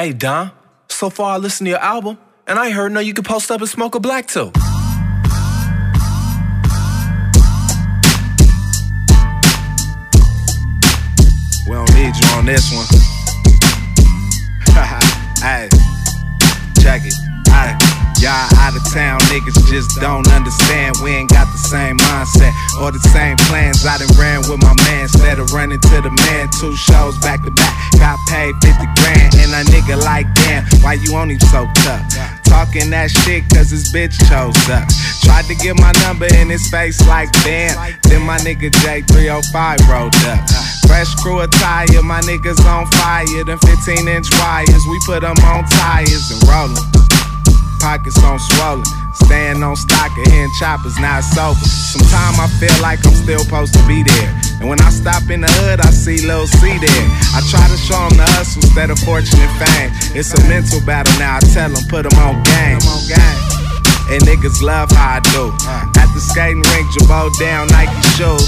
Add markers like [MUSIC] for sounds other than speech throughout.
Hey, Don, so far I listened to your album, and I heard no you could post up and smoke a black too. We don't need you on this one. [LAUGHS] hey, check it. Y'all out of town niggas just don't understand. We ain't got the same mindset or the same plans. I done ran with my man instead of running to the man. Two shows back to back, got paid 50 grand. And a nigga like, damn, why you on him so tough? Talking that shit cause his bitch chose up. Tried to get my number in his face like damn. Then my nigga J305 rolled up. Fresh crew attire, my niggas on fire. Them 15 inch wires, we put them on tires and rollin'. Pockets on swollen. Staying on stock and hitting choppers, now it's over. Sometimes I feel like I'm still supposed to be there. And when I stop in the hood, I see Lil C there. I try to show them the hustle instead of fortune and fame. It's a mental battle now, I tell them, put them on game. And niggas love how I do. At the skating rink, Jabot down Nike shoes.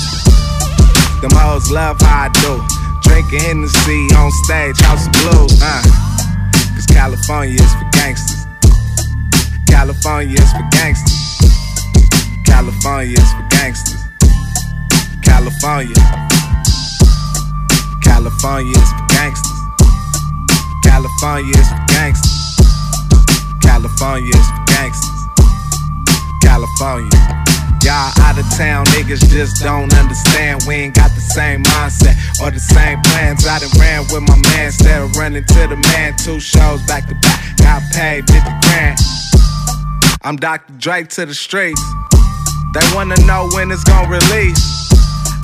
Them hoes love how I do. Drinking Hennessy on stage, House of Blues. Uh. Cause California is for gangsters. California is for gangsters. California is for gangsters. California. California is for gangsters. California is for gangsters. California is for gangsters. California. Y'all out of town niggas just don't understand. We ain't got the same mindset or the same plans. I done ran with my man instead of running to the man. Two shows back to back, got paid 50 grand. I'm Dr. Drake to the streets. They wanna know when it's gonna release.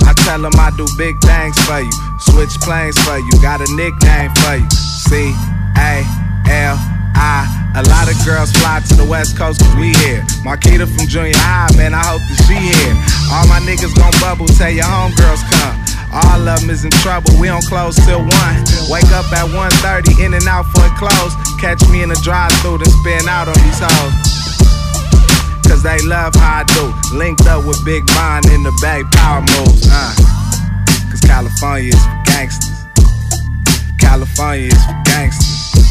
I tell them I do big things for you. Switch planes for you. Got a nickname for you. C A L I. A lot of girls fly to the West Coast cause we here. Marquita from junior high, man, I hope that she here. All my niggas gon' bubble, tell your homegirls come. All of them is in trouble, we don't close till 1. Wake up at 1.30, in and out for it close. Catch me in the drive through then spin out on these hoes. Cause they love how I do. Linked up with Big Bond in the Bay, power moves. Uh. Cause California is for gangsters. California is for gangsters.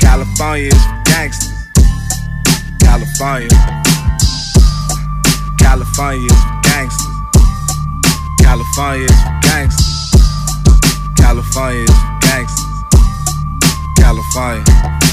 California is for gangsters. California. California is for gangsters. California is for gangsters. California is for gangsters. California.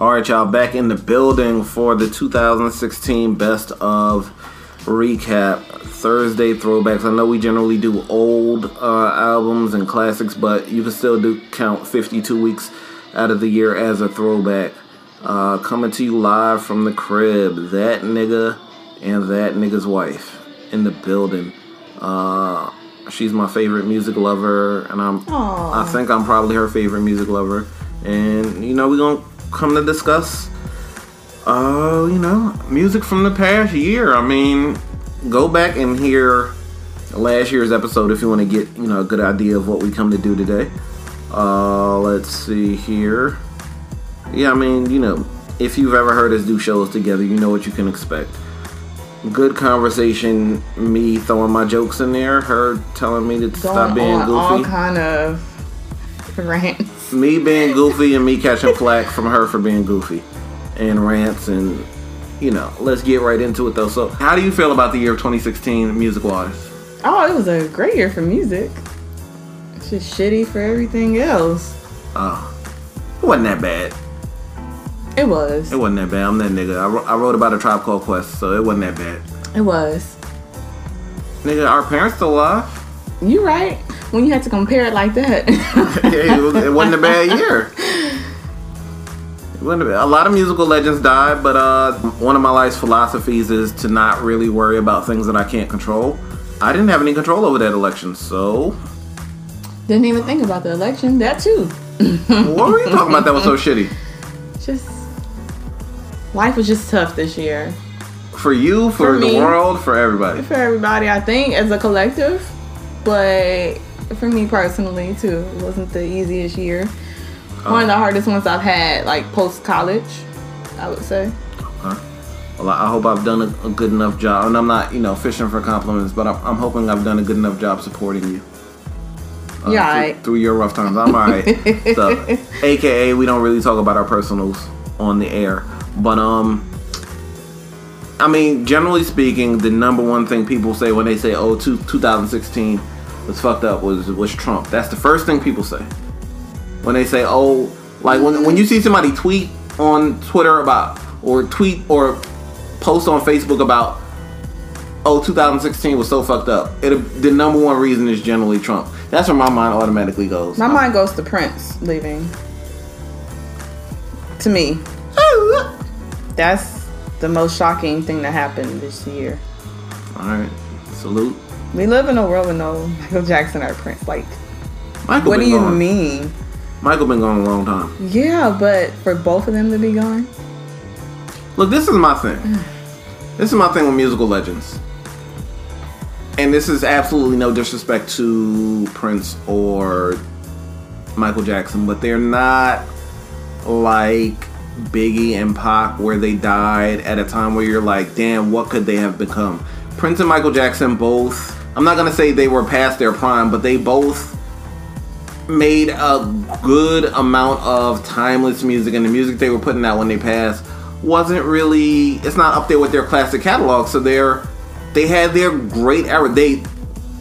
All right, y'all, back in the building for the 2016 Best of Recap Thursday throwbacks. I know we generally do old uh, albums and classics, but you can still do count 52 weeks out of the year as a throwback. Uh, coming to you live from the crib, that nigga and that nigga's wife in the building. Uh, she's my favorite music lover, and I'm I think I'm probably her favorite music lover. And you know we're gonna come to discuss, uh, you know, music from the past year. I mean, go back and hear last year's episode if you want to get you know a good idea of what we come to do today. Uh, let's see here. Yeah, I mean, you know, if you've ever heard us do shows together, you know what you can expect. Good conversation, me throwing my jokes in there, her telling me to stop being on all kind of [LAUGHS] rants. Me being goofy, and me catching flack from her for being goofy, and rants, and you know, let's get right into it though. So, how do you feel about the year of 2016 music wise? Oh, it was a great year for music. It's just shitty for everything else. Oh, it wasn't that bad. It was. It wasn't that bad. I'm that nigga. I, wrote- I wrote about a tribe called Quest, so it wasn't that bad. It was. Nigga, our parents still alive. You right. When you had to compare it like that. [LAUGHS] yeah, it, was, it wasn't a bad year. It wasn't a, bad, a lot of musical legends died, but uh, one of my life's philosophies is to not really worry about things that I can't control. I didn't have any control over that election, so Didn't even think about the election. That too. what were you talking about that was so [LAUGHS] shitty? Just life was just tough this year For you, for, For the me. world, for everybody. for everybody. I think as a collective, but for me personally too, it wasn't the easiest year. One of the hardest ones I've had, like post college, I would say. Well, I hope I've done a, a good enough job, and I'm not, you know, fishing for compliments, but I'm, I'm hoping I've done a good enough job supporting you. uh, Yeah, through, alright. through your rough times. I'm alright. [LAUGHS] so, AKA, we don't really talk about our personals on the air, but um, I mean, generally speaking, the number one thing people say when they say, "Oh, two, 2016 was fucked up," was was Trump. That's the first thing people say when they say, "Oh," like when when you see somebody tweet on Twitter about or tweet or post on Facebook about, "Oh, 2016 was so fucked up." It the number one reason is generally Trump. That's where my mind automatically goes. My mind goes to Prince leaving. To me, that's the most shocking thing that happened this year. All right, salute. We live in a world with no Michael Jackson or Prince. Like, Michael what do you gone. mean? Michael been gone a long time. Yeah, but for both of them to be gone, Look, this is my thing. This is my thing with musical legends. And this is absolutely no disrespect to Prince or Michael Jackson, but they're not like Biggie and Pac where they died at a time where you're like, damn, what could they have become? Prince and Michael Jackson both, I'm not gonna say they were past their prime, but they both made a good amount of timeless music and the music they were putting out when they passed wasn't really it's not up there with their classic catalog so they're they had their great era they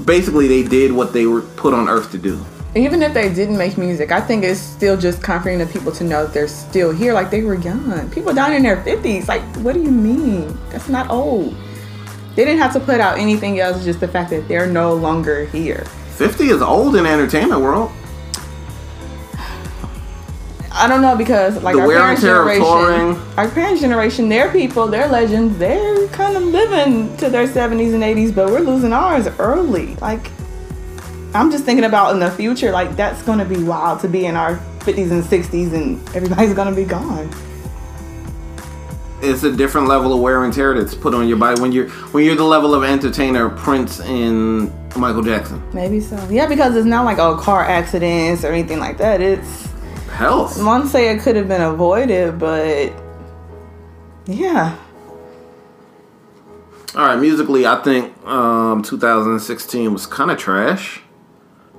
basically they did what they were put on earth to do even if they didn't make music, I think it's still just comforting to people to know that they're still here. Like they were young. People dying in their fifties. Like, what do you mean? That's not old. They didn't have to put out anything else. Just the fact that they're no longer here. 50 is old in the entertainment world I don't know because like The our parents' generation, our parents' generation, they're people, they're legends. They're kind of living to their seventies and eighties, but we're losing ours early. Like, I'm just thinking about in the future, like that's gonna be wild to be in our fifties and sixties, and everybody's gonna be gone. It's a different level of wear and tear that's put on your body when you're when you're the level of entertainer prince and michael jackson Maybe so. Yeah, because it's not like oh car accidents or anything like that. It's health to say it could have been avoided, but yeah. all right musically i think um 2016 was kind of trash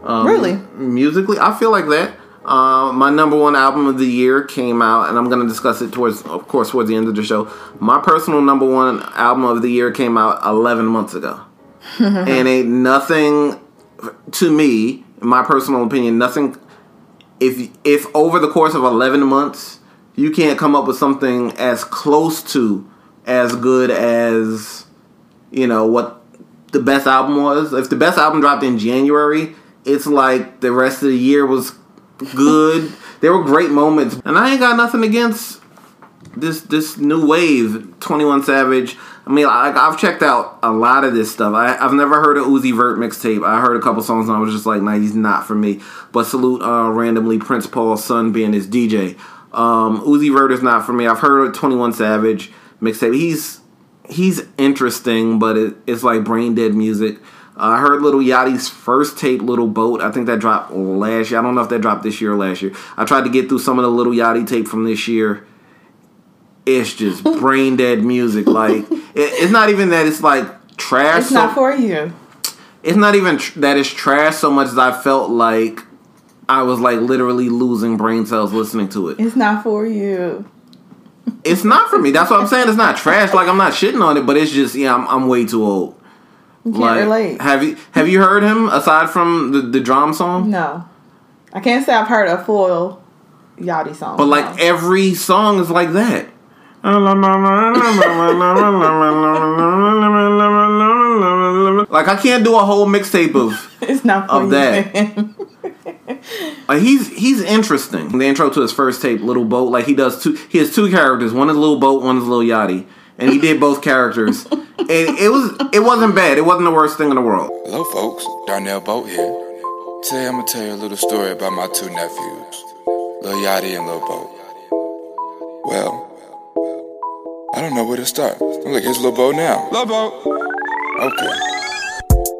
Um, Really? musically i feel like that uh, my number one album of the year came out and i'm going to discuss it towards of course towards the end of the show. My personal number one album of the year came out 11 months ago. [LAUGHS] And ain't nothing to me in my personal opinion nothing if if over the course of 11 months you can't come up with something as close to as good as you know what the best album was. If the best album dropped in january it's like the rest of the year was good. There were great moments. And i ain't got nothing against this this new wave 21 savage. I mean I, i've checked out a lot of this stuff. I, i've never heard of uzi vert mixtape. I heard a couple songs and i was just like nah he's not for me. But salute uh, randomly prince paul's son being his dj um, uzi vert is not for me. I've heard of 21 savage mixtape. He's he's interesting but it, it's like brain dead music Uh, I heard Little Yachty's first tape, Little Boat. I think that dropped last year. I don't know if that dropped this year or last year. I tried to get through some of the Little Yachty tape from this year it's just [LAUGHS] brain dead music. Like it, it's not even that it's like trash. It's so- not for you. it's not even tr- that it's trash so much as I felt like I was like literally losing brain cells listening to it. It's not for you. It's not for me. That's what I'm saying. It's not trash. Like I'm not shitting on it, but it's just yeah, I'm, I'm way too old. You can't like, relate. Have you have you heard him aside from the the drum song? No. I can't say I've heard a full Yachty song. But like no. every song is like that. [LAUGHS] like I can't do a whole mixtape of [LAUGHS] it's not for of you. that. [LAUGHS] he's he's interesting. The intro to his first tape, Little Boat, like he does two. He has two characters. One is Little Boat, one is Little Yachty, and he did both characters. [LAUGHS] And it was it wasn't bad. It wasn't the worst thing in the world. Hello, folks. Darnell Boat here. Today I'm gonna tell you a little story about my two nephews, Lil Yachty and Lil Bo. Well, I don't know where to start. I'm like, here's Lil Bo now. Lil Bo! Okay.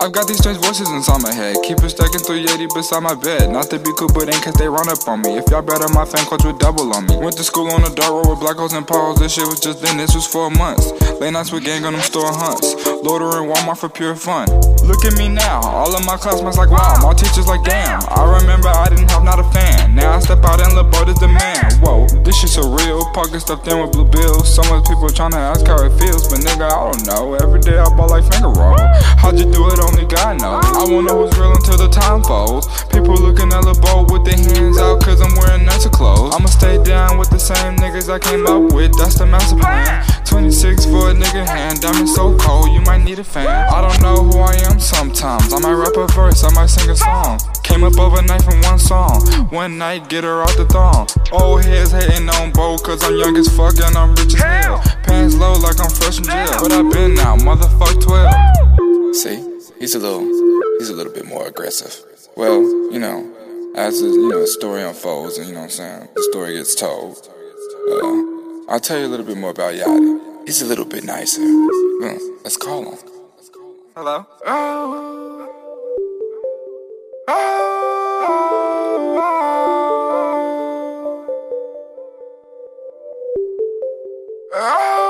I've got these strange voices inside my head. Keep it stacking 380 beside my bed. Not to be cool, but ain't cause they run up on me. If y'all better, my fan would double on me. Went to school on a dark road with black holes and potholes. This shit was just then, this was four months. Late nights with gang on them store hunts. Loitering Walmart for pure fun. Look at me now, all of my classmates like wow. My teachers like damn. I remember I didn't have not a fan. Now I step out and boat is the man. Whoa, this shit so real. Pocket stuffed in with blue bills. So much people trying to ask how it feels, but nigga, I don't know. Every day I ball like finger roll. How'd you do it on only God knows. I won't know what's real until the time folds. People looking at the boat with their hands out, cause I'm wearing nicer clothes. I'ma stay down with the same niggas I came up with, that's the master plan. 26 foot nigga hand, diamond so cold, you might need a fan. I don't know who I am sometimes. I might rap a verse, I might sing a song. Came up overnight from one song. One night, get her out the thong. Old heads hating on Bo, cause I'm young as fuck and I'm rich as hell. Pants low like I'm fresh from jail. But I been now, motherfuck 12. See? He's a little he's a little bit more aggressive. Well, you know, as the you know story unfolds and you know what I'm saying, the story gets told. Uh, I'll tell you a little bit more about Yachty. He's a little bit nicer. Mm, let's call him. Hello. Oh. Oh.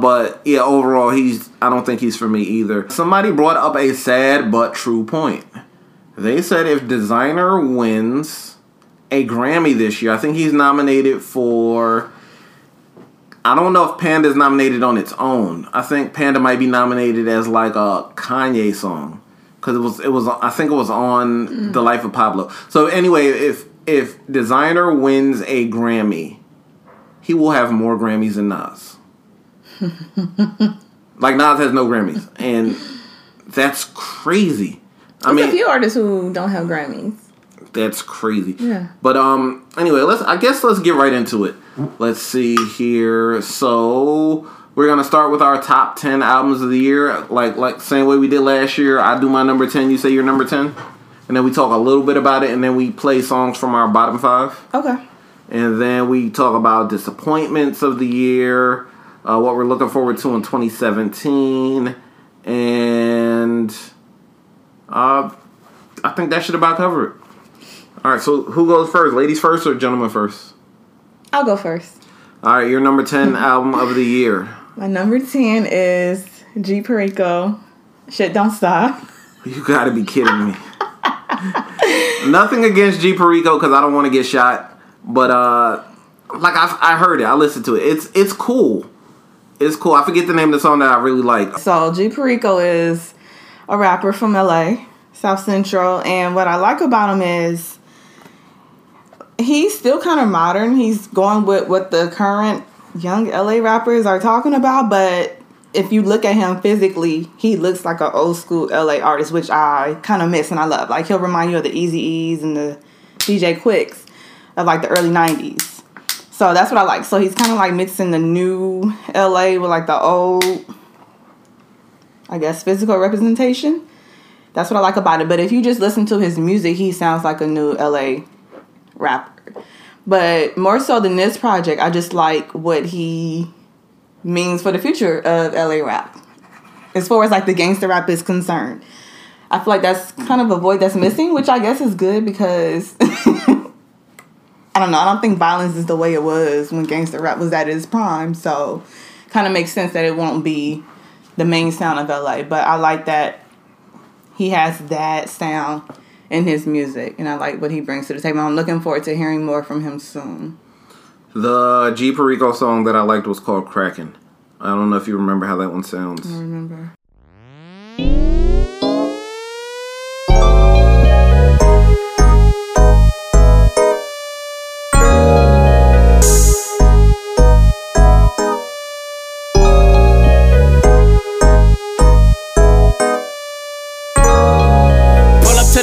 But yeah, overall, he's. I don't think he's for me either. Somebody brought up a sad but true point. They said if Desiigner wins a Grammy this year, I think he's nominated for. I don't know if Panda's nominated on its own. I think Panda might be nominated as like a Kanye song because it was it was I think it was on mm. The Life of Pablo. So anyway, if if Desiigner wins a Grammy, he will have more Grammys than Nas. [LAUGHS] like Nas has no Grammys, and that's crazy. I There's mean, a few artists who don't have Grammys. That's crazy. Yeah. But um, anyway, let's. I guess let's get right into it. Let's see here. So we're gonna start with our top ten albums of the year, like like same way we did last year. I do my number ten. You say your number ten, and then we talk a little bit about it, and then we play songs from our bottom five. Okay. And then we talk about disappointments of the year uh, what we're looking forward to in 2017, and uh, I think that should about cover it. All right, so who goes first? Ladies first or gentlemen first? I'll go first. All right, your number 10 [LAUGHS] album of the year. My number 10 is G Perico. Shit Don't Stop. You gotta be kidding me. [LAUGHS] Nothing against G Perico because I don't want to get shot, but uh, like I, I heard it, I listened to it. It's it's cool it's cool. I forget the name of the song that I really like. So G Perico is a rapper from LA, South Central, and what I like about him is he's still kind of modern. He's going with what the current young LA rappers are talking about, but if you look at him physically, he looks like an old school LA artist, which I kind of miss and I love. Like he'll remind you of the Eazy-E's and the DJ Quiks of like the early '90s. So that's what I like. So he's kind of like mixing the new LA with like the old, I guess, physical representation. That's what I like about it. But if you just listen to his music, he sounds like a new LA rapper. But more so than this project, I just like what he means for the future of LA rap. As far as like the gangster rap is concerned. I feel like that's kind of a void that's missing, which I guess is good because [LAUGHS] I don't know. I don't think violence is the way it was when gangster rap was at its prime. So, kind of makes sense that it won't be the main sound of LA. But I like that he has that sound in his music, and I like what he brings to the table. I'm looking forward to hearing more from him soon. The G Perico song that I liked was called Kraken. I don't know if you remember how that one sounds. I remember.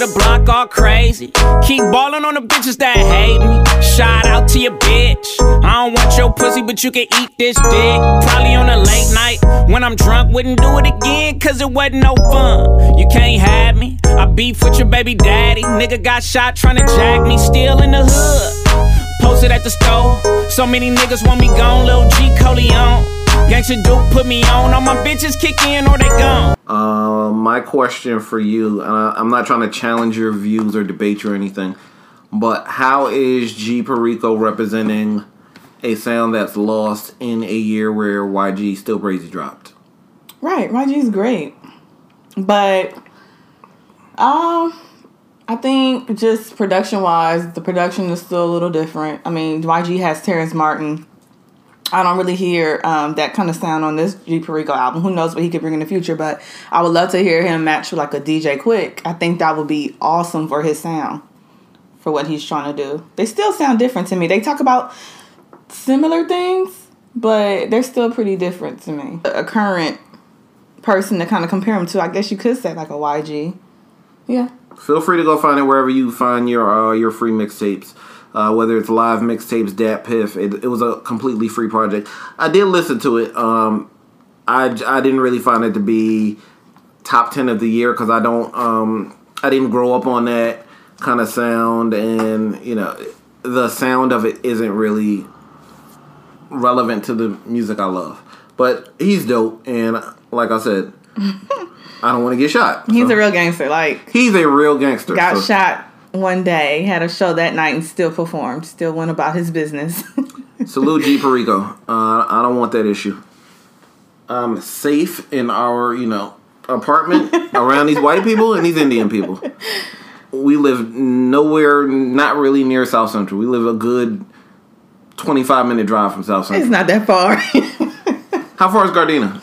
All crazy. Keep balling on the bitches that hate me. Shout out to your bitch. I don't want your pussy, but you can eat this dick. Probably on a late night when I'm drunk, wouldn't do it again, cause it wasn't no fun. You can't have me. I beef with your baby daddy. Nigga got shot trying to jack me, still in the hood. Posted at the store. So many niggas want me gone, Lil G Coleon. Gangsta Duke put me on. All my bitches kick in or they gone. Uh, my question for you, and I, I'm not trying to challenge your views or debate you or anything, but how is G Perico representing a sound that's lost in a year where YG Still Brazy dropped? Right, YG's great. But um I think just production wise, the production is still a little different. I mean, YG has Terrace Martin. I don't really hear um, that kind of sound on this G Perico album. Who knows what he could bring in the future? But I would love to hear him match like a DJ Quik. I think that would be awesome for his sound, for what he's trying to do. They still sound different to me. They talk about similar things, but they're still pretty different to me. A current person to kind of compare him to, I guess you could say like a YG. Yeah. Feel free to go find it wherever you find your uh, your free mixtapes. Uh, whether it's live mixtapes, DatPiff, it, it was a completely free project. I did listen to it. Um, I, I didn't really find it to be top ten of the year because I don't um, I didn't grow up on that kind of sound, and you know the sound of it isn't really relevant to the music I love. But he's dope, and like I said, [LAUGHS] I don't want to get shot. He's so. a real gangster. Like He's a real gangster. got so- shot one day, had a show that night, and still performed. Still went about his business. Salute G Perico. Uh, I don't want that issue. I'm safe in our, you know, apartment around these white people and these Indian people. We live nowhere, not really near South Central. We live a good 25 minute drive from South Central. it's not that far. How far is Gardena?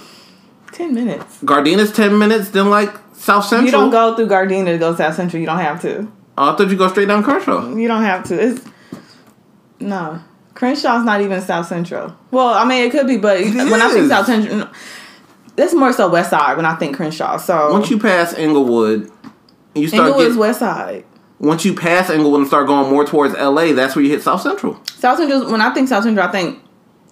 Ten minutes. Gardena's 10 minutes, then like South Central. You don't go through Gardena to go South Central. You don't have to. Oh, I thought you go straight down Crenshaw. You don't have to. It's no. Crenshaw's not even South Central. Well, I mean, it could be, but [LAUGHS] when I think. South Central, no, that's more so West Side when I think Crenshaw. So Once you pass Inglewood, you start Inglewood's getting, West Side. once you pass Inglewood and start going more towards LA, that's where you hit South Central. South Central. When I think South Central, I think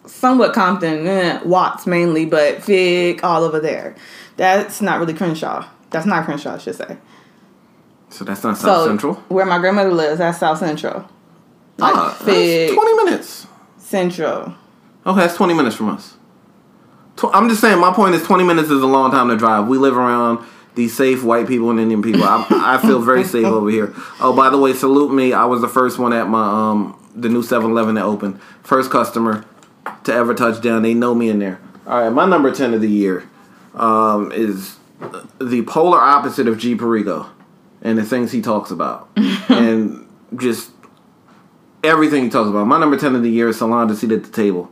somewhat Compton, eh, Watts mainly, but Fig all over there. That's not really Crenshaw. That's not Crenshaw, I should say. So that's not South so Central. where my grandmother lives, that's South Central. Like Ah, Fig that's 20 minutes. Central. Okay, that's 20 minutes from us. Tw- I'm just saying, my point is 20 minutes is a long time to drive. We live around these safe white people and Indian people. I, I feel very [LAUGHS] safe over here. Oh, by the way, salute me. I was the first one at my um the new 7-Eleven that opened. First customer to ever touch down. They know me in there. All right, my number 10 of the year um, is the polar opposite of G. Perico and the things he talks about. [LAUGHS] and just everything he talks about. My number 10 of the year is Solange A Seat at the Table.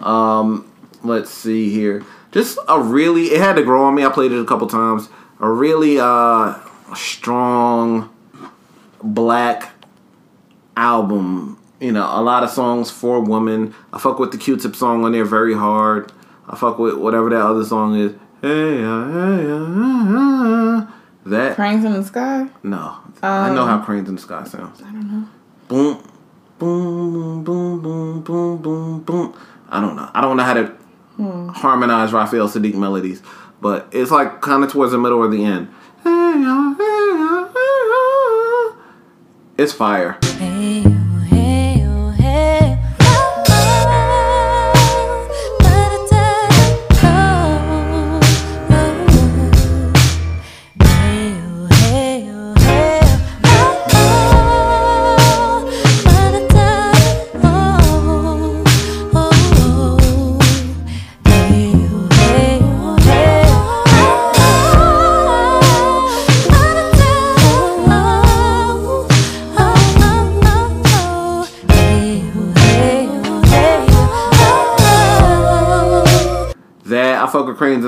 Um, let's see here. Just a really, it had to grow on me. I played it a couple times. A really uh, strong black album. You know, a lot of songs for women. I fuck with the Q-Tip song on there very hard. I fuck with whatever that other song is. Hey, uh, hey, uh, uh. That Cranes in the sky. no, I know how um, cranes in the sky sounds. I don't know. Boom, boom, boom, boom, boom, boom, boom. I don't know. I don't know how to hmm. harmonize Raphael Saadiq melodies, but it's like kind of towards the middle or the end. It's fire. Hey,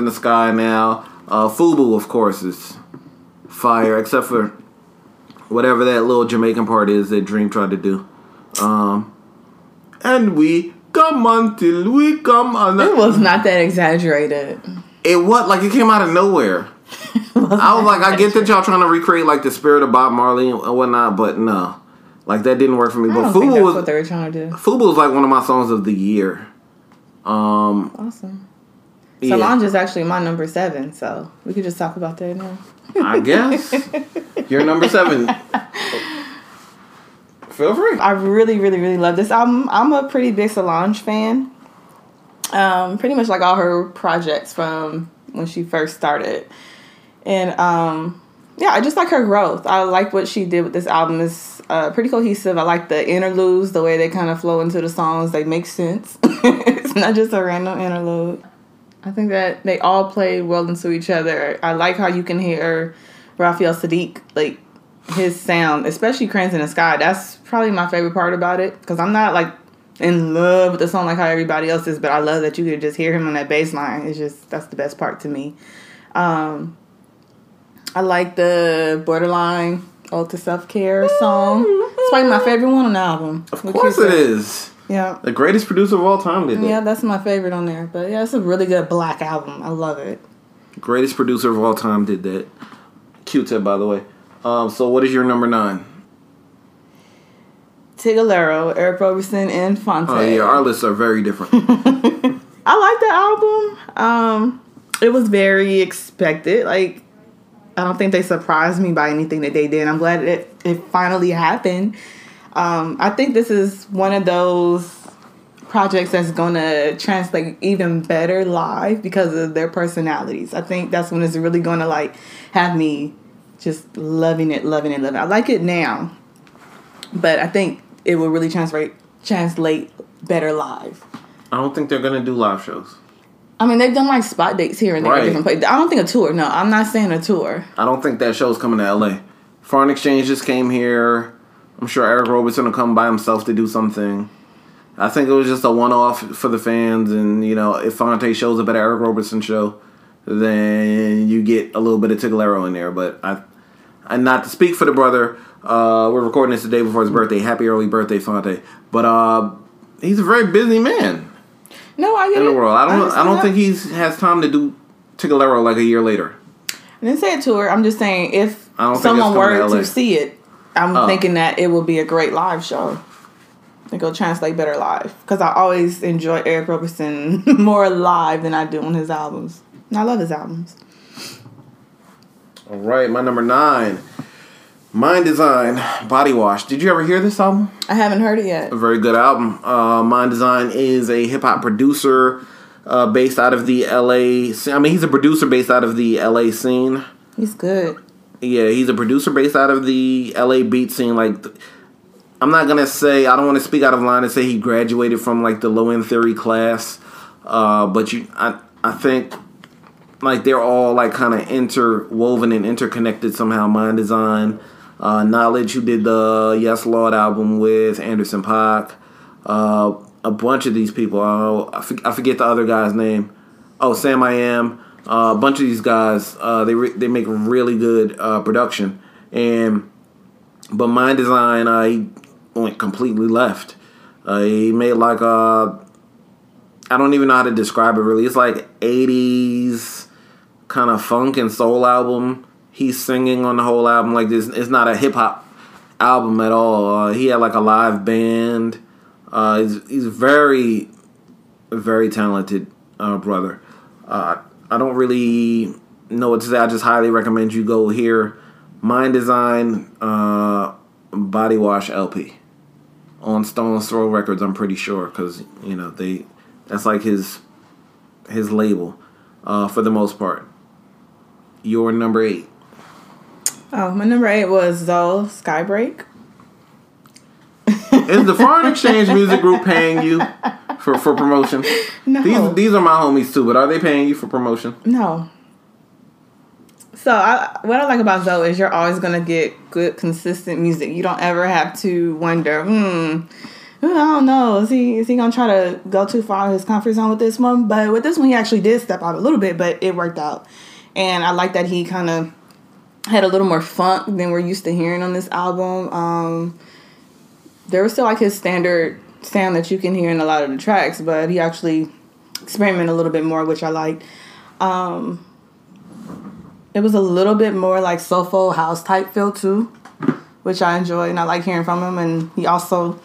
in the sky now. Uh, Fubu, of course, is fire, except for whatever that little Jamaican part is that Dream tried to do. Um, and we come until we come on. It was not that exaggerated. It what like it came out of nowhere. [LAUGHS] I was like, I get that y'all trying to recreate like the spirit of Bob Marley and whatnot, but no, like that didn't work for me. I But Fubu that's was what they were trying to do. Fubu was like one of my songs of the year. Um, Awesome. Yeah, Solange is actually my number seven, so we could just talk about that now. I guess you're number seven. Feel free. I really, really, really love this album. I'm a pretty big Solange fan. Um, pretty much like all her projects from when she first started. And um, yeah, I just like her growth. I like what she did with this album. It's uh, pretty cohesive. I like the interludes, the way they kind of flow into the songs. They make sense. [LAUGHS] it's not just a random interlude. I think that they all play well into each other. I like how you can hear Raphael Saadiq, like his sound, especially Cranes in the Sky. That's probably my favorite part about it because I'm not like in love with the song like how everybody else is, but I love that you could just hear him on that bass line. It's just that's the best part to me. Um, I like the Borderline Ode to Self Care song. It's probably my favorite one on the album. Of course it is. Yeah. The greatest producer of all time did that. Yeah, that's my favorite on there. But yeah, it's a really good black album. I love it. Greatest producer of all time did that. Q-Tip, by the way. Um, so what is your number nine? Tigallero, Eric Roberson, and Phonte. Oh yeah, our lists are very different. [LAUGHS] I like the album. Um, it was very expected. Like, I don't think they surprised me by anything that they did. I'm glad it it finally happened. Um, I think this is one of those projects that's gonna translate even better live because of their personalities. I think that's when it's really gonna like have me just loving it, loving it, loving it. I like it now, but I think it will really translate translate better live. I don't think they're gonna do live shows. I mean, they've done like spot dates here and there, Right. different places. I don't think a tour. No, I'm not saying a tour. I don't think that show's coming to LA. Foreign Exchange just came here. I'm sure Eric Roberson will come by himself to do something. I think it was just a one off for the fans, and you know, if Phonte shows up at Eric Roberson show, then you get a little bit of Tigallero in there. But I, and not to speak for the brother, uh, we're recording this the day before his birthday. Happy early birthday, Phonte! But uh, he's a very busy man No, I get in it. the world. I don't. I, understand don't that. think he's has time to do Tigallero like a year later. I didn't say a tour. I'm just saying if I don't someone were to to see it, I'm Oh. thinking that it will be a great live show. It'll translate better live because I always enjoy Eric Roberson [LAUGHS] more live than I do on his albums. And I love his albums. All right, my number nine, Mndsgn, Body Wash. Did you ever hear this album? I haven't heard it yet. A very good album. Uh, Mndsgn is a hip hop producer uh, based out of the LA. scene. I mean, he's a producer based out of the LA scene. He's good. Yeah, he's a producer based out of the LA beat scene. Like, I'm not gonna say I don't want to speak out of line and say he graduated from like the low end theory class, uh, but you, I, I think like they're all like kind of interwoven and interconnected somehow. Mndsgn, uh, Knxwledge, who did the Yes Lord album with Anderson Paak, uh, a bunch of these people. Oh, I, I forget the other guy's name. Oh, Samiyam. Uh, a bunch of these guys, uh, they re- they make really good uh, production, and but Mndsgn, uh, he went completely left. Uh, he made like a I don't even know how to describe it really. It's like 80s kind of funk and soul album. He's singing on the whole album like this. It's not a hip hop album at all. Uh, he had like a live band. Uh, he's, he's very, very talented uh, brother. Uh, I don't really know what to say. I just highly recommend you go hear Mndsgn uh, Body Wash LP on Stones Throw Records. I'm pretty sure because you know they that's like his his label uh, for the most part. Your number eight. Oh, my number eight was Zo! SkyBreak. Is the Foreign Exchange Music Group paying you [LAUGHS] for, for promotion? [LAUGHS] No. These these are my homies too, but are they paying you for promotion? No. So I, what I like about Zo! is you're always gonna get good, consistent music. You don't ever have to wonder, hmm, I don't know, is he is he gonna try to go too far of his comfort zone with this one? But with this one, he actually did step out a little bit, but it worked out. And I like that he kind of had a little more funk than we're used to hearing on this album. Um, there was still like his standard sound that you can hear in a lot of the tracks, but he actually experimented a little bit more, which I liked. Um, it was a little bit more like soulful house type feel too, which I enjoy and I like hearing from him. And he also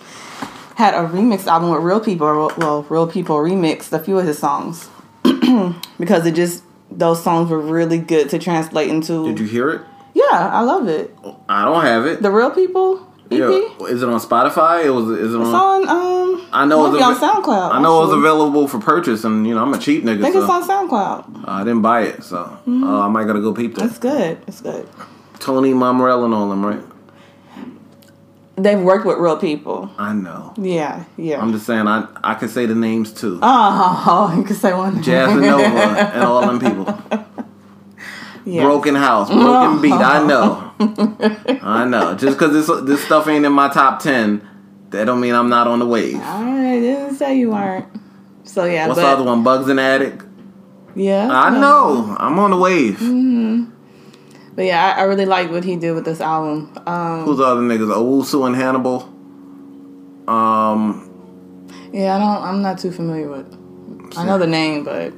had a remix album with Reel People. Well, Reel People remixed a few of his songs [CLEARS THROAT] because it just those songs were really good to translate into. Did you hear it? Yeah, I love it. I don't have it. The Reel People EP. Yeah. Is it on Spotify? It was. Is it It's on? on um. I know it's on SoundCloud. I know it was available for purchase, and you know I'm a cheap nigga, I think so it's on SoundCloud. I didn't buy it. So uh, I might gotta go peep that. It's good. It's good. Tony Momrelle and all them, right? They've worked with Reel People. I know. Yeah, yeah. I'm just saying I I can say the names too. oh, [LAUGHS] you could say one. Jazz and Nova and all them people. [LAUGHS] Yeah. Broken House, Broken [LAUGHS] Beat. I know. I know. Just because this this stuff ain't in my top ten, that don't mean I'm not on the wave. I didn't say you weren't. So yeah, What's but the other one? Bugs and Attic. yeah, I know. I'm on the wave. But yeah, I, I really like what he did with this album. Um, Who's the other niggas? Owusu and Hannibal. Um, yeah, I don't. I'm not too familiar with. I know the name, but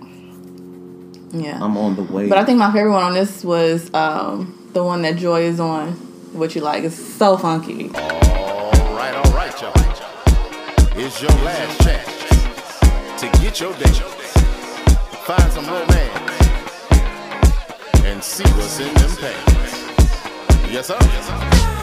yeah. I'm on the way. But I think my favorite one on this was um, the one that Joy is on. What you like? It's so funky. All right, all right, y'all. It's your last chance to get your date. Find some romance and see what's in them pants. Yes, sir. Yes, sir.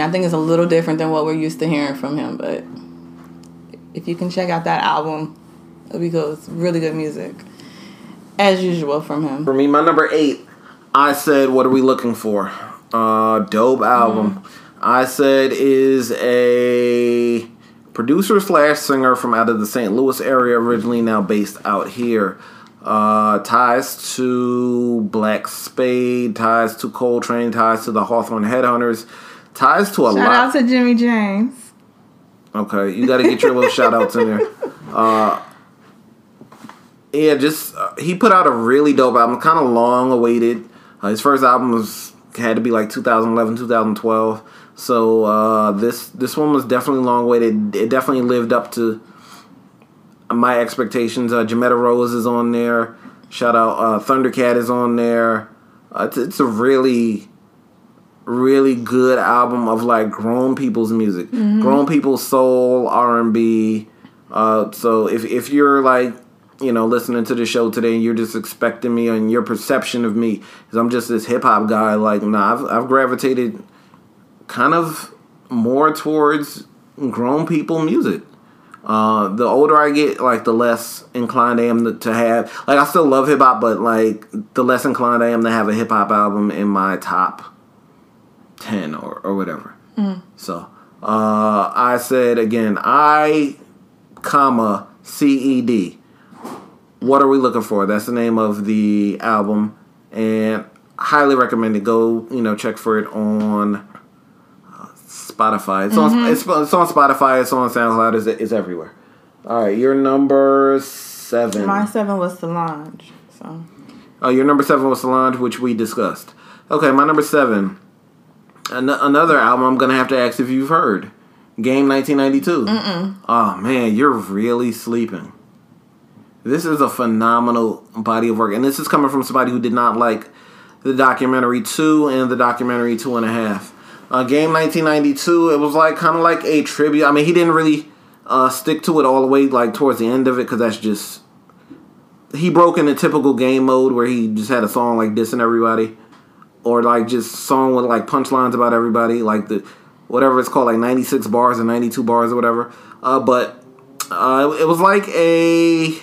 I think it's a little different than what we're used to hearing from him. But if you can check out that album, it'll be good. It's really good music, as usual from him. For me, my number eight, I said, what are we looking for? Uh, dope album. I said is a producer slash singer from out of the St. Louis area, originally now based out here. Uh, ties to Black Spade, ties to Coultrain, ties to the Hawthorne Headhunters, ties to a Shout lot. Shout out to Jimmy James. Okay, you got to get your little shout outs in there. [LAUGHS] Uh, yeah, just uh, he put out a really dope album, kind of long awaited. Uh, his first album was had to be like 2011, 2012. So uh, this this one was definitely long awaited. It definitely lived up to my expectations. Uh, Jimetta Rose is on there. Shout out uh, Thundercat is on there. Uh, it's, it's a really really good album of like grown people's music, grown people's soul, R and B. Uh, so if if you're like you know listening to the show today and you're just expecting me and your perception of me is I'm just this hip hop guy, like nah, I've I've gravitated kind of more towards grown people music. Uh, the older I get, like the less inclined I am to, to have. Like I still love hip hop, but like the less inclined I am to have a hip hop album in my top ten or or whatever. So uh, I said again, I, comma C E D. What are we looking for? That's the name of the album, and highly recommend it. Go, you know, check for it on uh, Spotify. It's on it's, it's on Spotify. It's on SoundCloud. It's, it's everywhere. All right, your number seven. My seven was Solange. So Oh, your number seven was Solange, which we discussed. Okay, my number seven. An- another album I'm gonna have to ask if you've heard. Game 1992. Mm-mm. Oh man, you're really sleeping. This is a phenomenal body of work, and this is coming from somebody who did not like the documentary two and the documentary two and a half. Uh, Game 1992. It was like kind of like a tribute. I mean, he didn't really uh, stick to it all the way, like towards the end of it, because that's just he broke into typical game mode where he just had a song like dissing everybody, or like just song with like punchlines about everybody. Like the whatever it's called, like 96 bars or 92 bars or whatever. Uh, but uh, it was like a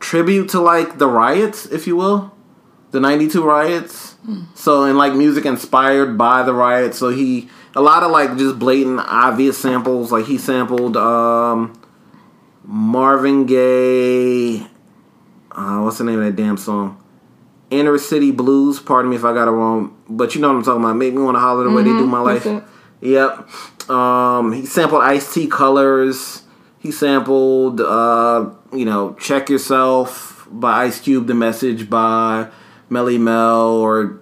tribute to like the riots, if you will, the 92 riots. So, and like music inspired by the riots. So he, a lot of like just blatant, obvious samples. Like he sampled um, Marvin Gaye. Uh, what's the name of that damn song? Inner City Blues. Pardon me if I got it wrong, but you know what I'm talking about. Make me want to holler the way they do my life. Yep. Um, he sampled Ice T Colors. He sampled, uh, you know, Check Yourself by Ice Cube, The Message by Melle Mel, or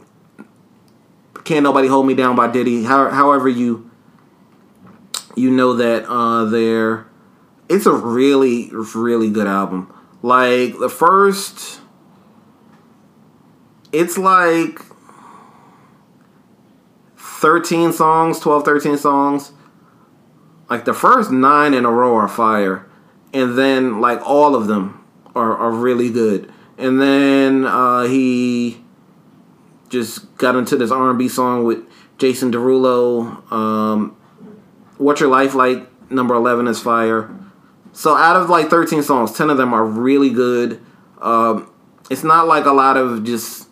Can't Nobody Hold Me Down by Diddy. How, however you you know that uh, there, it's a really really good album. Like the first, it's like 13 songs, 12, 13 songs. Like the first nine in a row are fire. And then like all of them are, are really good. And then uh, he just got into this R&B song with Jason Derulo. Um, What's Your Life Like? Number 11 is fire. So out of like 13 songs, 10 of them are really good. Um, it's not like a lot of just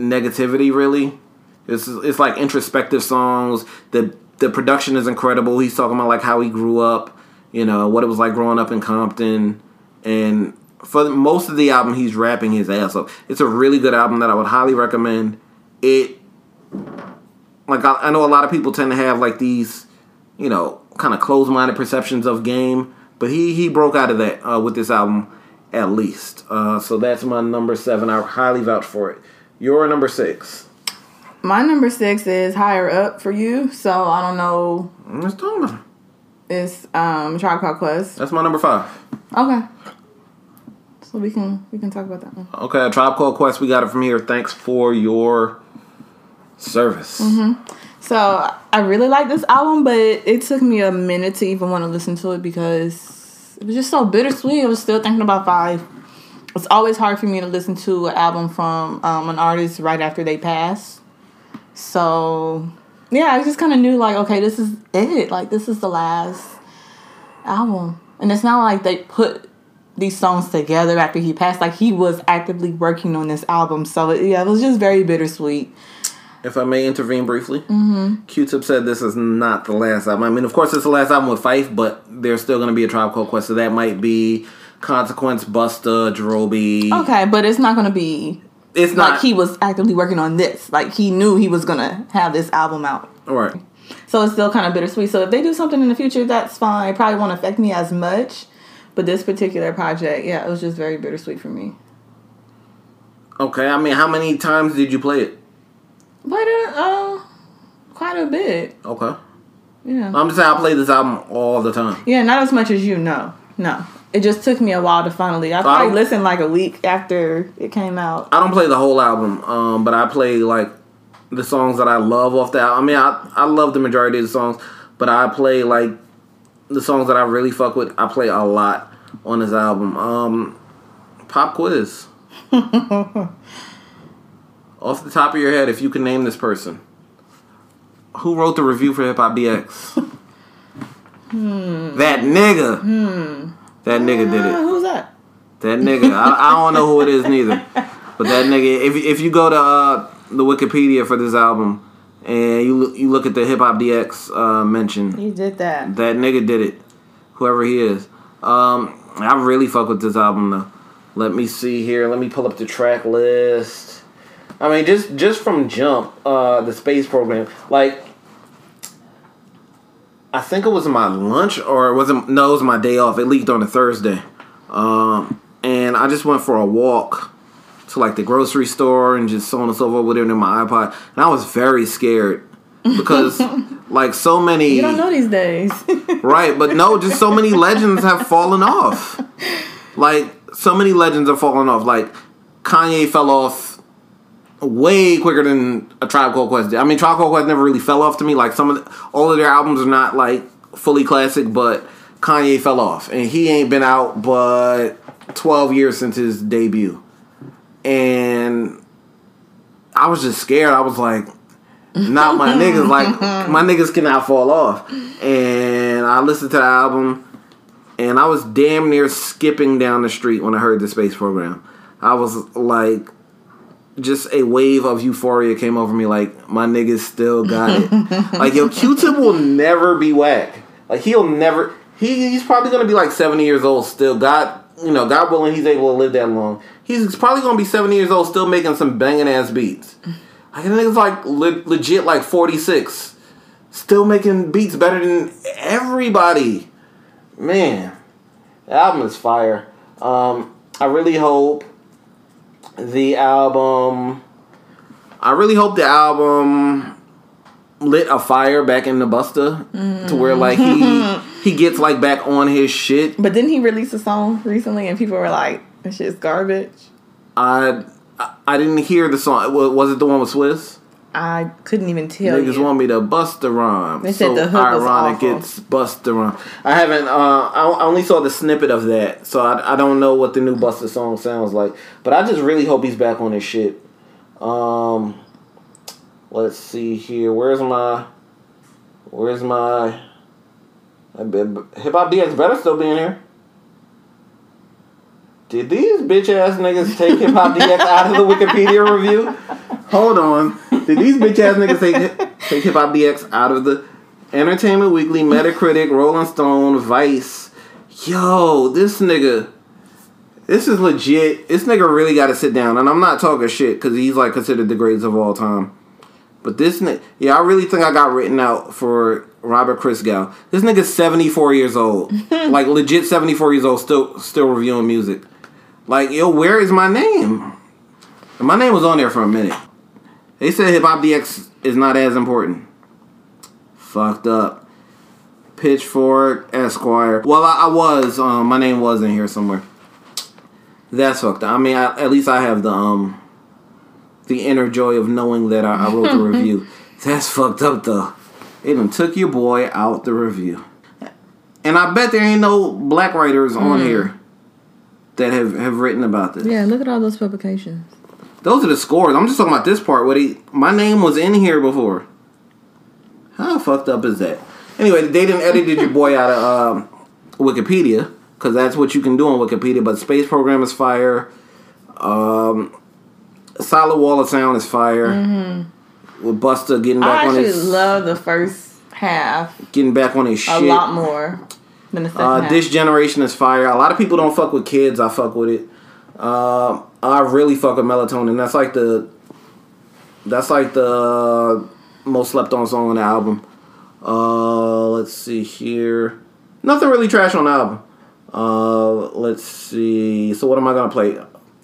negativity really. It's it's like introspective songs. The the production is incredible. He's talking about like how he grew up, you know, what it was like growing up in Compton, and for most of the album, he's rapping his ass off. It's a really good album that I would highly recommend. It like I, I know a lot of people tend to have like these, you know, kind of closed minded perceptions of game, but he he broke out of that uh, with this album at least. Uh, so that's my number seven. I highly vouch for it. Your number six. My number six is higher up for you. So I don't know. Let's talk about. It's um Tribe Called Quest. That's my number five. Okay. So we can we can talk about that one. Okay, Tribe Called Quest. We got it from here. Thanks for your service. Mhm. So I really like this album, but it took me a minute to even want to listen to it because it was just so bittersweet. I was still thinking about five. It's always hard for me to listen to an album from um, an artist right after they pass. So yeah, I just kind of knew like, okay, this is it. Like this is the last album, and it's not like they put these songs together after he passed. Like he was actively working on this album. So yeah, it was just very bittersweet. If I may intervene briefly, mm-hmm. Q-Tip said this is not the last album. I mean, of course, it's the last album with Phife, but there's still going to be a Tribe Called Quest, so that might be Consequence, Busta, Jarobi. Okay, but it's not gonna be It's not. like he was actively working on this. Like he knew he was gonna have this album out. All right. So it's still kind of bittersweet. So if they do something in the future, that's fine. It probably won't affect me as much. But this particular project, yeah, it was just very bittersweet for me. Okay. I mean, how many times did you play it? But uh, uh quite a bit. Okay. Yeah. I'm just saying I play this album all the time. Yeah, not as much as you know. No. It just took me a while to finally. I probably don't- listened like a week after it came out. I don't play the whole album, um, but I play like the songs that I love off that. I mean, I I love the majority of the songs, but I play like the songs that I really fuck with. I play a lot on this album. Um, pop quiz. [LAUGHS] off the top of your head, if you can name this person, who wrote the review for Hip Hop DX? [LAUGHS] That nigga. That nigga did it. Uh, who's that? That nigga, I, I don't know who it is neither. But that nigga, if if you go to uh, the Wikipedia for this album and you look- you look at the Hip Hop DX uh, mention, He did that. that nigga did it. Whoever he is, um, I really fuck with this album though. Let me see here. Let me pull up the track list. I mean, just just from Jump, uh, the space program, like. I think it was my lunch or it wasn't no, it was my day off. It leaked on a Thursday. Um, and I just went for a walk to like the grocery store and just so on and so forth with it in my iPod. And I was very scared because [LAUGHS] like so many You don't know these days. [LAUGHS] Right, but no, just so many legends have fallen off. Like so many legends have fallen off. Like Kanye fell off way quicker than a Tribe Called Quest did. I mean, Tribe Called Quest never really fell off to me. Like some of the, all of their albums are not like fully classic, but Kanye fell off, and he ain't been out but twelve years since his debut, and I was just scared. I was like, not my [LAUGHS] niggas. Like my niggas cannot fall off. And I listened to the album, and I was damn near skipping down the street when I heard the space program. I was like, just a wave of euphoria came over me. Like my niggas still got it. [LAUGHS] like yo, Q-Tip will never be whack. Like he'll never. He, he's probably gonna be like seventy years old still. God, you know, God willing, he's able to live that long. He's probably gonna be seventy years old still making some banging ass beats. Like the nigga's like le- legit like forty six, still making beats better than everybody. Man, the album is fire. Um, I really hope the album. I really hope the album lit a fire back in the Busta to where like he mm. he gets like back on his shit. But didn't he release a song recently and people were like, "This shit's garbage." I I, I didn't hear the song. Was it the one with Swizz? I couldn't even tell Niggas you. want me to bust the rhyme. They said so the hook was ironic awful. it's bust the rhyme. I haven't. Uh, I I only saw the snippet of that, so I, I don't know what the new Busta song sounds like. But I just really hope he's back on his shit. Um, let's see here. Where's my? Where's my? Hip Hop DX better still be in here. Did these bitch ass niggas take Hip Hop DX out of the Wikipedia review? Hold on. Did these bitch ass niggas take [LAUGHS] take Hip Hop DX out of the Entertainment Weekly, Metacritic, Rolling Stone, Vice? Yo, this nigga. This is legit. This nigga really got to sit down, and I'm not talking shit because he's like considered the greatest of all time. But this nigga, yeah, I really think I got written out for Robert Christgau. This nigga's 74 years old, [LAUGHS] like legit 74 years old, still still reviewing music. Like, yo, where is my name? And my name was on there for a minute. They said Hip Hop DX is not as important. Fucked up. Pitchfork, Esquire. Well, I, I was. Um, my name was in here somewhere. That's fucked up. I mean, I, at least I have the um, the inner joy of knowing that I, I wrote the [LAUGHS] review. That's fucked up though. It done took your boy out the review. And I bet there ain't no black writers on here that have, have written about this. Yeah, look at all those publications. Those are the scores. I'm just talking about this part where he, my name was in here before. How fucked up is that? Anyway, they didn't edited your boy out of um, Wikipedia because that's what you can do on Wikipedia. But Space Program is fire. Um, Solid Wall of Sound is fire. With Busta getting I back on actually his love the first half getting back on his shit. a shit. lot more than the second Uh, half. this generation is fire. A lot of people don't fuck with kids. I fuck with it. Um, I really fuck with melatonin. That's like the that's like the most slept on song on the album. Uh, let's see here. Nothing really trash on the album. Uh, let's see. So what am I gonna play?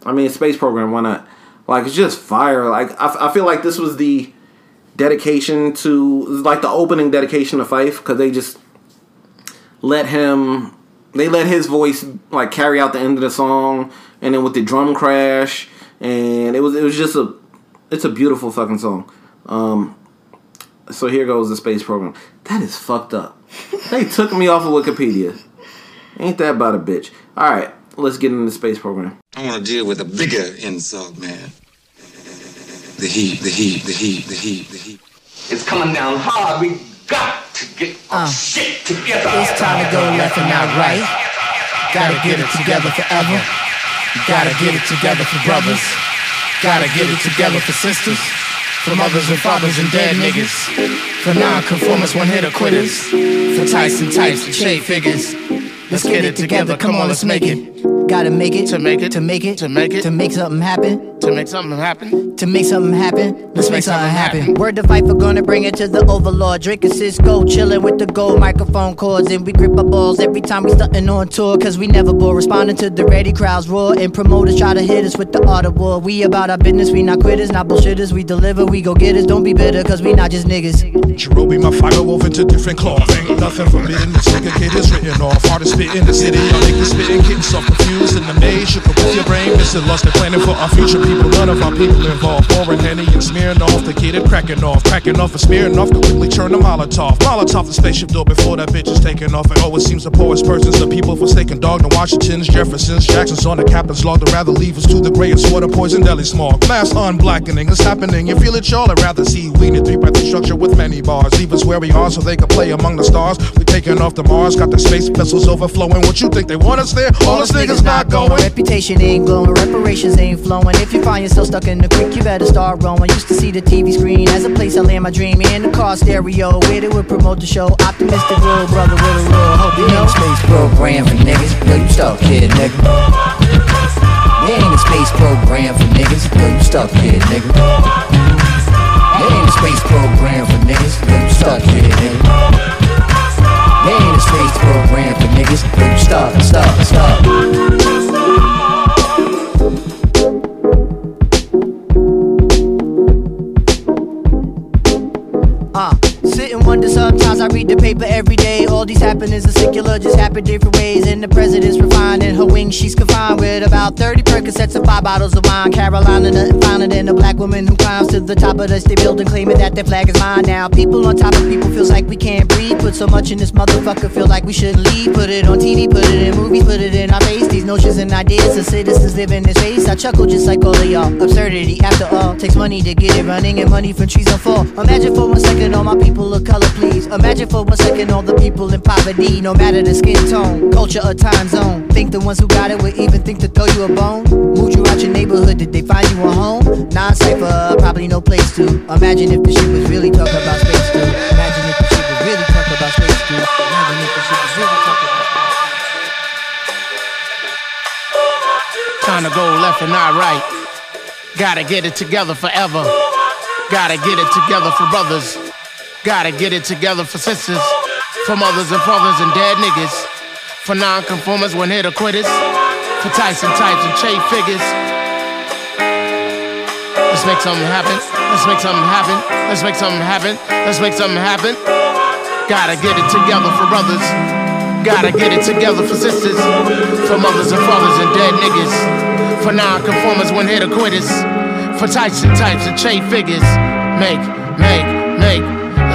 I mean, space program. Why not? Like it's just fire. Like I, I feel like this was the dedication to like the opening dedication to Phife because they just let him they let his voice like carry out the end of the song and then with the drum crash and it was it was just a it's a beautiful fucking song um so here goes the space program that is fucked up [LAUGHS] they took me off of wikipedia ain't that about a bitch all right let's get into the space program I want to deal with a bigger insult, man. The heat, the heat, the heat, the heat, the heat. It's coming down hard. We got to get our shit together. It's time to go left and not right. Gotta get it together forever. Gotta get it together for brothers. Gotta get it together for sisters. For mothers and fathers and dead niggas. For non-conformists, one-hitter quitters. For Tyson types and shade figures. Let's get it together. Come on, let's make it. Gotta make it to make it to make it to make it to make something happen to make something happen to make something happen. Let's make something happen. Word to fight for gonna bring it to the overlord. Drinking Cisco, chilling with the gold microphone cords, and we grip our balls every time we stuntin' on tour. Cause we never bore, responding to the ready crowds roar, and promoters try to hit us with the art of war. We about our business, we not quitters, not bullshitters. We deliver, we go get us. Don't be bitter, cause we not just niggas. Jarobi, my fire woven to different cloth. Ain't nothing forbidden. The second kid is written off. Hardest spit in the city. Y'all niggas spitting, getting so confused in the maze. Shook up with your brain, missing lost and planning for our future. People none of our people involved. Pouring Henny and smearing off to get it cracking off. Cracking off and smearing off, quickly turn to Molotov. Molotov the spaceship door before that bitch is taking off. It always seems the poorest persons, the people forsaken dog. The Washingtons, Jeffersons, Jacksons on the captain's log. They'd rather leave us to the grayest water, poison deli smog. Mass unblackening is happening. You feel it, y'all? I'd rather see we in a three breath structure with many bars. Leave us where we are so they can play among the stars. We taking off to Mars, got the space vessels overflowing. What you think they want us there? All us niggas not going. Reputation ain't glowing, reparations ain't flowing. If you find yourself stuck in the creek, you better start rowing. Used to see the TV screen as a place I land my dream in the car stereo. Where they would promote the show. Optimistic real brother with a real hope, you know. Space program for niggas. Yo, you stuck, kid, nigga. There ain't a space program for niggas. Yo, you stuck, kid, nigga. There ain't a space program for niggas. Yo, you stuck, kid, nigga. There ain't a space program for niggas. Yo, you stuck, stuck, stuck. I read the paper every day. All these happenings are secular, just happen different ways. And the president's refined in her wings, she's confined with about 30 Percocets and five bottles of wine. Carolina, nothing finer than a black woman who climbs to the top of the state building, claiming that their flag is mine now. People on top of people feels like we can't breathe. Put so much in this motherfucker, feel like we shouldn't leave. Put it on TV, put it in movies, put it in our face. These notions and ideas of citizens live in this space. I chuckle just like all of y'all. Absurdity, after all, takes money to get it running and money from trees on fall. Imagine for one second all my people of color, please. Imagine for one second all the people in poverty, no matter the skin tone, culture, or time zone. Think the ones who got it would even think to throw you a bone? Moved you out your neighborhood, did they find you a home? Non cipher, probably no place to. Imagine if the shit was really talking about space, too. Imagine if the shit was really talking about space, too. Imagine if the shit was really to go left and not right. Gotta get it together forever. Gotta get it together for brothers. Gotta get it together for sisters. For mothers and fathers and dead niggas. For non-conformers when hit or quitters. For Tyson types and trade figures. Let's make something happen. Let's make something happen. Let's make something happen. Let's make something happen. Gotta get it together for brothers. Gotta get it together for sisters. For mothers and fathers and dead niggas. For non-conformers when hit or quitters. For Tyson types and trade figures. Make, make.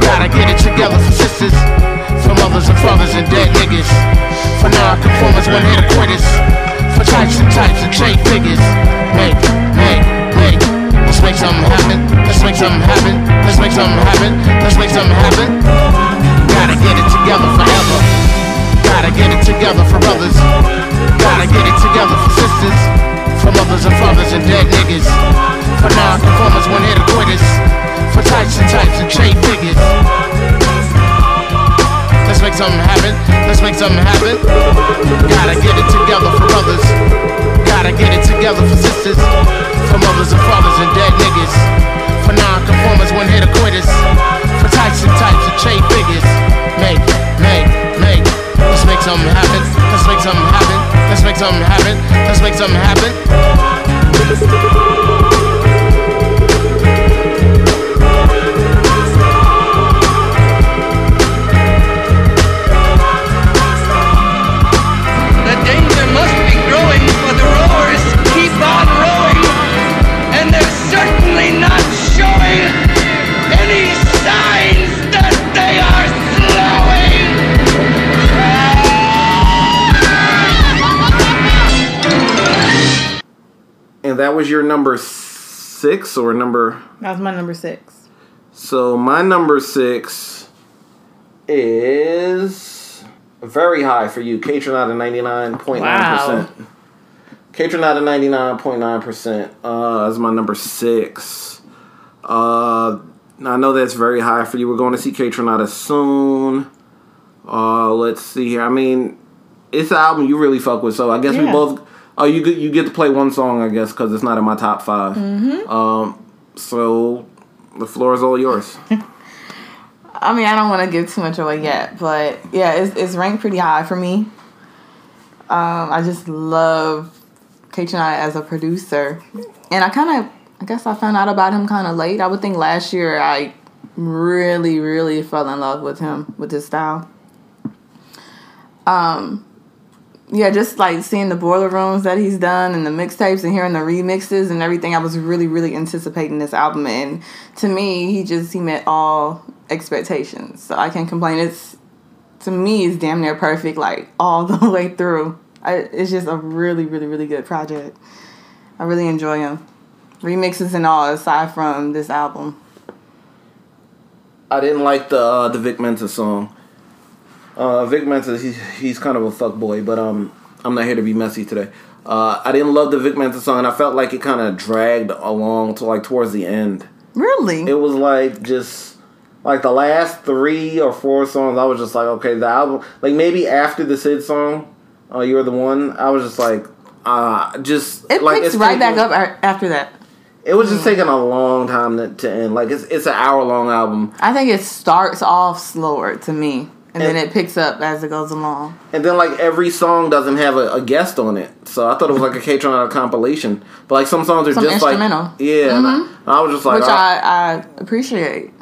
Gotta get it together for sisters. For mothers and fathers and dead niggas. For non-conformers when hit or quitters. For types and types and trade figures. Make, make, make. Let's make something happen. Let's make something happen. Let's make something happen. Let's make something happen. Gotta get it together forever. Gotta get it together for brothers. Gotta get it together for sisters. For mothers and fathers and dead niggas. For non-conformers when hit or quitters. For types and trade figures. Let's make something happen. Let's make something happen. Gotta get it together for brothers. Gotta get it together for sisters. For mothers and fathers and dead niggas. For non-conformers when hit quitters. For types and trade figures. Make, make, make. Let's make something happen. Let's make something happen. Let's make something happen. Let's make something happen. That was your number six or number. That was my number six. So my number six is very high for you. Kaytranada ninety nine point nine percent. Kaytranada ninety nine point nine percent. Uh, that's my number six. Uh, I know that's very high for you. We're going to see Kaytranada soon. Uh, let's see here. I mean, it's an album you really fuck with, so I guess we both. Oh, you get you get to play one song, I guess, because it's not in my top 5 Mhm. Um, so The floor is all yours. [LAUGHS] I mean, I don't want to give too much away yet, but yeah, it's, it's ranked pretty high for me. Um, I just love Kaytranada as a producer, and I kind of, I guess I found out about him kind of late. I would think last year I really, really fell in love with him with his style. Um, yeah, just like seeing the boiler rooms that he's done and the mixtapes and hearing the remixes and everything, I was really, really anticipating this album. And to me, he just he met all expectations. So I can't complain. It's to me, it's damn near perfect, like all [LAUGHS] the way through. I, it's just a really, really, really good project. I really enjoy him, remixes and all. Aside from this album, I didn't like the uh, the Vic Mensa song. Uh, Vic Mensa, he, he's kind of a fuck boy, but um, I'm not here to be messy today. Uh, I didn't love the Vic Mensa song, and I felt like it kind of dragged along to like towards the end. Really? It was like just like the last three or four songs. I was just like, okay, the album. Like maybe after the Syd song, uh, "You're the One," I was just like, uh, just it like picks right taking- back up after that. It was just taking a long time to, to end. Like it's it's an hour long album. I think it starts off slower to me, and, then it picks up as it goes along. And then like every song doesn't have a, a guest on it, so I thought it was like a K Tron compilation. But like some songs are Some just like instrumental. yeah. and I- Mhm. and I, was just like, which oh, I, I appreciate.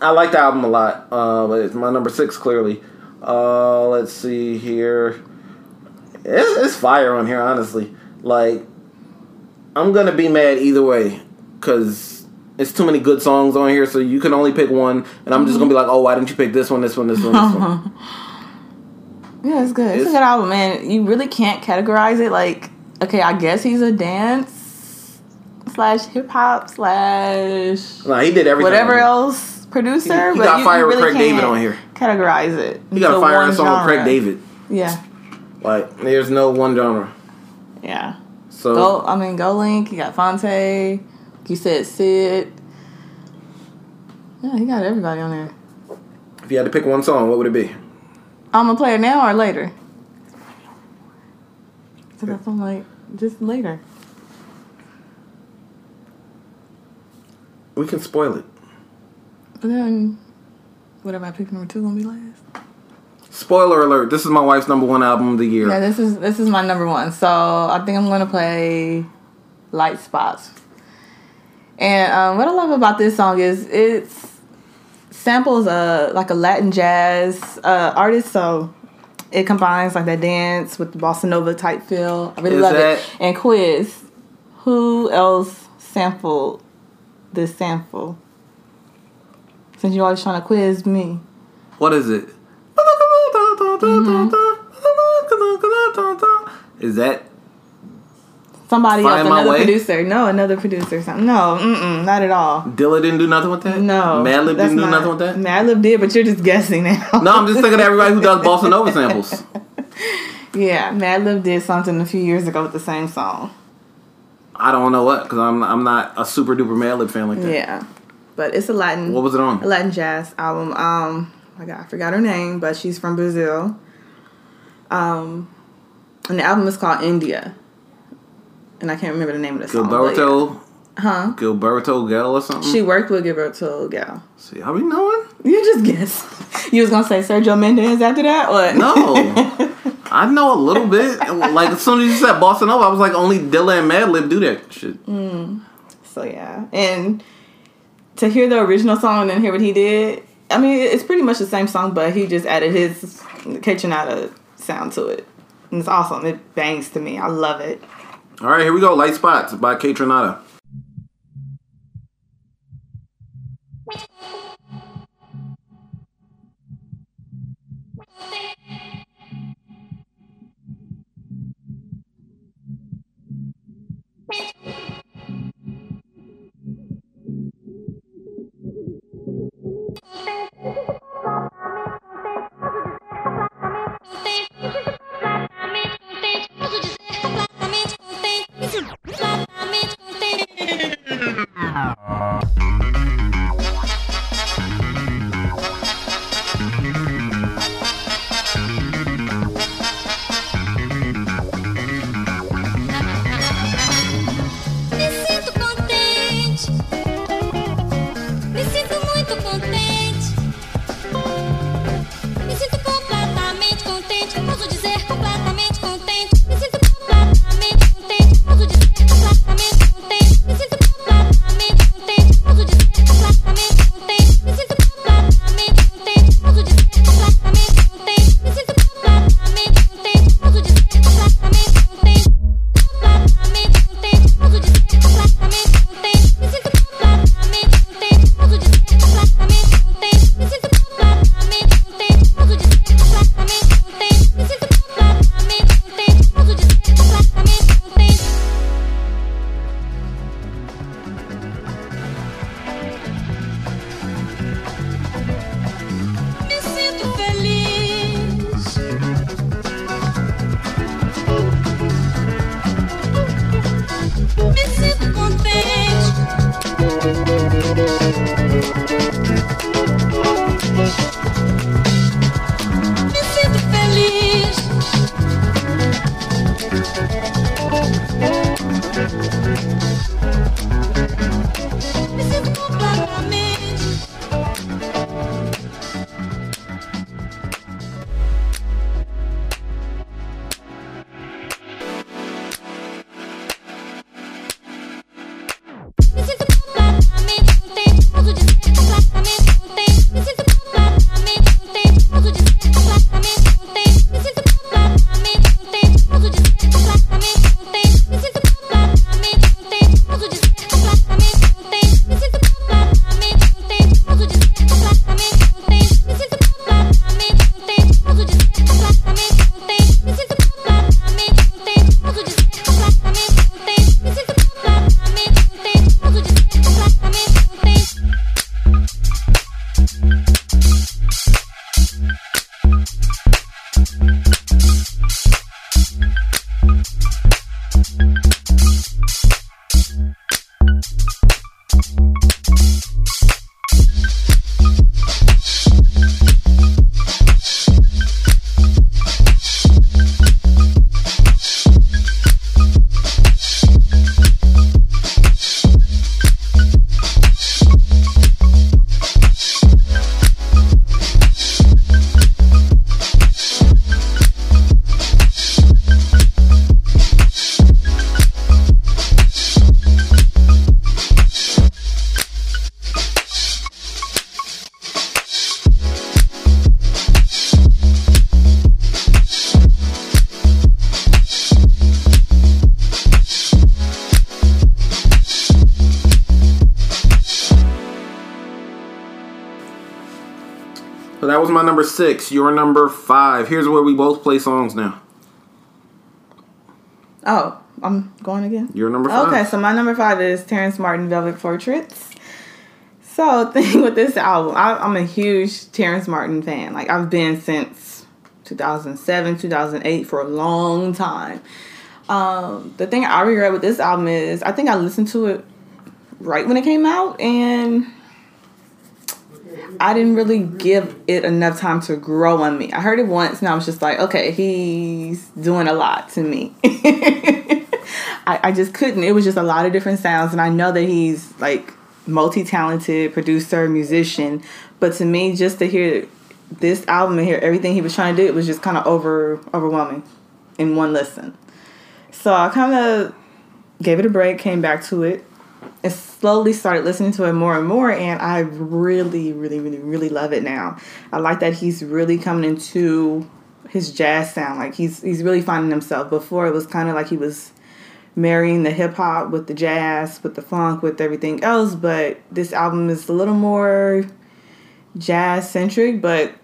I like the album a lot, uh, but it's my number six clearly. Uh, let's see here. It's, it's fire on here, honestly. Like, I'm gonna be mad either way because it's too many good songs on here, so you can only pick one, and I'm just gonna be like, oh, why didn't you pick this one, this one, this one, this one? [LAUGHS] Yeah, it's good. It's, a good album, man. You really can't categorize it like, okay, I guess he's a dance slash hip hop slash Nah, he did everything. whatever else producer. He- he but got you, fire you with really Craig David on here. Categorize it. He got a into fire one song with Craig. David. Yeah, Like, there's no one genre. yeah. So Go. I mean, GoldLink. You got Phonte. You said Syd. Yeah, he got everybody on there. if you had to pick one song, what would it be? I'm gonna play it now or later. So that's I'm like just later. We can spoil it. But then, whatever I pick number two gonna be last. Spoiler alert: This is my wife's number one album of the year. Yeah, this is this is my number one. So I think I'm gonna play Lite Spots. And um, what I love about this song is it samples uh like a Latin jazz uh, artist, so it combines like that dance with the bossa nova type feel. I really Is love that- it. And quiz, who else sampled this sample? Since you're always trying to quiz me. What is it? Is that Somebody Find else, another Way? producer. No, another producer. Something. No, mm-mm, not at all. Dilla didn't do nothing with that? No, Madlib didn't do nothing with that? Madlib did, but you're just guessing now. [LAUGHS] No, I'm just thinking of everybody who does bossa nova [LAUGHS] samples. yeah, Madlib did something a few years ago with the same song. I don't know what because I'm I'm not a super duper Madlib fan like that. Yeah, but it's a Latin. What was it on? A Latin jazz album. Um, my God, I forgot her name, but she's from Brazil. Um, and the album is called India, and I can't remember the name of the song. but yeah. Gilberto Huh? Gilberto Gil or something. She worked with Gilberto Gal. See, how we knowing? You just guess. You was gonna say Sergio Mendes after that? What? No. [LAUGHS] I know a little bit. Like as soon as you said bossa nova, I was like, only Dilla and Madlib do that shit. Mm. So yeah, and to hear the original song and then hear what he did, I mean, it's pretty much the same song, but he just added his Kaytranada sound to it, and it's awesome. It bangs to me. I love it. All right, here we go. Lite Spots by Kaytranada. Your number five. Here's where we both play songs now. Oh, I'm going again. Your number five. Okay, so my number five is Terrace Martin Velvet Portraits. So, [LAUGHS] thing with this album, I, I'm a huge Terrace Martin fan. Like, I've been since 2007, 2008 for a long time. Um, the thing I regret with this album is I think I listened to it right when it came out, and I didn't really give it enough time to grow on me. I heard it once, and I was just like, okay, he's doing a lot to me. [LAUGHS] I, I just couldn't. It was just a lot of different sounds, and I know that he's like multi-talented producer, musician, but to me, just to hear this album and hear everything he was trying to do, it was just kind of over overwhelming in one listen. So I kind of gave it a break, came back to it, and slowly started listening to it more and more. And I really, really, really, really love it now. I like that he's really coming into his jazz sound. Like he's he's really finding himself. Before it was kind of like he was marrying the hip hop with the jazz, with the funk, with everything else. But this album is a little more jazz centric, but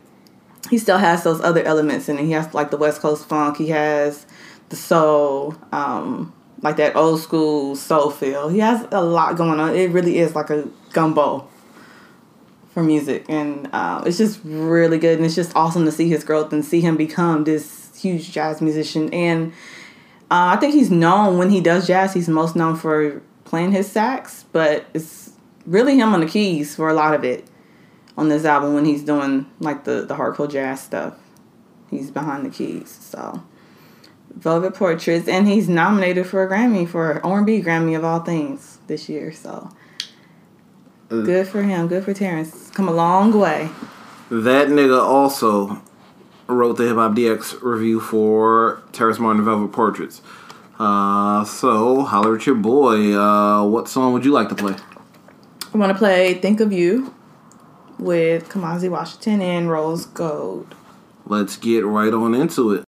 he still has those other elements in it. He has like the West Coast funk. He has the soul, um, like that old school soul feel. He has a lot going on. It really is like a gumbo for music, and uh, it's just really good. And it's just awesome to see his growth and see him become this huge jazz musician. And uh, I think he's known when he does jazz. He's most known for playing his sax, but it's really him on the keys for a lot of it on this album when he's doing like the the hardcore jazz stuff. He's behind the keys, so. Velvet Portraits, and he's nominated for a Grammy for R&B Grammy of all things this year. So good for him. Good for Terrace. Come a long way. That nigga also wrote the Hip Hop DX review for Terrace Martin Velvet Portraits. Uh, so holler at your boy. Uh, what song would you like to play? I want to play "Think of You" with Kamasi Washington and Rose Gold. Let's get right on into it.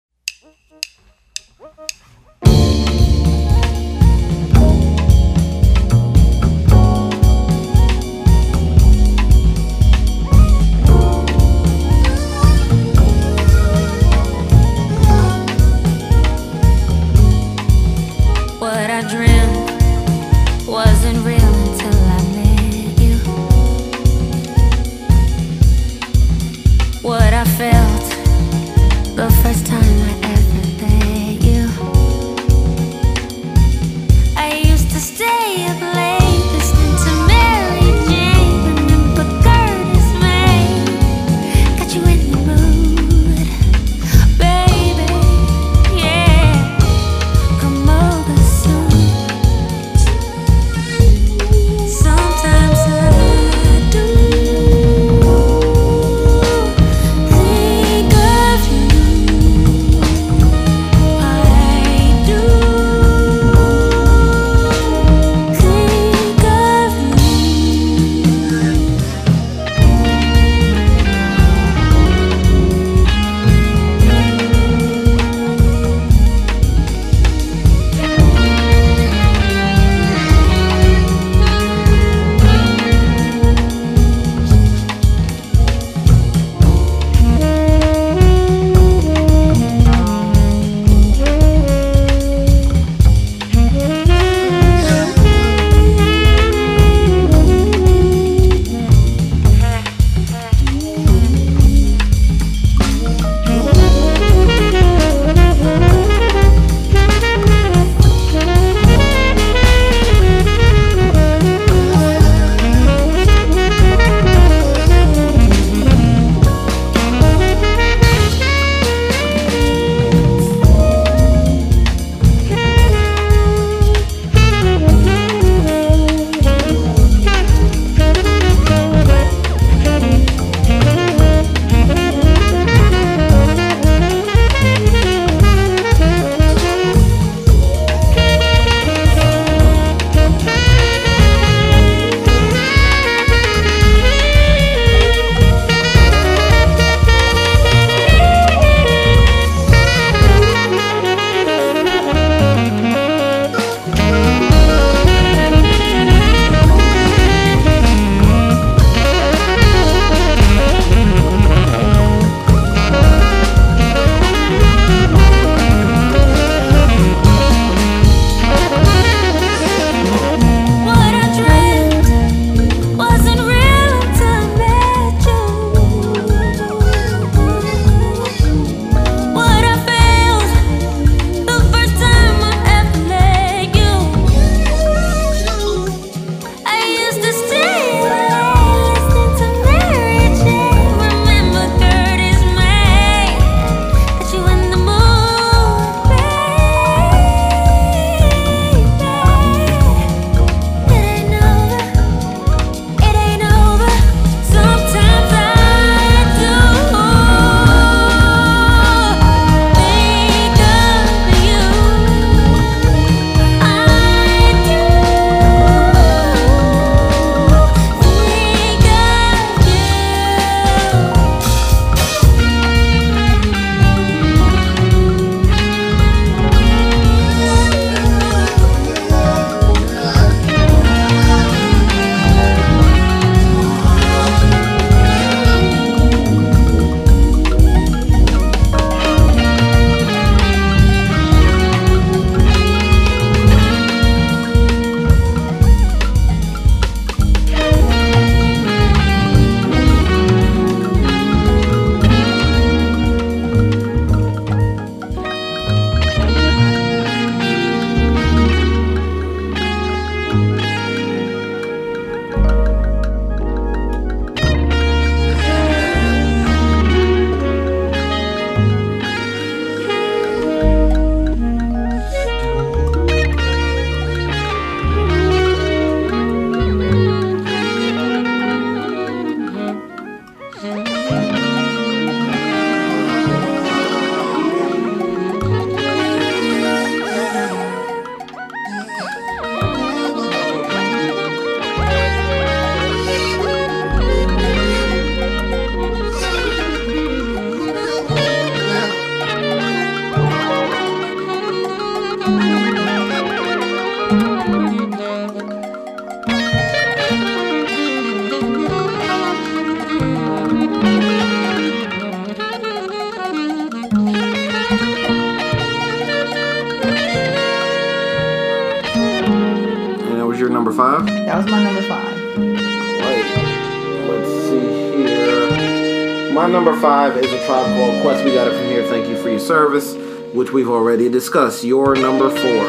Five is a tribe called Quest. We got it from here. Thank you for your service, which we've already discussed. Your number four.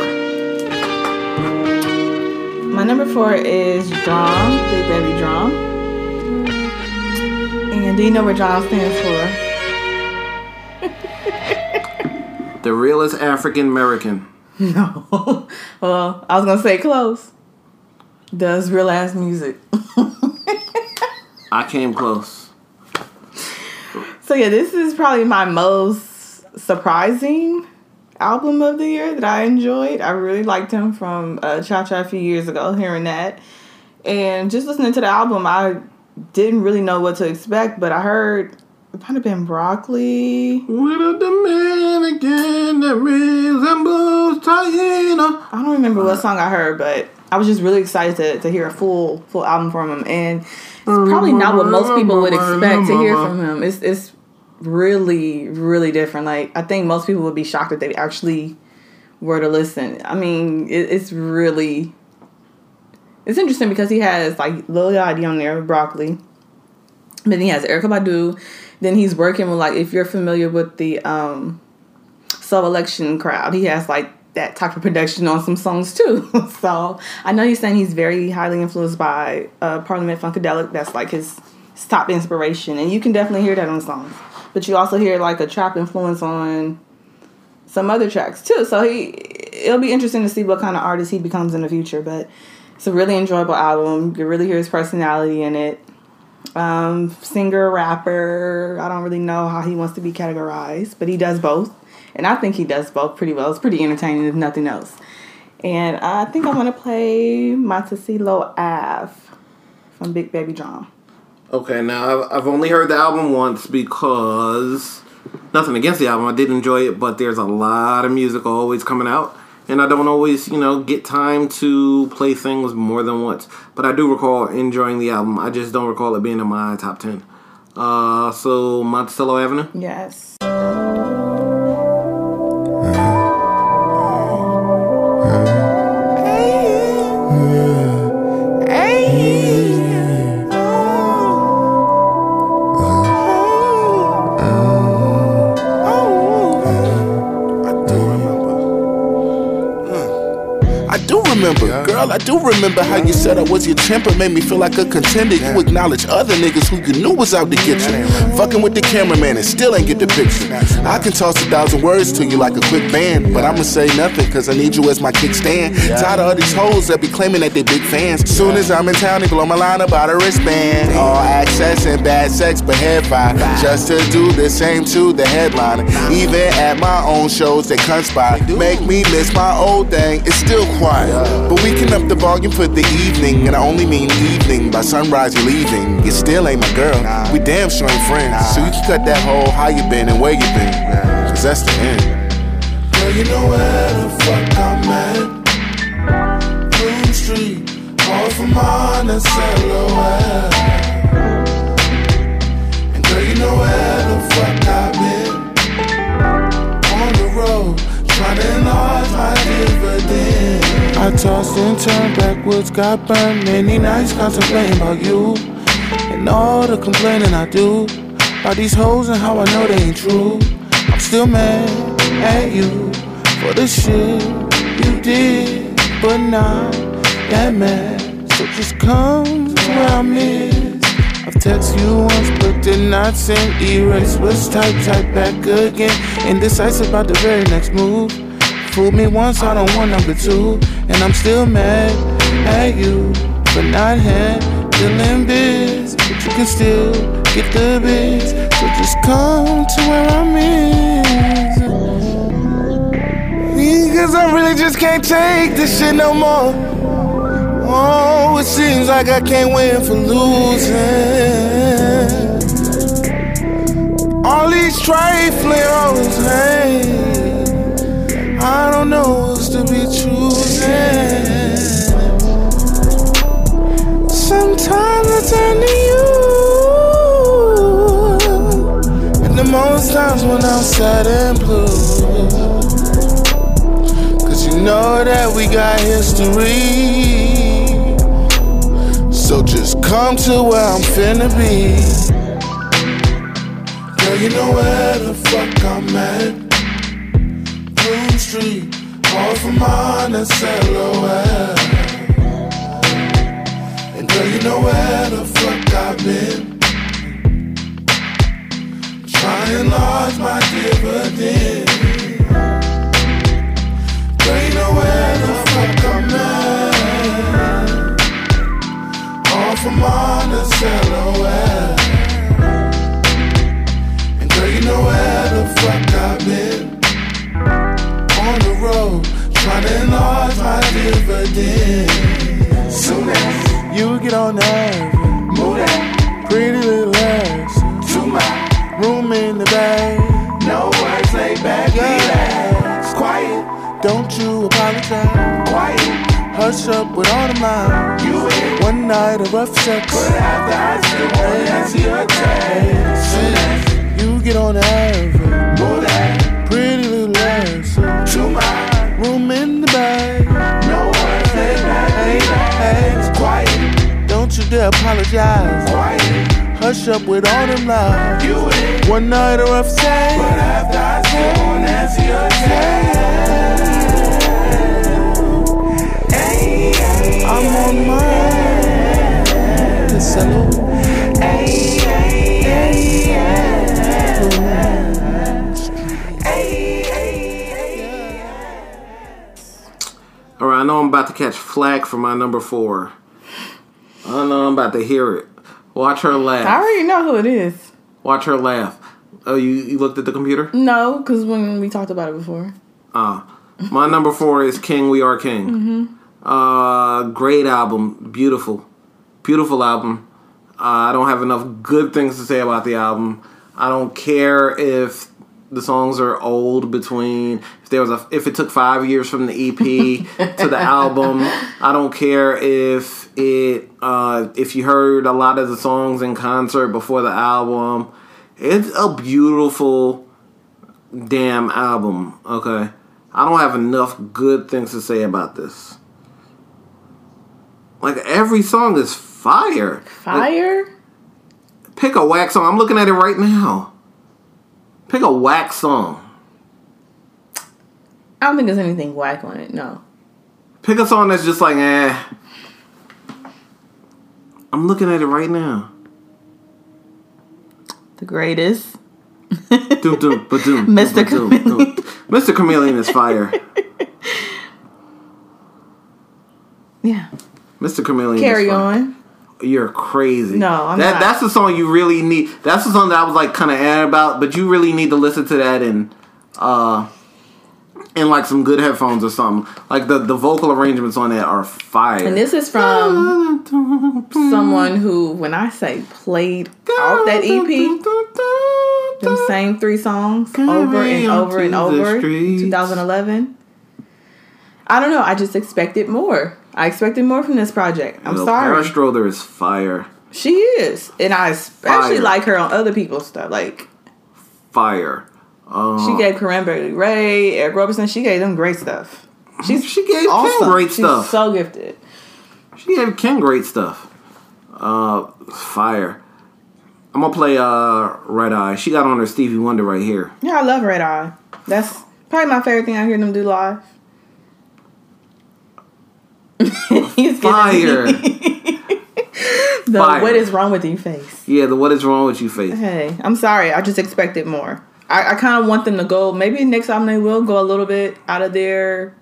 My number four is D.R.A.M., Big Baby Drum. And do you know what D.R.A.M. stands for? [LAUGHS] The realest African American. [LAUGHS] No. well, I was gonna say close. Does real ass music. [LAUGHS] I came close. So yeah, this is probably my most surprising album of the year that I enjoyed. I really liked him from uh, Cha Cha a few years ago, hearing that, and just listening to the album, I didn't really know what to expect, but I heard it might have been broccoli. With a Dominican that resembles Taina. I don't remember what song I heard, but I was just really excited to, to hear a full full album from him, and it's probably not what most people would expect to hear from him. It's it's really really different. Like I think most people would be shocked if they actually were to listen. I mean, it, it's really it's interesting because he has like Lil Yachty on there, broccoli. Then he has Erykah Badu. Then he's working with like if you're familiar with the um Soulection crowd, he has like that type of production on some songs too. [LAUGHS] so I know he's saying he's very highly influenced by uh, Parliament Funkadelic. That's like his, his top inspiration, and you can definitely hear that on songs. But you also hear like a trap influence on some other tracks too. So he it'll be interesting to see what kind of artist he becomes in the future. But it's a really enjoyable album. You really hear his personality in it. Um, singer, rapper. I don't really know how he wants to be categorized, but he does both. And I think he does both pretty well. It's pretty entertaining, if nothing else. And I think I'm to play Monticello Ave from Big Baby John. Okay, now I've, I've only heard the album once because nothing against the album. I did enjoy it, but there's a lot of music always coming out, and I don't always, you know, get time to play things more than once. But I do recall enjoying the album. I just don't recall it being in my top ten. Uh, so Monticello Avenue. Yes. I do remember how you said I was your temper, made me feel like a contender. You acknowledge other niggas who you knew was out to get you. Fucking with the cameraman and still ain't get the picture. I can toss a thousand words to you like a quick band, but I'ma say nothing cause I need you as my kickstand. Tired of all these hoes that be claiming that they big fans. Soon as I'm in town, they blow my line about a wristband. All access and bad sex, but head vibe. Just to do the same to the headliner. Even at my own shows, they conspire. Make me miss my old thing, it's still quiet. But we can up the volume for the evening, and I only mean evening. By sunrise, you're leaving. You still ain't my girl. We damn sure ain't friends. So you can cut that whole how you been and where you been. Cause that's the end. Girl, you know where the fuck I'm at. Bloom Street, all from Monticello. And girl, you know where the fuck I've been. On the road, trying to enlarge my dividend. I tossed and turned backwards, got burned many nights contemplating about you. And all the complaining I do about these hoes and how I know they ain't true. I'm still mad at you for the shit you did, but not that mad. So just come where I miss. I've texted you once, but did not send erase. Was type, type back again. Indecisive about the very next move. Fooled me once, I don't want number two. And I'm still mad at you for not handling biz. But you can still get the biz. So just come to where I'm in. Cause I really just can't take this shit no more. Oh, it seems like I can't win for losing. All these trifling hoes. I don't know what's to be choosing. Sometimes I turn to you. And the most times when I'm sad and blue. Cause you know that we got history. So just come to where I'm finna be. Girl, you know where the fuck I'm at. Street, off from Silhouette. And girl, you know where the fuck I've been. Trying large my dividend. Girl, you know where the fuck I'm at. Off from Honda Silhouette. Enlarge my dividend. Soon as you get on that, move that pretty little ass to my room in the bag. No words, lay back, relax, quiet. Don't you apologize, quiet. Hush up with all the mine. You in one night of rough sex, but after I still answer your text. Soon as you get on that, move you dare apologize. Hush up with all them lies. One night of rough but after I still wanna answer your text. I'm on my salute. All right, I know I'm about to catch flack for my number four. I know I'm about to hear it. Watch her laugh. I already know who it is. Watch her laugh. Oh, you, you looked at the computer? No, because when we talked about it before. Uh, my number four is King We Are King. Mm-hmm. Uh, great album, beautiful, beautiful album. Uh, I don't have enough good things to say about the album. I don't care if the songs are old between if there was a if it took five years from the EP to the [LAUGHS] album. I don't care if it uh, if you heard a lot of the songs in concert before the album. It's a beautiful damn album. Okay, I don't have enough good things to say about this. Like every song is fire. Fire? Like, pick a wax song. I'm looking at it right now. Pick a wax song. I don't think there's anything whack on it. No. Pick a song that's just like, eh. I'm looking at it right now. The greatest. Doom, doom, ba-doom, [LAUGHS] Mr. ba-doom, doom. Mr. Chameleon is fire. [LAUGHS] Yeah. Mr. Chameleon. Carry is fire. on. You're crazy. No, I'm that, not. That's the song you really need. That's the song that I was like kind of ad about, but you really need to listen to that and uh, in like some good headphones or something. Like the the vocal arrangements on that are fire. And this is from someone who, when I say played off that EP, them same three songs over and over and over, streets. 2011. I don't know. I just expected more. I expected more from this project. I'm Yo, sorry. Paris Strother is fire. She is, and I especially Fire. like her on other people's stuff. Like Fire. Um, she gave Bailey Rae, Eric Roberson. She gave them great stuff. She's she gave awesome. Kim great She's stuff. So gifted. She gave Ken great stuff. Uh, fire. I'm gonna play uh Red Eye. She got on her Stevie Wonder right here. Yeah, I love Red Eye. That's probably my favorite thing I hear them do live. [LAUGHS] He's Fire. [LAUGHS] the Fire. what is wrong with you face. Yeah, the what is wrong with you face. Hey, I'm sorry. I just expected more. I, I kind of want them to go. Maybe next time they will go a little bit out of their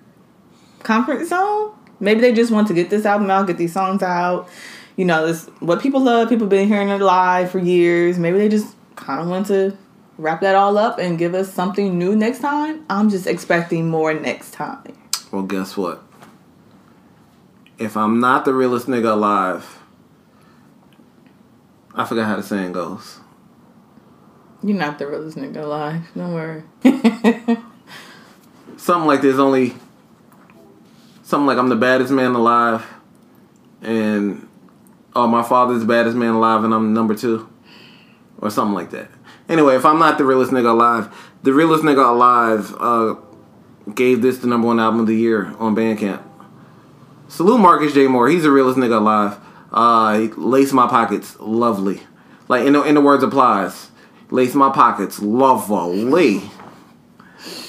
comfort zone. Maybe they just want to get this album out, get these songs out. You know, this what people love. People been hearing it live for years. Maybe they just kind of want to wrap that all up and give us something new next time. I'm just expecting more next time. Well, guess what? If I'm not the realest nigga alive, I forgot how the saying goes. You're not the realest nigga alive. Don't worry. [LAUGHS] Something like there's only something like I'm the baddest man alive, and oh my father's the baddest man alive, and I'm number two, or something like that. Anyway, if I'm not the realest nigga alive, the realest nigga alive uh, gave this the number one album of the year on Bandcamp. Salute Marcus J. Moore. He's the realest nigga alive. Uh, lace my pockets, lovely. Like in the, in the words applies, lace my pockets, lovely.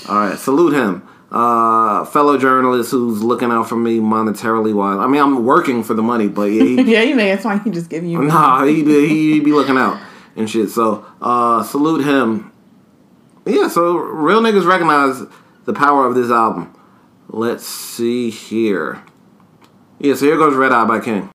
All right, salute him. Uh, fellow journalist who's looking out for me monetarily while I mean I'm working for the money, but yeah, he, [LAUGHS] yeah, you may. It's fine. He just give you. Nah, he be he be looking out and shit. So uh salute him. Yeah, so real niggas recognize the power of this album. Let's see here. Yeah, so here goes Red Eye by King.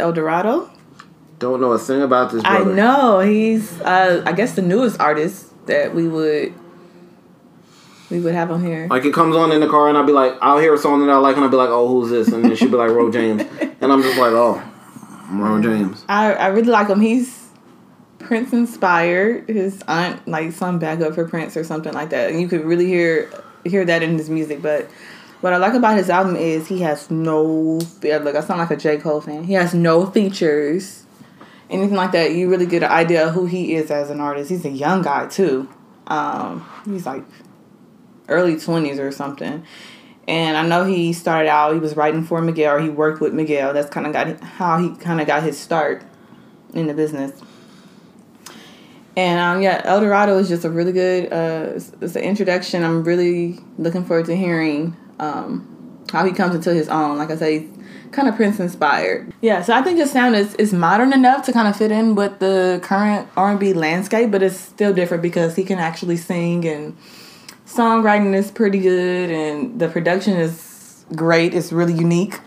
El Dorado. Don't know a thing about this I know he's, uh, I guess, the newest artist that we would we would have on here. Like it comes on in the car and I'll be like, I'll hear a song that I like and I'll be like, oh, who's this? And then she'll be like, Ro James. [LAUGHS] And I'm just like, oh, Ro James. I, I really like him. He's Prince inspired. His aunt like some backup for Prince or something like that, and you could really hear hear that in his music. But what I like about his album is he has no. Look, I sound like a J Cole fan. He has no features, anything like that. You really get an idea of who he is as an artist. He's a young guy too. Um, he's like early twenties or something. And I know he started out. He was writing for Miguel, or he worked with Miguel. That's kind of got how he kind of got his start in the business. And um, yeah, El Dorado is just a really good. Uh, it's, it's an introduction. I'm really looking forward to hearing um, how he comes into his own. Like I say, kind of Prince inspired. Yeah, so I think his sound is, is modern enough to kind of fit in with the current R&B landscape, but it's still different because he can actually sing and songwriting is pretty good and the production is great. It's really unique.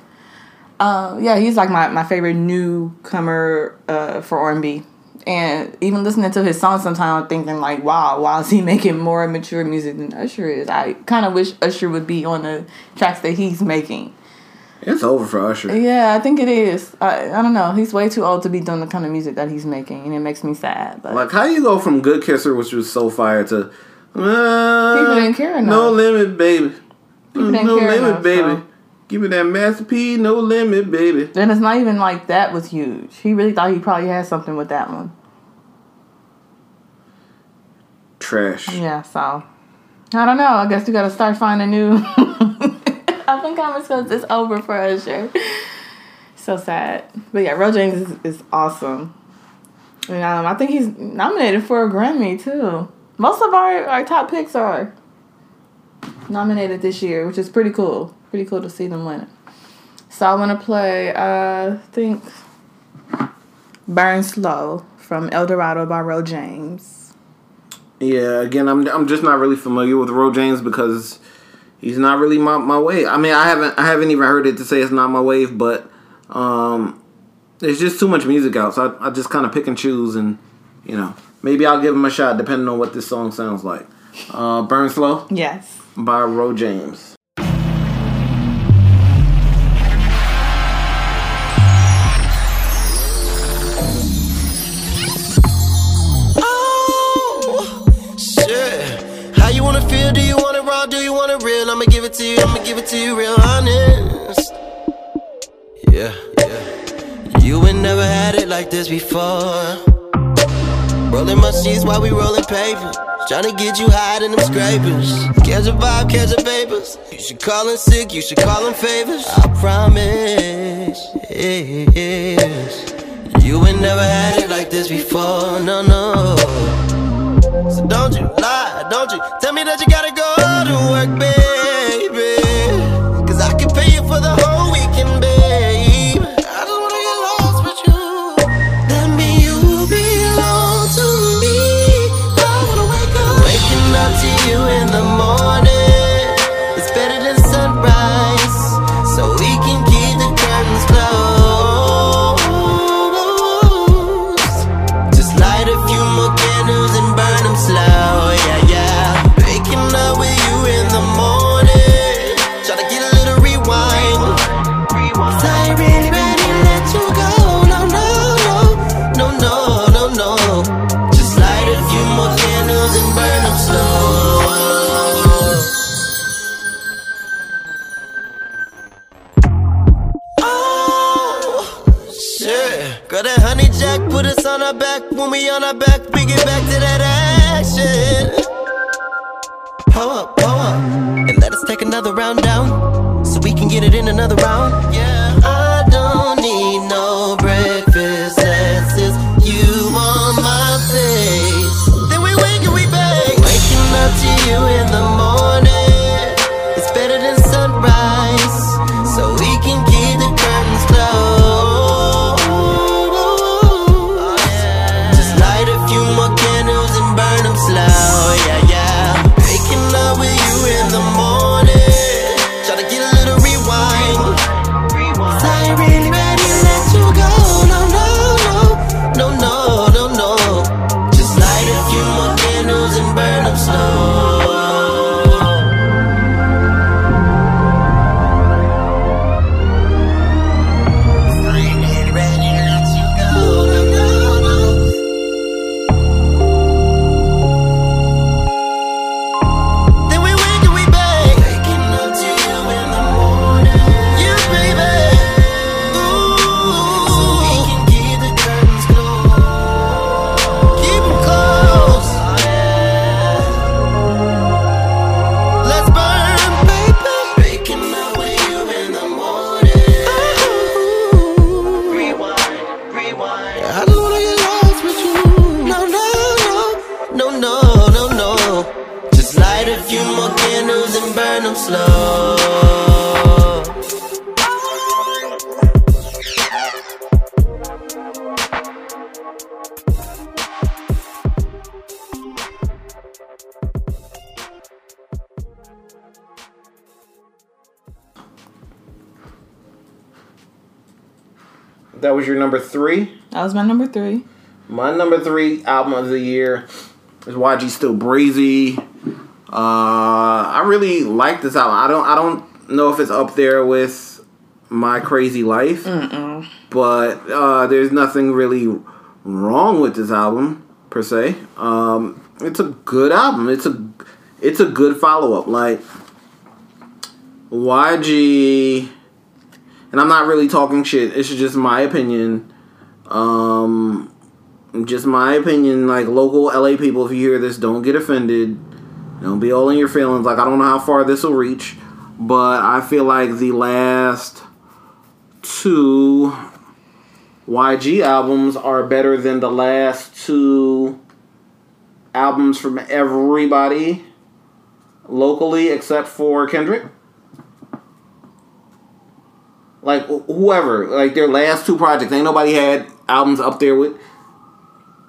Uh, yeah, he's like my, my favorite newcomer uh, for R&B. And even listening to his songs sometimes I'm thinking like, wow, why is he [LAUGHS] making more mature music than Usher is? I kind of wish Usher would be on the tracks that he's making. It's over for Usher. Yeah, I think it is. I, I don't know. He's way too old to be doing the kind of music that he's making, and it makes me sad. But Like, how you go from Good Kisser, which was so fire, to uh, People didn't care enough. No limit, baby. People didn't no care limit, enough, baby. so. Give me that Master P, no limit, baby. then it's not even like that was huge. He really thought he probably had something with that one. Trash. Yeah, so I don't know. I guess we got to start finding new up and comers because it's over for Usher. So sad. But yeah, Ro James is, is awesome. And um, I think he's nominated for a Grammy too. Most of our, our top picks are nominated this year, which is pretty cool. Pretty cool to see them win it. So I want to play, uh, I think, Burn Slow from El Dorado by Ro James. Yeah, again, I'm I'm just not really familiar with Ro James because he's not really my, my wave. I mean, I haven't I haven't even heard it to say it's not my wave, but um, there's just too much music out, so I, I just kind of pick and choose, and you know, maybe I'll give him a shot depending on what this song sounds like. Uh, Burn Slow Yes. by Ro James. I'ma give it to you. I'ma give it to you real honest. Yeah, yeah. You ain't never had it like this before. Rolling my sheets while we rolling paper. Tryna get you high in them scrapers. Catch a vibe, catch a papers. You should call in sick, you should call in favors. I promise. You ain't never had it like this before. No, no. So don't you lie, don't you tell me that you gotta go to work, baby. Album of the year is YG Still Brazy? Uh, I really like this album. I don't I don't know if it's up there with My Krazy Life, Mm-mm. but uh, there's nothing really wrong with this album per se. Um, it's a good album. It's a it's a good follow up. Like YG, and I'm not really talking shit. It's just my opinion. Just my opinion. Like local LA people, if you hear this, don't get offended. Don't be all in your feelings. Like I don't know how far this will reach, but I feel like the last two YG albums are better than the last two albums from everybody locally except for Kendrick. Like whoever, like their last two projects, ain't nobody had albums up there with.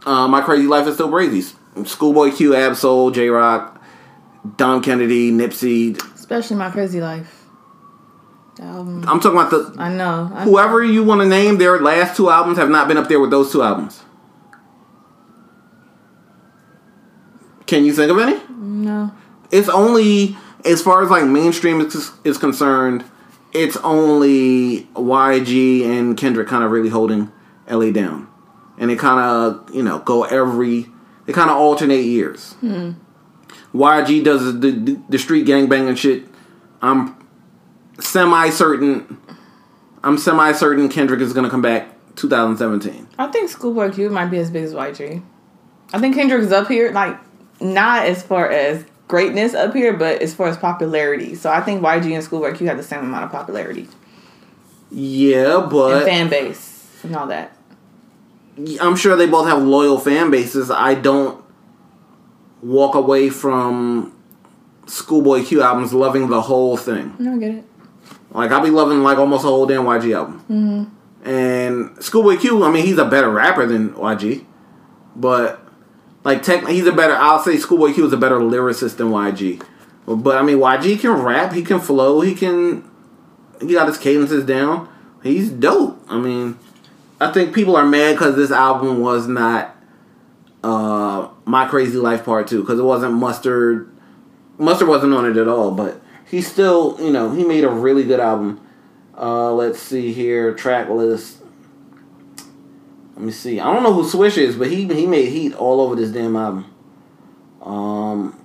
Uh, My Krazy Life is Still Brazy's. Schoolboy Q, Ab-Soul, Jay Rock, Dom Kennedy, Nipsey. Especially my crazy life. Album. I'm talking about the I know. I, whoever you want to name. Their last two albums have not been up there with those two albums. Can you think of any? No. It's only as far as like mainstream is, is concerned. It's only YG and Kendrick kind of really holding LA down, and they kind of you know go every. They kind of alternate years. Hmm. YG does the, the, the street gang banging shit. I'm semi certain. I'm semi certain Kendrick is gonna come back 2017. I think Schoolboy Q might be as big as YG. I think Kendrick's up here, like not as far as greatness up here, but as far as popularity. So I think YG and Schoolboy Q have the same amount of popularity Yeah, and but fan base and all that. I'm sure they both have loyal fan bases. I don't walk away from Schoolboy Q albums loving the whole thing. No, I get it. Like I'll be loving like almost a whole damn YG album. Mm-hmm. And Schoolboy Q, I mean, he's a better rapper than YG, but like tech, he's a better. I'll say Schoolboy Q is a better lyricist than YG. But I mean, YG can rap, he can flow, he can. He got his cadences down. He's dope. I mean, I think people are mad because this album was not uh My Krazy Life Part Two because it wasn't Mustard. Mustard wasn't on it at all, but he still, you know, he made a really good album. Uh, let's see here, track list. Let me see. I don't know who Swish is, but he he made heat all over this damn album. Um,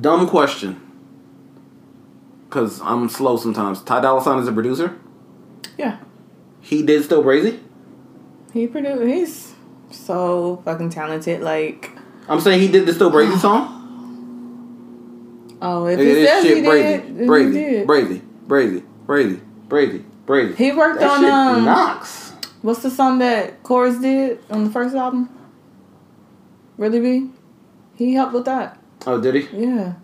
dumb question. Cause I'm slow sometimes. Ty Dolla Sign is a producer. Yeah. He did Still Brazy. He produced. He's so fucking talented. Like, I'm saying he did the Still Brazy [SIGHS] song. oh, if Look he says he shit, did, Brazy, he Brazy, did. Brazy, Brazy, Brazy, Brazy, Brazy. He worked That on shit um. knocks. What's the song that Chorus did on the first album? Really be? He helped with that. Oh, did he? Yeah.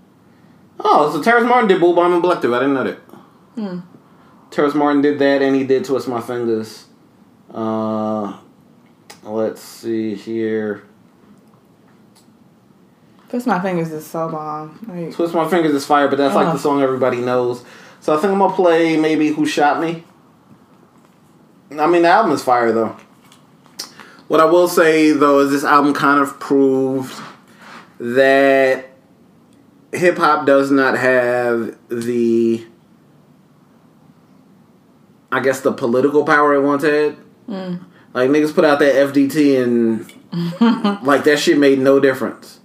Oh, so Terrace Martin did Bool Balm and Bollective. I didn't know that. Hmm. Terrace Martin did that, and he did Twist My Fingaz. Uh, let's see here. Twist my Fingaz is so bomb. Like, Twist My Fingaz is fire, but that's like the song everybody knows. So I think I'm gonna play maybe Who Shot Me. I mean, the album is fire though. What I will say though is this album kind of proved that hip hop does not have the, I guess, the political power it once had. mm. Like niggas put out that FDT and [LAUGHS] like that shit made no difference.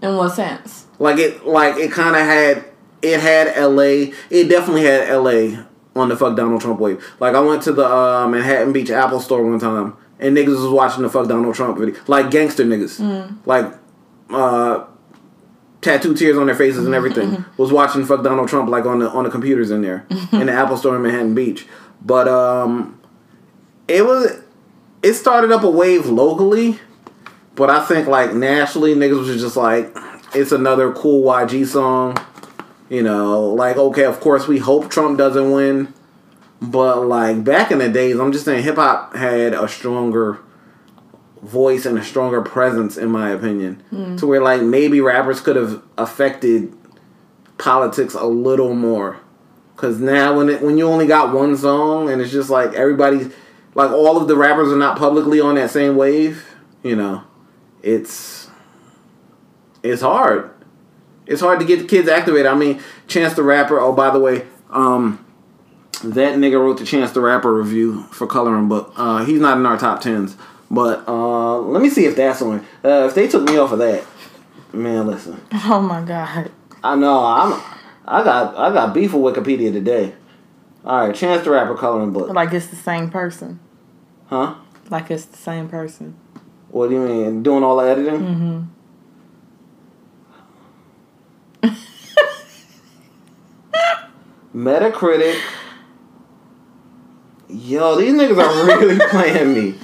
In what sense? Like it, like it kind of had, it had L.A. It definitely had L.A. on the fuck Donald Trump wave. Like I went to the uh, Manhattan Beach Apple Store one time, and niggas was watching the fuck Donald Trump video, like gangster niggas, Mm. like uh, tattoo tears on their faces and everything. was watching fuck Donald Trump like on the on the computers in there in the Apple Store in Manhattan Beach. But um, it was it started up a wave locally, but I think like nationally niggas was just like it's another cool YG song. You know, like okay, of course we hope Trump doesn't win, but like back in the days, I'm just saying hip hop had a stronger voice and a stronger presence in my opinion Mm. to where like maybe rappers could have affected politics a little more Cause now when it, when you only got one song and it's just like everybody's like all of the rappers are not publicly on that same wave, you know, it's it's hard. It's hard to get the kids activated. I mean, Chance the Rapper. Oh, by the way, um, that nigga wrote the Chance the Rapper review for Coloring Book. Uh, he's not in our top tens, but uh, let me see if that's on. Uh, if they took me off of that, man, listen. Oh my god. I know I'm. I got I got beef with Wikipedia today. All right, Chance the Rapper Coloring Book. Like it's the same person. Huh? Like it's the same person. What do you mean? Doing all the editing? Mm-hmm. [LAUGHS] Metacritic. Yo, these niggas are really [LAUGHS] playing me.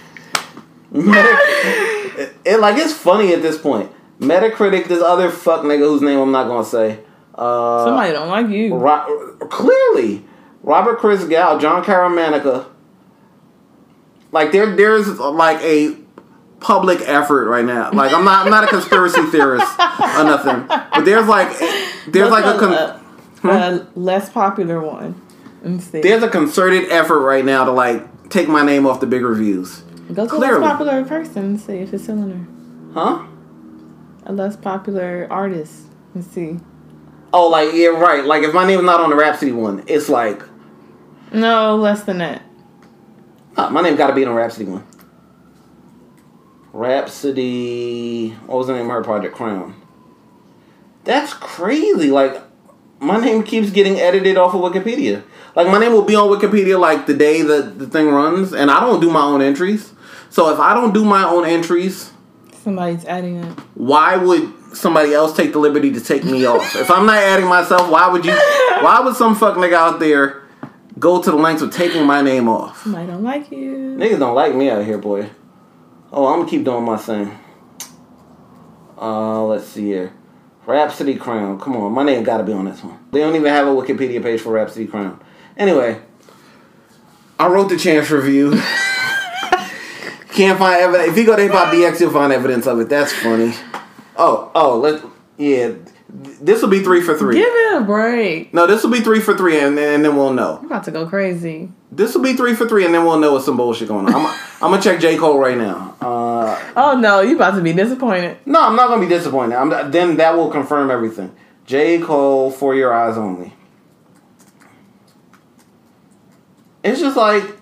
It, [LAUGHS] it- like it's funny at this point. Metacritic, this other fuck nigga whose name I'm not gonna say. Uh, Somebody don't like you. Ro- clearly, Robert Chris Gal, Jon Caramanica. Like there, there's like a public effort right now. Like I'm not, I'm not a conspiracy [LAUGHS] theorist or nothing, but there's like, there's like a, con- a, a less popular one. Let me see. there's a concerted effort right now to like take my name off the big reviews. Go to a clearly. less popular person and see if it's still in there. Huh? A less popular artist and see. Oh, like yeah, right. Like if my name's not on the Rapsody one, it's like No, less than that. my name got to be on Rapsody one. Rapsody. What was the name of her project? Crown. That's crazy. Like my name keeps getting edited off of Wikipedia. Like my name will be on Wikipedia like the day that the thing runs, and I don't do my own entries. So if I don't do my own entries, Somebody's adding it. why would somebody else take the liberty to take me off? If I'm not adding myself, why would you? Why would some fuck nigga out there go to the lengths of taking my name off? Somebody don't like you. Niggas don't like me out here, boy. Oh, I'm gonna keep doing my thing. Uh, let's see here. Rapsody Crown. Come on, my name gotta be on this one. They don't even have a Wikipedia page for Rapsody Crown. Anyway, I wrote the Chance review. [LAUGHS] Can't find evidence. If you go to Hip Hop DX, you'll find evidence of it. That's funny. Oh, oh, let yeah. This will be three for three. Give it a break. No, this will be three for three, and then, and then we'll know. I'm about to go crazy. This will be three for three, and then we'll know what some bullshit going on. I'm, [LAUGHS] I'm gonna check J Cole right now. Uh, Oh no, you about to be disappointed. no, I'm not gonna be disappointed. I'm, then that will confirm everything. J Cole for your eyes only. It's just like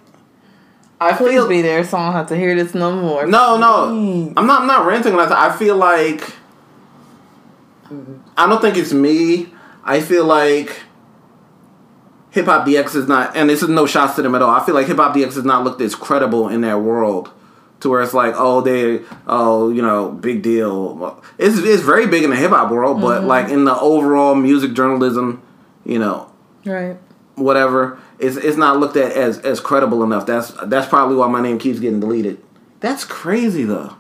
I Please feel be there so I don't have to hear this no more. no, no. I'm not. I'm not ranting. or nothing. I feel like I don't think it's me. I feel like Hip Hop DX is not, and this is no shots to them at all. I feel like Hip Hop DX is not looked as credible in that world, to where it's like, oh, they, oh, you know, big deal. It's it's very big in the hip hop world, but Mhm. like in the overall music journalism, you know, Right. whatever, it's it's not looked at as as credible enough. That's that's probably why my name keeps getting deleted. That's crazy though.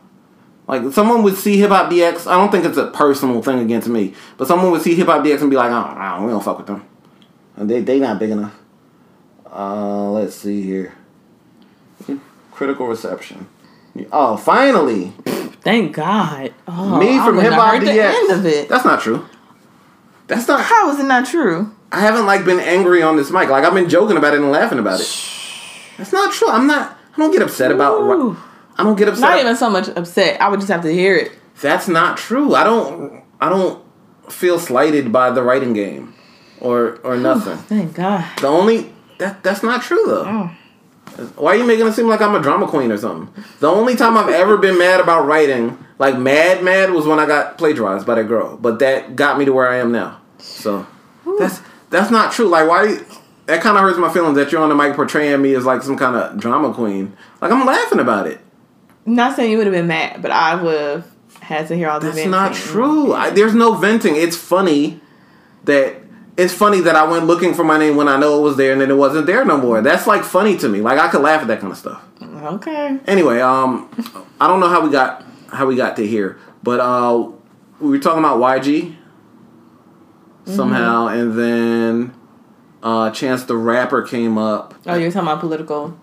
Like someone would see Hip Hop DX. I don't think it's a personal thing against me, but someone would see Hip Hop DX and be like, "Oh, we don't fuck with them. And they they not big enough." Uh, let's see here. Critical reception. Oh, finally, Thank God. Oh, me from Hip Hop DX. the end of it. That's not true. That's not. How is it not true? I haven't like been angry on this mic. Like I've been joking about it and laughing about it. That's not true. I'm not. I don't get upset about. Ooh. I don't get upset. Not even so much upset. I would just have to hear it. That's not true. I don't. I don't feel slighted by the writing game, or or nothing. Thank God. The only that that's not true though. Mm. Why are you making it seem like I'm a drama queen or something? The only time I've ever been mad about writing, like mad mad, was when I got plagiarized by that girl. But that got me to where I am now. So that's that's not true. Like why? you- That kind of hurts my feelings that you're on the mic portraying me as like some kind of drama queen. Like I'm laughing about it. Not saying you would have been mad, but I would have had to hear all the That's venting. not true. I, there's no venting. It's funny that it's funny that I went looking for my name when I know it was there and then it wasn't there no more. That's like funny to me. Like I could laugh at that kind of stuff. Okay. Anyway, um, I don't know how we got how we got to here, but uh, we were talking about YG somehow, and then uh, Chance the Rapper came up. Oh, you're talking about political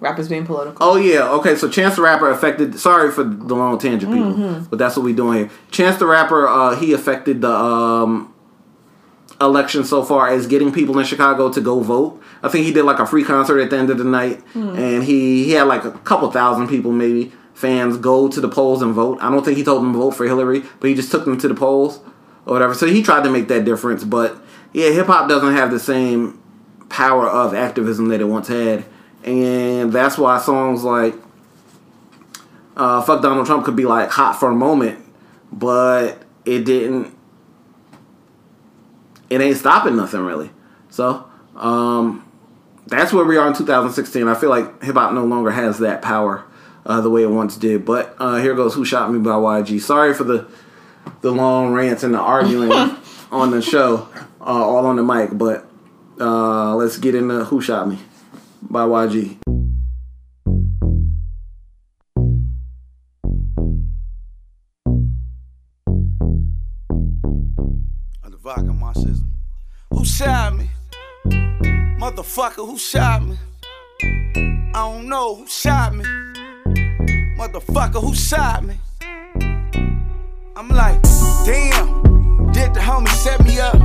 rappers being political. Oh yeah, okay. So Chance the Rapper affected. Sorry for the long tangent, people, Mhm. but that's what we're doing here. Chance the Rapper, uh, he affected the um, election so far as getting people in Chicago to go vote. I think he did like a free concert at the end of the night, Hmm. and he he had like a couple thousand people maybe fans go to the polls and vote. I don't think he told them to vote for Hillary, but he just took them to the polls or whatever. So he tried to make that difference, but yeah, hip hop doesn't have the same power of activism that it once had, and that's why songs like uh, "Fuck Donald Trump" could be like hot for a moment, but it didn't. It ain't stopping nothing really. So um, that's where we are in 2016. I feel like hip hop no longer has that power uh, the way it once did. But uh, here goes "Who Shot Me" by YG. Sorry for the the long rants and the arguing [LAUGHS] on the show, uh, all on the mic. But uh, let's get into "Who Shot Me" by YG. the vodka marxism. Who shot me? Motherfucker, who shot me? I don't know who shot me. Motherfucker, who shot me? I'm like, damn, did the homie set me up?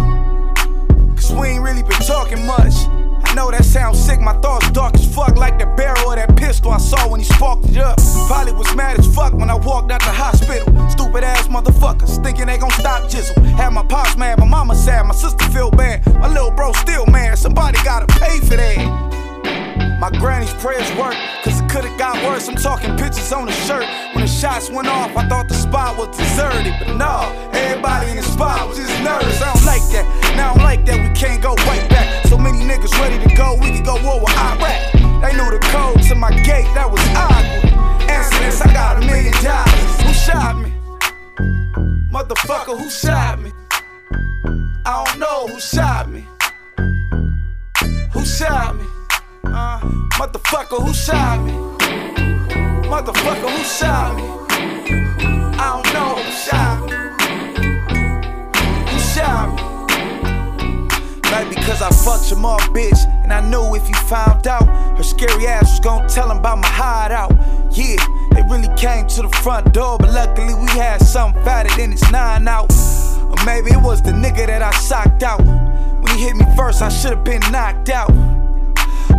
Cause we ain't really been talking much. I know that sounds sick, my thoughts dark as fuck, like the barrel of that pistol I saw when he sparked it up. Probably was mad as fuck when I walked out the hospital. Stupid ass motherfuckers, thinking they gon' stop jizzle. Had my pops mad, my mama sad, my sister feel bad. My little bro still mad, somebody gotta pay for that. My granny's prayers work, cause it could've got worse. I'm talking pictures on the shirt. When the shots went off, I thought the spot was deserted. But no, everybody in the spot was just nervous. I don't like that. Now I don't like that, we can't go right back. So many niggas ready to go, we could go war with Iraq. They knew the code to my gate, that was awkward. Answer this, I got a million dollars. Who shot me? Motherfucker, who shot me? I don't know who shot me. Who shot me? Uh, motherfucker, who shot me? Motherfucker, who shot me? I don't know who shot me. Who shot me? Maybe because I fucked your mom, bitch. And I knew if you found out, her scary ass was gonna tell him about my hideout. Yeah, they really came to the front door, but luckily we had something fatter than it's nine out. Or maybe it was the nigga that I socked out. When he hit me first, I should've been knocked out.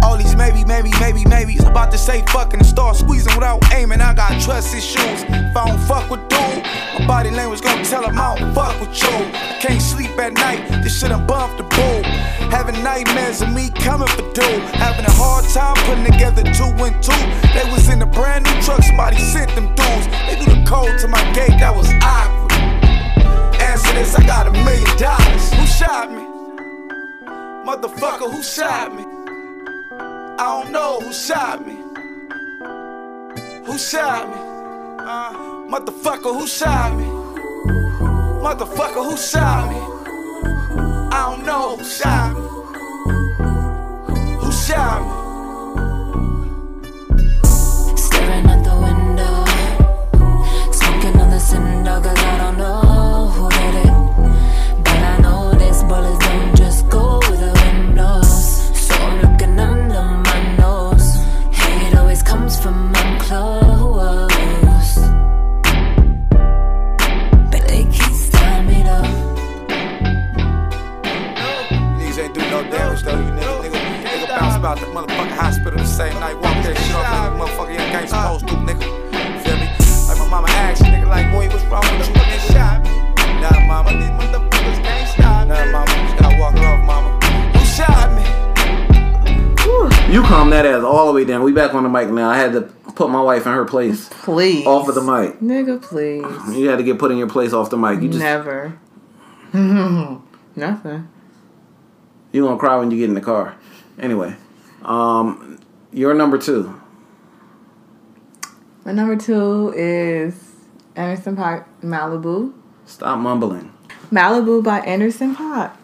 All these maybe, maybe, maybe, maybes. About to say fucking and start squeezing without aiming. I got trust issues. If I don't fuck with dude, my body language gonna tell him I don't fuck with you. I can't sleep at night. This shit bumped the bull. Having nightmares of me coming for dude. Having a hard time putting together two and two. They was in a brand new truck. Somebody sent them dudes. They knew the code to my gate. That was awkward. Answer this. I got a million dollars. Who shot me? Motherfucker, who shot me? I don't know who shot me. Who shot me? Uh, motherfucker, who shot me? Motherfucker, who shot me? I don't know who shot me. Who shot me? Staring at the window, smoking on the cinder, nigga bounce about the motherfucking hospital the same night. Walk that shit off like a motherfucker you ain't supposed uh. to, nigga. Feel me? Like my mama asked, nigga, like, boy, what's wrong with you, nigga? Shot me. Nah, mama, these motherfuckers can't stop me. Nah, mama, just gotta walk it off, mama. Who shot me? You calm that ass all the way down. We back on the mic now. I had to put my wife in her place. Please. Off of the mic. Nigga, please. You had to get put in your place off the mic. You just Never. [LAUGHS] Nothing. you gonna cry when you get in the car. Anyway, um, you're number two. My number two is Anderson Paak Malibu. Stop mumbling. Malibu by Anderson Paak.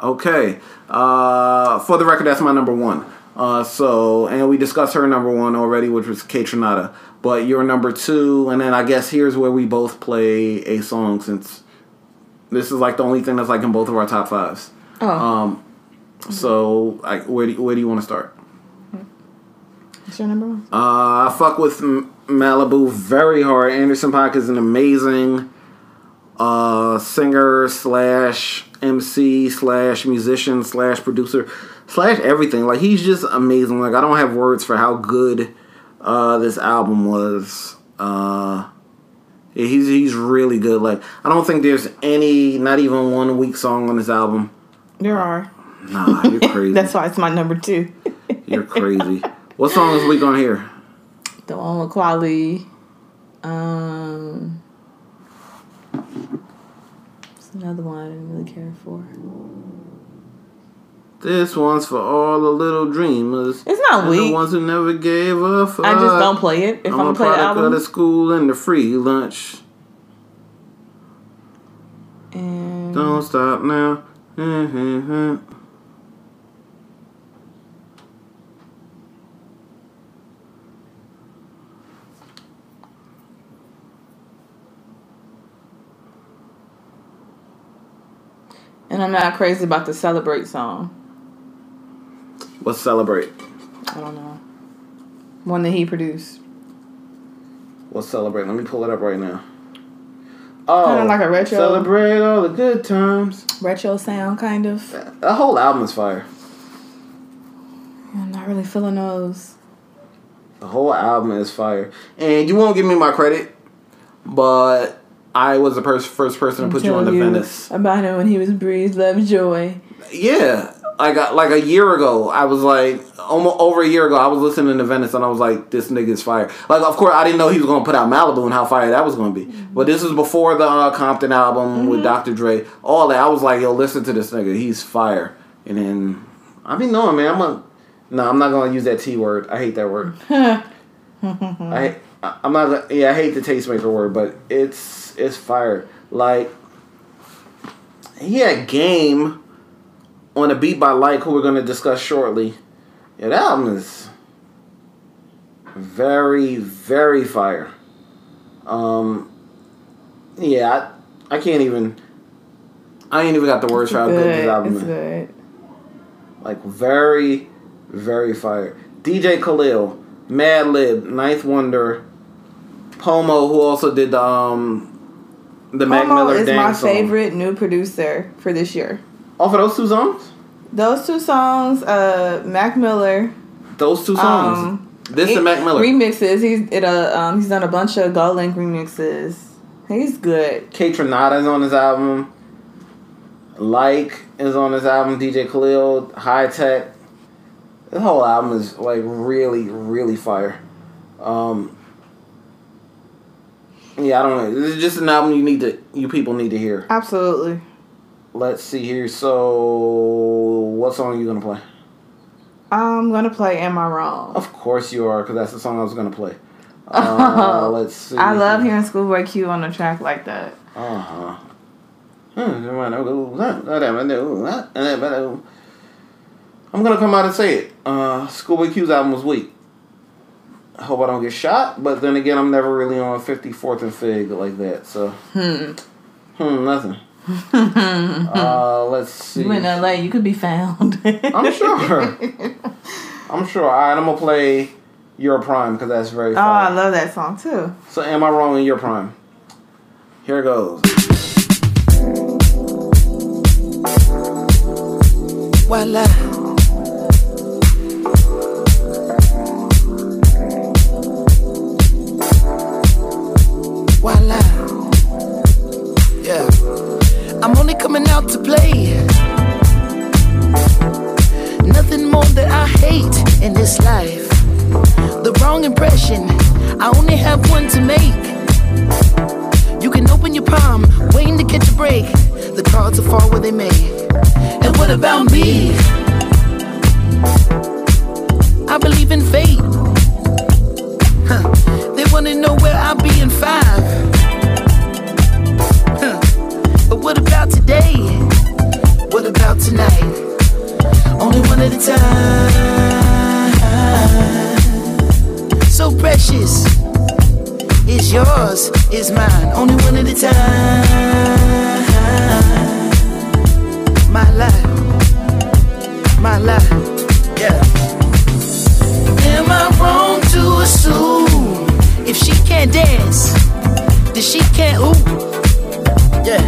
Okay. Uh, for the record, that's my number one. Uh, so, and we discussed her number one already, which was Kaytranada. But you're number two, and then I guess here's where we both play a song since this is like the only thing that's like in both of our top fives. Oh. Um, so, I, where do you, where do you want to start? What's your number one? Uh, I fuck with M- Malibu very hard. Anderson Paak is an amazing uh, singer slash MC slash musician slash producer slash everything. Like he's just amazing. Like I don't have words for how good uh, this album was. Uh, he's he's really good. Like I don't think there's any, not even one weak song on this album. There are. Nah, you're [LAUGHS] crazy. That's why it's my number two. [LAUGHS] you're crazy. What song is weak on here? The one with Kweli. Um, it's another one I didn't really care for. This one's for all the little dreamers. It's not and weak. The ones who never gave a fuck. I just don't play it if I'm, I'm a gonna play the product album. of the school and the free lunch. And Don't stop now. And I'm not crazy about the celebrate song. Let's celebrate. I don't know. One that he produced. Let's celebrate. Let me pull it up right now. Oh, Kinda like a retro- Celebrate all the good times. Retro sound, kind of. That whole album is fire. I'm not really feeling those. The whole album is fire. And you won't give me my credit, but I was the pers- first person to put you on the Telling Venice. About him when he was Breezy Lovejoy. Yeah, I got uh, like a year ago. I was like almost over a year ago. I was listening to Venice and I was like, "This nigga's fire." Like, of course, I didn't know he was gonna put out Malibu and how fire that was gonna be. Mm-hmm. But this was before the uh, Compton album with mm-hmm. Dr. Dre. All that I was like, "Yo, listen to this nigga. He's fire." And then I be knowing, man. I'm a no. I'm not gonna use that T word. I hate that word. [LAUGHS] I I- I'm not. Yeah, I hate the tastemaker word, but it's it's fire. Like he had game on a beat by Like, who we're going to discuss shortly. Yeah, that album is very, very fire. Um, yeah, I, I can't even. I ain't even got the words for how good this album is. good. Like very, very fire. DJ Khalil, Madlib, Ninth Wonder, Pomo, who also did the um the Mac Momo Miller is my song. favorite new producer for this year. Off of those two songs, Those two songs, uh, Mac Miller. those two songs. Um, this and Mac Miller. remixes. He's it uh um he's done a bunch of GoldLink remixes. He's good. Kaytranada is on his album. Like is on his album. DJ Khalil, Hi-Tek. This whole album is like really, really fire. Um, yeah, I don't know. This is just an album you need to, you people need to hear. Absolutely. Let's see here. So, what song are you gonna play? I'm gonna play Am I Wrong? Of course you are, because that's the song I was gonna play. [LAUGHS] Uh, let's see. I love hearing Schoolboy Q on a track like that. Uh huh. I'm gonna come out and say it. Uh, Schoolboy Q's album was weak. I hope I don't get shot, but then again, I'm never really on 54th and Fig like that. So, Hmm. hmm, nothing. [LAUGHS] uh, let's see. You in LA, you could be found. I'm sure. I'm sure. All right, I'm gonna play Your Prime because that's very. Oh, I love that song too. So, am I wrong in Your Prime? Here it goes. Voila. Voila. To make. You can open your palm, waiting to catch a break. The cards will fall where they may. And what about me? I believe in fate. Huh. They wanna know where I'll be in five. Huh. But what about today? What about tonight? Only one at a time. So precious. Is yours, is mine, only one at a time. My life, my life, yeah. Am I wrong to assume if she can't dance, then she can't ooh? Yeah.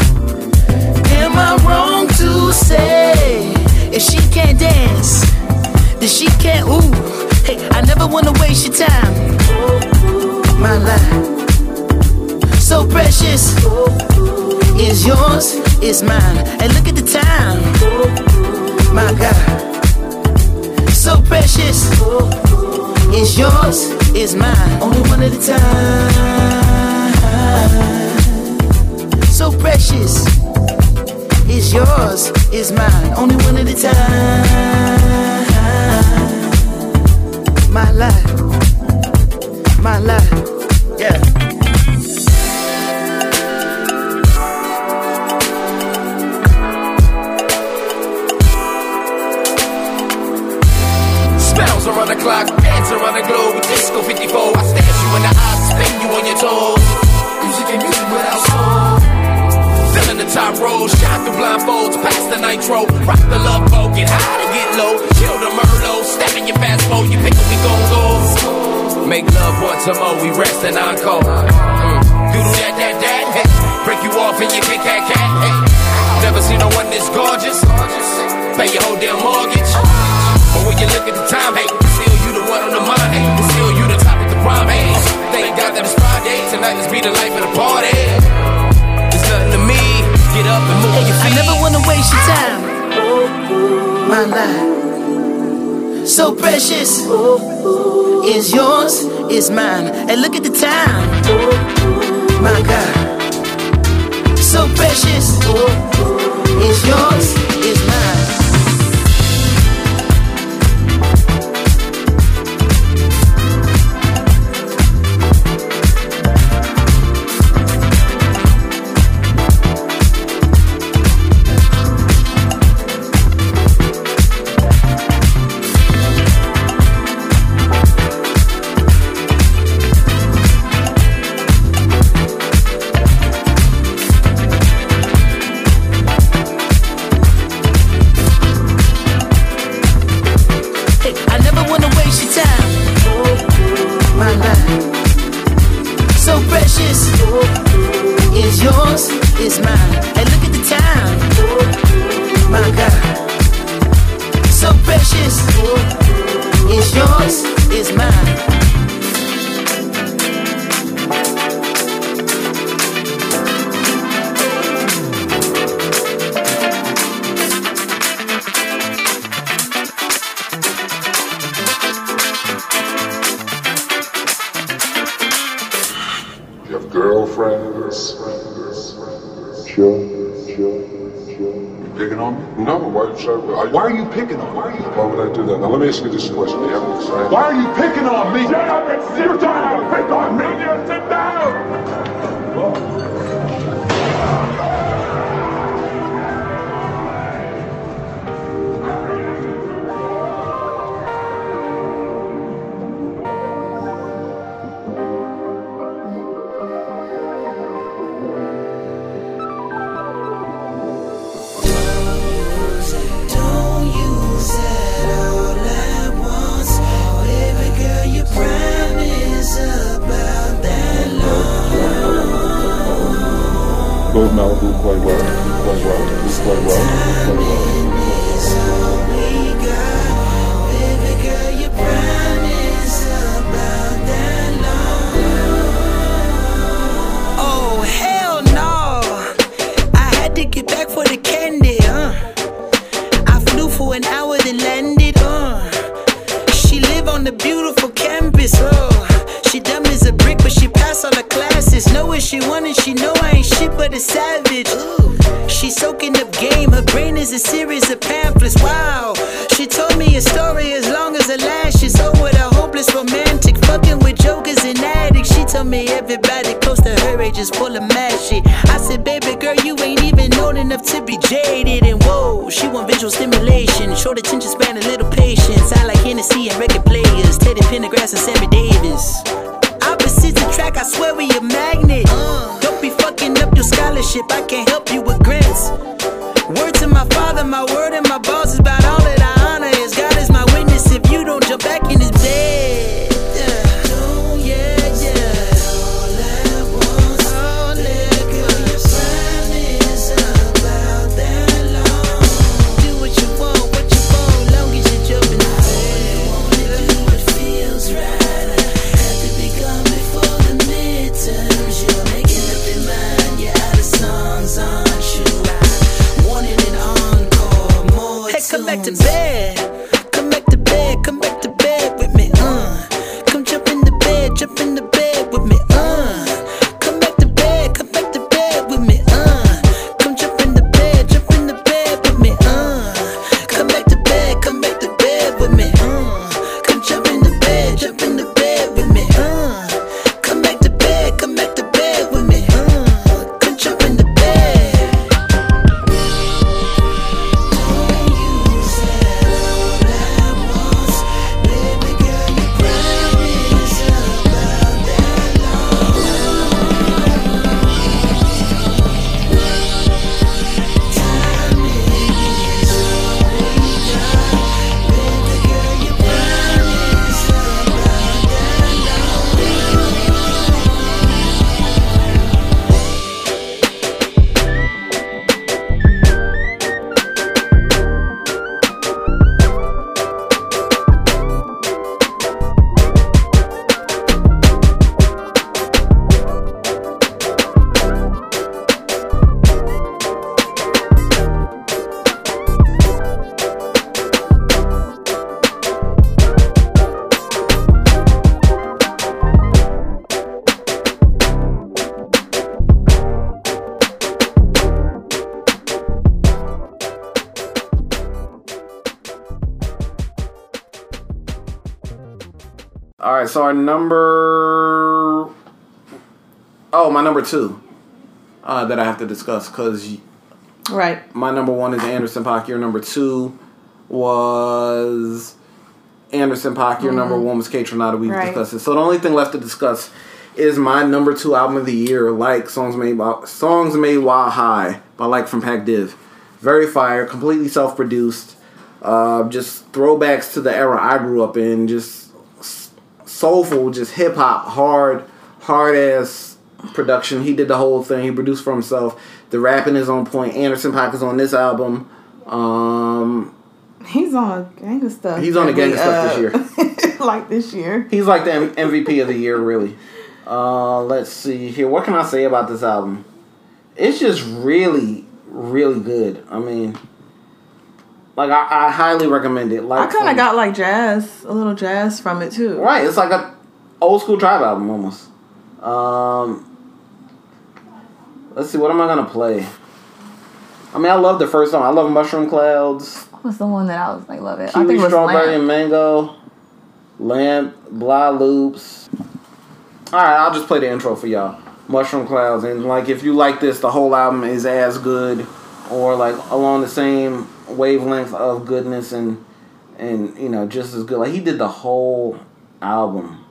Am I wrong to say if she can't dance, then she can't ooh? Hey, I never wanna waste your time. My life, so precious, is yours, is mine. And look at the time, my God, so precious, is yours, is mine. Only one at a time, so precious is yours, is mine. Only one at a time. My life, my life, yeah. Spells around the clock, dance around the globe disco 54. I stare you in the eyes, spin you on your toes. Music and music without soul. Filling the top rows, shine through blindfolds, pass the nitro, rock the love boat, get high to get low, kill the Merlot, step in your fast mode, you pick up, we gon' go. Make love once a more, we rest and encore. Mm. Doodle that, that, that, hey. break you off and you kick cat, cat. Hey. Never seen no one this gorgeous. Pay your whole damn mortgage. But when you look at the time, hey, still you the one on the mind, hey, still you the top of the prime, hey. Thank God that it's Friday, tonight let's be the life of the party. It's nothing to me, get up and move your I feet. never wanna waste your time. My life, so precious, is yours, is mine. And look at the time, my God, so precious, is yours, Gold Malibu quite well. Quite well. Quite well. Quite well. A savage. Ooh. She soaking up game, her brain is a series of pamphlets. Wow. She told me a story as long as her lashes. Oh, what a hopeless romantic, fucking with jokers and addicts. She told me everybody close to her age is full of mad shit. I said, baby girl, you ain't even old enough to be jaded. And whoa, she want visual stimulation, short attention span, a little patience. I like Hennessy and record players, Teddy Pendergrass and Sammy Davis. Opposites attract, I swear we I can't help you number. Oh, my number two uh, that I have to discuss because Right. my number one is Anderson Paak. Your number two was Anderson Paak. Your number Mhm. one was Kaytranada. We've Right. discussed it. So the only thing left to discuss is my number two album of the year, like songs made by songs made while high by like from Pac Div. Very fire, completely self produced. Uh, just throwbacks to the era I grew up in. Just soulful, just hip hop, hard, hard ass production. He did the whole thing. He produced for himself. The rapping is on point. Anderson Paak is on this album. Um, He's on a gang of stuff. He's on the gang of stuff this year. [LAUGHS] like this year. he's like the M- MVP of the year, really. Uh, let's see here. What can I say about this album? It's just really, really good. I mean, like I, I highly recommend it. Like I kind of got like jazz, a little jazz from it too. Right, it's like a old school tribe album almost. Um, let's see, what am I gonna play? I mean, I love the first song. I love Mushroom Clouds, What was the one that I was like, love it? I think Kiwi it was Strawberry Lamp. and Mango, Lamp, Blah Loops. All right, I'll just play the intro for y'all. Mushroom Clouds, and like if you like this, the whole album is as good, or like along the same wavelength of goodness and and you know just as good. Like he did the whole album.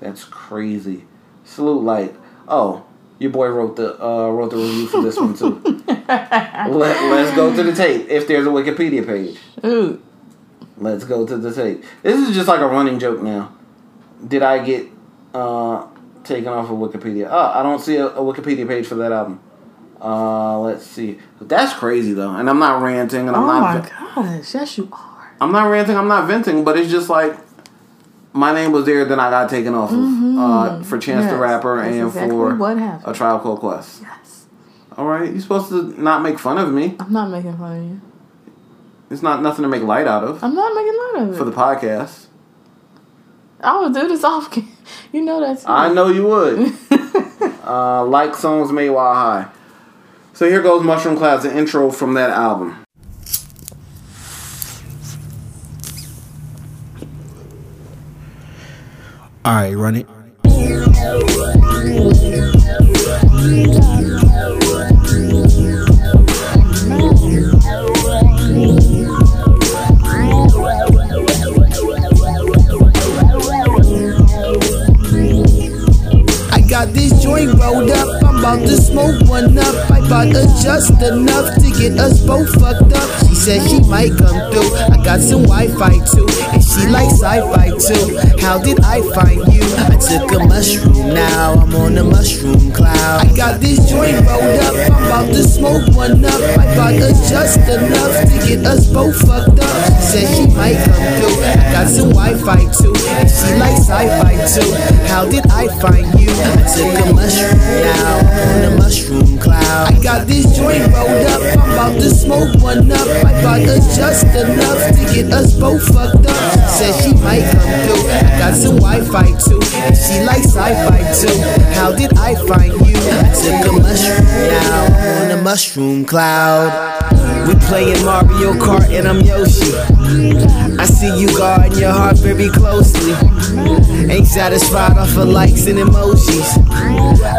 That's crazy. Salute, like, oh, your boy wrote the uh, wrote the review for this one too. [LAUGHS] Let, let's go to the tape. If there's a Wikipedia page, Ooh. let's go to the tape. This is just like a running joke now. Did I get uh, taken off of Wikipedia? Oh, I don't see a, a Wikipedia page for that album. Uh, let's see. That's crazy though, and I'm not ranting, and I'm oh not. my ve- gosh, yes you are. I'm not ranting. I'm not venting, but it's just like my name was there, then I got taken off of uh, for Chance the Rapper and exactly for what happened. a Tribe Called Quest. Yes. All right, you're supposed to not make fun of me. I'm not making fun of you. It's not nothing to make light out of I'm not making fun of it. for the podcast. I would do this [LAUGHS] off. You know that's. I know you would. [LAUGHS] uh, like songs made while high. So here goes Mushroom Clouds, the intro from that album. All right, run it. I got this joint rolled up, I'm about to smoke one up. I bought us just enough to get us both fucked up. She said she might come through. I got some Wi-Fi too, and she likes sci-fi too. How did I find you? I took a mushroom, now I'm on a mushroom cloud. I got this joint rolled up, I'm about to smoke one up. I bought us just enough to get us both fucked up. She said she might come through. I got some Wi-Fi too, and she likes sci-fi too. How did I find you? I took a mushroom, now I'm on a mushroom cloud. Got this joint rolled up, I'm about to smoke one up. I bought us just enough to get us both fucked up. Said she might come through. I got some Wi-Fi too, and she likes sci-fi too. How did I find you? I took a mushroom, now on a mushroom cloud. We playing Mario Kart and I'm Yoshi. I see you guarding your heart very closely. Ain't satisfied off of likes and emojis.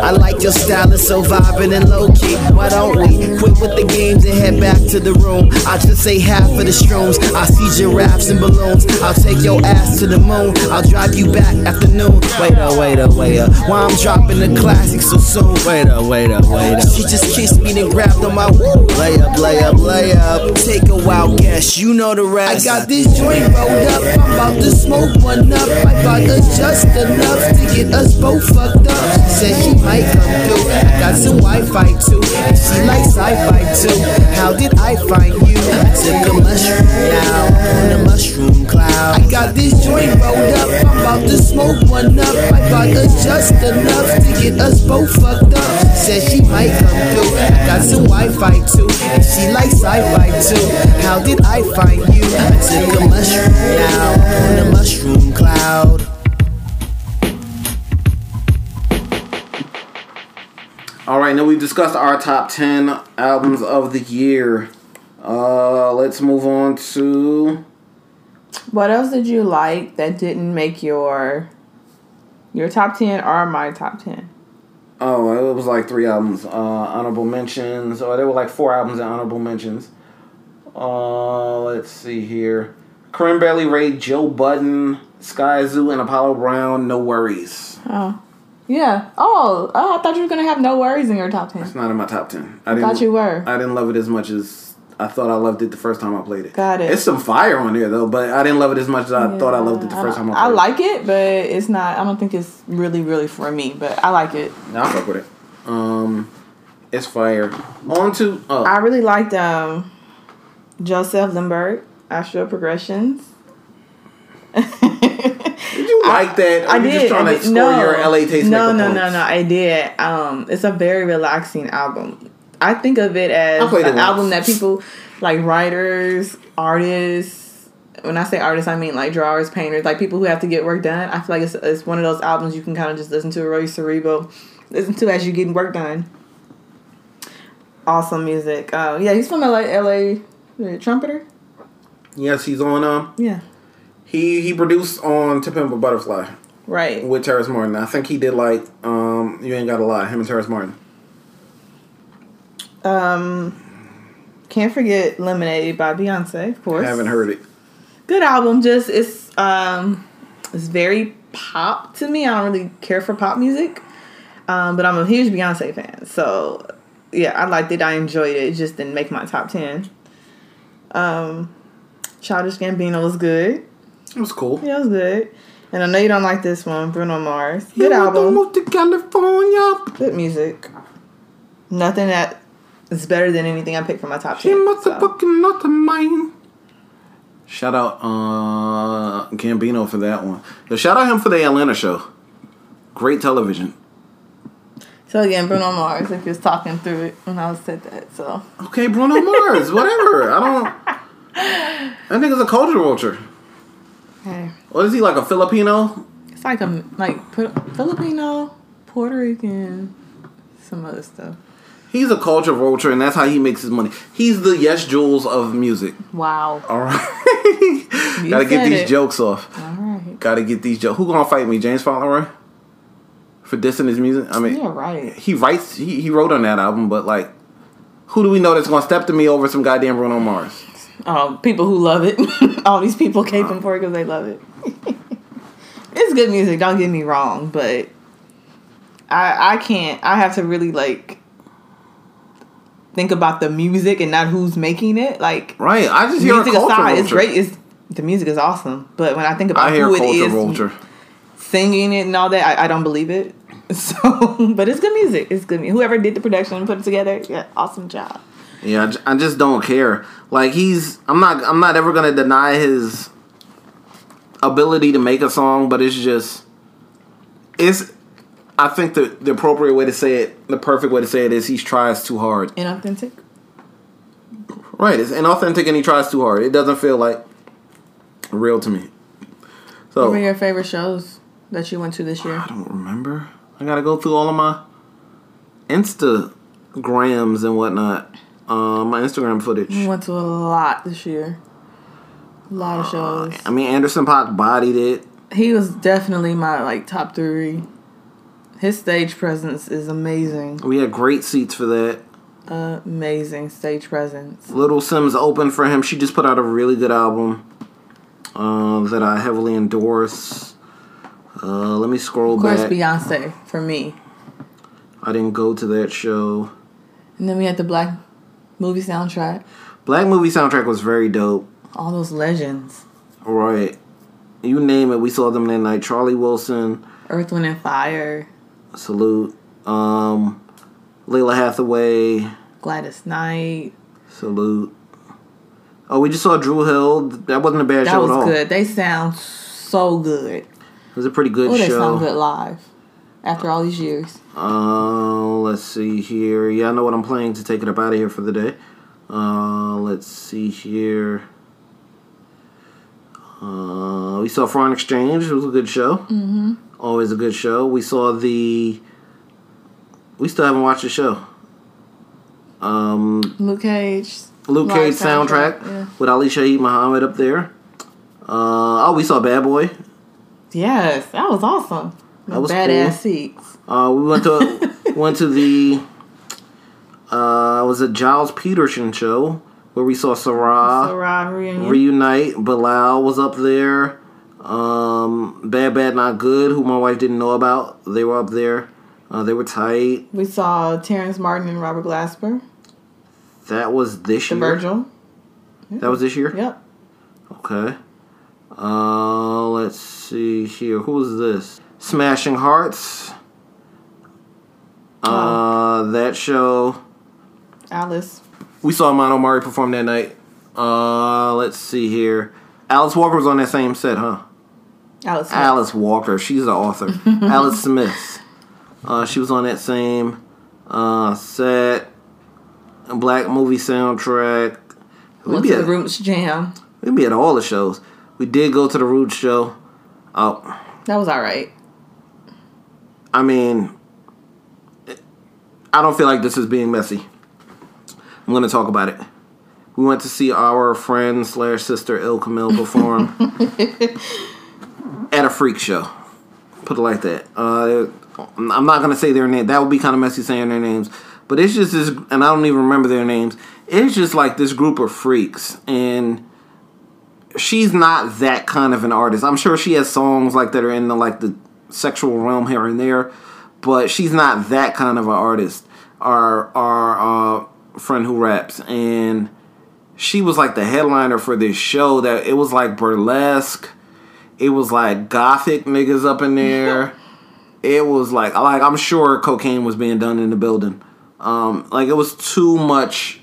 I like your style, it's so vibrant and low key. Why don't we quit with the games and head back to the room? I'll just say half of the shrooms. I see giraffes and balloons. I'll take your ass to the moon. I'll drive you back afternoon. Wait up, wait up, wait up. Why I'm dropping the classics so soon? Wait up, wait up, wait up. She just kissed me then grabbed on my woo. Lay up, lay up, lay up. Take a wild guess, you know the rest. I got this joint rolled up. I'm about to smoke one up. I bought us just enough to get us both fucked up. Said she might come through. I got some Wi-Fi too, and she likes sci-fi too. How did I find you? I took a mushroom, now I'm on a mushroom cloud. I got this joint rolled up. I'm about to smoke one up. I bought us just enough to get us both fucked up. Said she might come through. I got some Wi-Fi too, and she likes sci-fi too. How did I find you? I took a mushroom, now I'm on a mushroom cloud. All right, now we've discussed our top 10 albums of the year. Uh, let's move on to What else did you like that didn't make your your top ten or my top ten? Oh, it was like three albums. Uh, honorable mentions, or there were like four albums and honorable mentions. Uh, let's see here. Cranberry Ray, Joe Budden, Skyzoo, and Apollo Brown. No worries. Oh, yeah. Oh, oh, I thought you were gonna have no worries in your top ten. It's not in my top ten. I thought you were. I didn't love it as much as I thought I loved it the first time I played it. Got it. It's some fire on there though, but I didn't love it as much as I thought I loved it the first time I played it. I like it, but it's not. I don't think it's really, really for me. But I like it. it. I'll fuck with it. Um, it's fire. On to oh, I really liked um, Josef Leimberg, Astral Progressions. [LAUGHS] did you like that? Or I you did. Just trying I to did. score no, your LA taste. No, no, no, no. I did. Um, it's a very relaxing album. I think of it as an once. album that people like writers, artists. When I say artists, I mean like drawers, painters, like people who have to get work done. I feel like it's, it's one of those albums you can kind of just listen to really cerebral, listen to as you getting work done. Awesome music. Uh, yeah, he's from LA. LA trumpeter. Yes, he's on. Um, Yeah. he he produced on To Pimp a Butterfly Right. with Terrace Martin. I think he did like um, you ain't gotta lie. Him and Terrace Martin. Um, can't forget Lemonade by Beyonce, of course. Haven't heard it. good album. Just it's um it's very pop to me. I don't really care for pop music, um, but I'm a huge Beyonce fan. So yeah, I liked it. I enjoyed it. It just didn't make my top ten. Um, Childish Gambino was good. It was cool. Yeah, it was good. And I know you don't like this one, Bruno Mars. Good album. Move to California. Good music. Nothing that is better than anything I picked for my top ten. so. fucking not mine. Shout out uh Gambino for that one. Yo, shout out him for the Atlanta show. Great television. So again, Bruno Mars, if you was talking through it when I was said that. So Okay, Bruno Mars, whatever. I don't. I think it's a culture vulture. Hey. What is he like a Filipino? It's like a like Filipino, Puerto Rican, some other stuff. He's a culture vulture, and that's how he makes his money. He's the Yes jewels of music. Wow. All right, [LAUGHS] gotta get these it. jokes off. All right. Gotta get these jokes. Who gonna fight me? James Fauntleroy for dissing his music. I mean, Yeah, right. he writes. He, he wrote on that album, but like, who do we know that's gonna step to me over some goddamn Bruno Mars? Um, people who love it. [LAUGHS] All these people caping for it because they love it. [LAUGHS] it's good music. Don't get me wrong, but I I can't. I have to really like think about the music and not who's making it. Like Right. I just hear music culture aside, it's great. It's the music is awesome, but when I think about I who it is vulture. singing it and all that, I, I don't believe it. [LAUGHS] So, but it's good music. It's good. mu- Whoever did the production and put it together, yeah, awesome job. Yeah, I just don't care. Like he's, I'm not, I'm not ever gonna deny his ability to make a song, but it's just, it's. I think the the appropriate way to say it, the perfect way to say it is he tries too hard. Inauthentic. Right, it's inauthentic and he tries too hard. It doesn't feel like real to me. So, what were your favorite shows that you went to this year? I don't remember. I gotta go through all of my Instagrams and whatnot. Uh, my Instagram footage. We went to a lot this year. A lot of shows. I mean, Anderson Paak bodied it. He was definitely my like top three. His stage presence is amazing. We had great seats for that. Amazing stage presence. Little Simz opened for him. She just put out a really good album uh, that I heavily endorse. Uh, let me scroll Of course, back. Beyonce for me. I didn't go to that show. And then we had the Black movie soundtrack. Black movie soundtrack was very dope. All those legends. Right. You name it, we saw them that night. Charlie Wilson, Earth, Wind, and Fire. Salute. Um, Lalah Hathaway, Gladys Knight. salute. Oh, we just saw Dru Hill. That wasn't a bad That show at all. That was good. They sound so good. It was a pretty good oh, they show. sound good live. After all these years. Uh, let's see here. Yeah, I know what I'm playing to take it up out of here for the day. Uh, let's see here. Uh, we saw Foreign Exchange. It was a good show. Mm-hmm. Always a good show. We saw the. We still haven't watched the show. Um, Luke Cage. Luke Cage soundtrack, yeah. with Ali Shaheed Muhammad up there. Uh, oh, we saw Bad Boy. Yes, that was awesome. That was badass cool. seats. Uh, we went to [LAUGHS] went to the uh, was it Gilles Peterson show where we saw Sa-Ra, Sa-Ra reunion. reunite. Bilal was up there. Um, Bad Bad Not Good, who my wife didn't know about, they were up there. Uh, they were tight. We saw Terrace Martin and Robert Glasper. That was this The year. Virgil. That was this year. Yep. Okay. Uh, let's see here. Who was this? Smashing Hearts. Uh, that show. Alice. We saw Mono Mari perform that night. Uh, let's see here. Alice Walker was on that same set, huh? Alice. Smith. Alice Walker. She's the author. [LAUGHS] Alice Smith. Uh, she was on that same uh, set. Black movie soundtrack. We Went be to the at, Roots Jam. we be at all the shows. We did go to the Roots show. Oh, That was all right. I mean, I don't feel like this is being messy. I'm going to talk about it. We went to see our friend slash sister Ill Camille perform [LAUGHS] at a freak show. Put it like that. Uh, I'm not to say their name. That would be kind of messy saying their names. But it's just this, and I don't even remember their names. It's just like this group of freaks. And she's not that kind of an artist. I'm sure she has songs like that are in the like the sexual realm here and there, but she's not that kind of an artist. Our our uh, friend who raps and she was like the headliner for this show that it was like burlesque. It was like gothic niggas up in there. it was like like I'm sure cocaine was being done in the building. Um, like it was too much,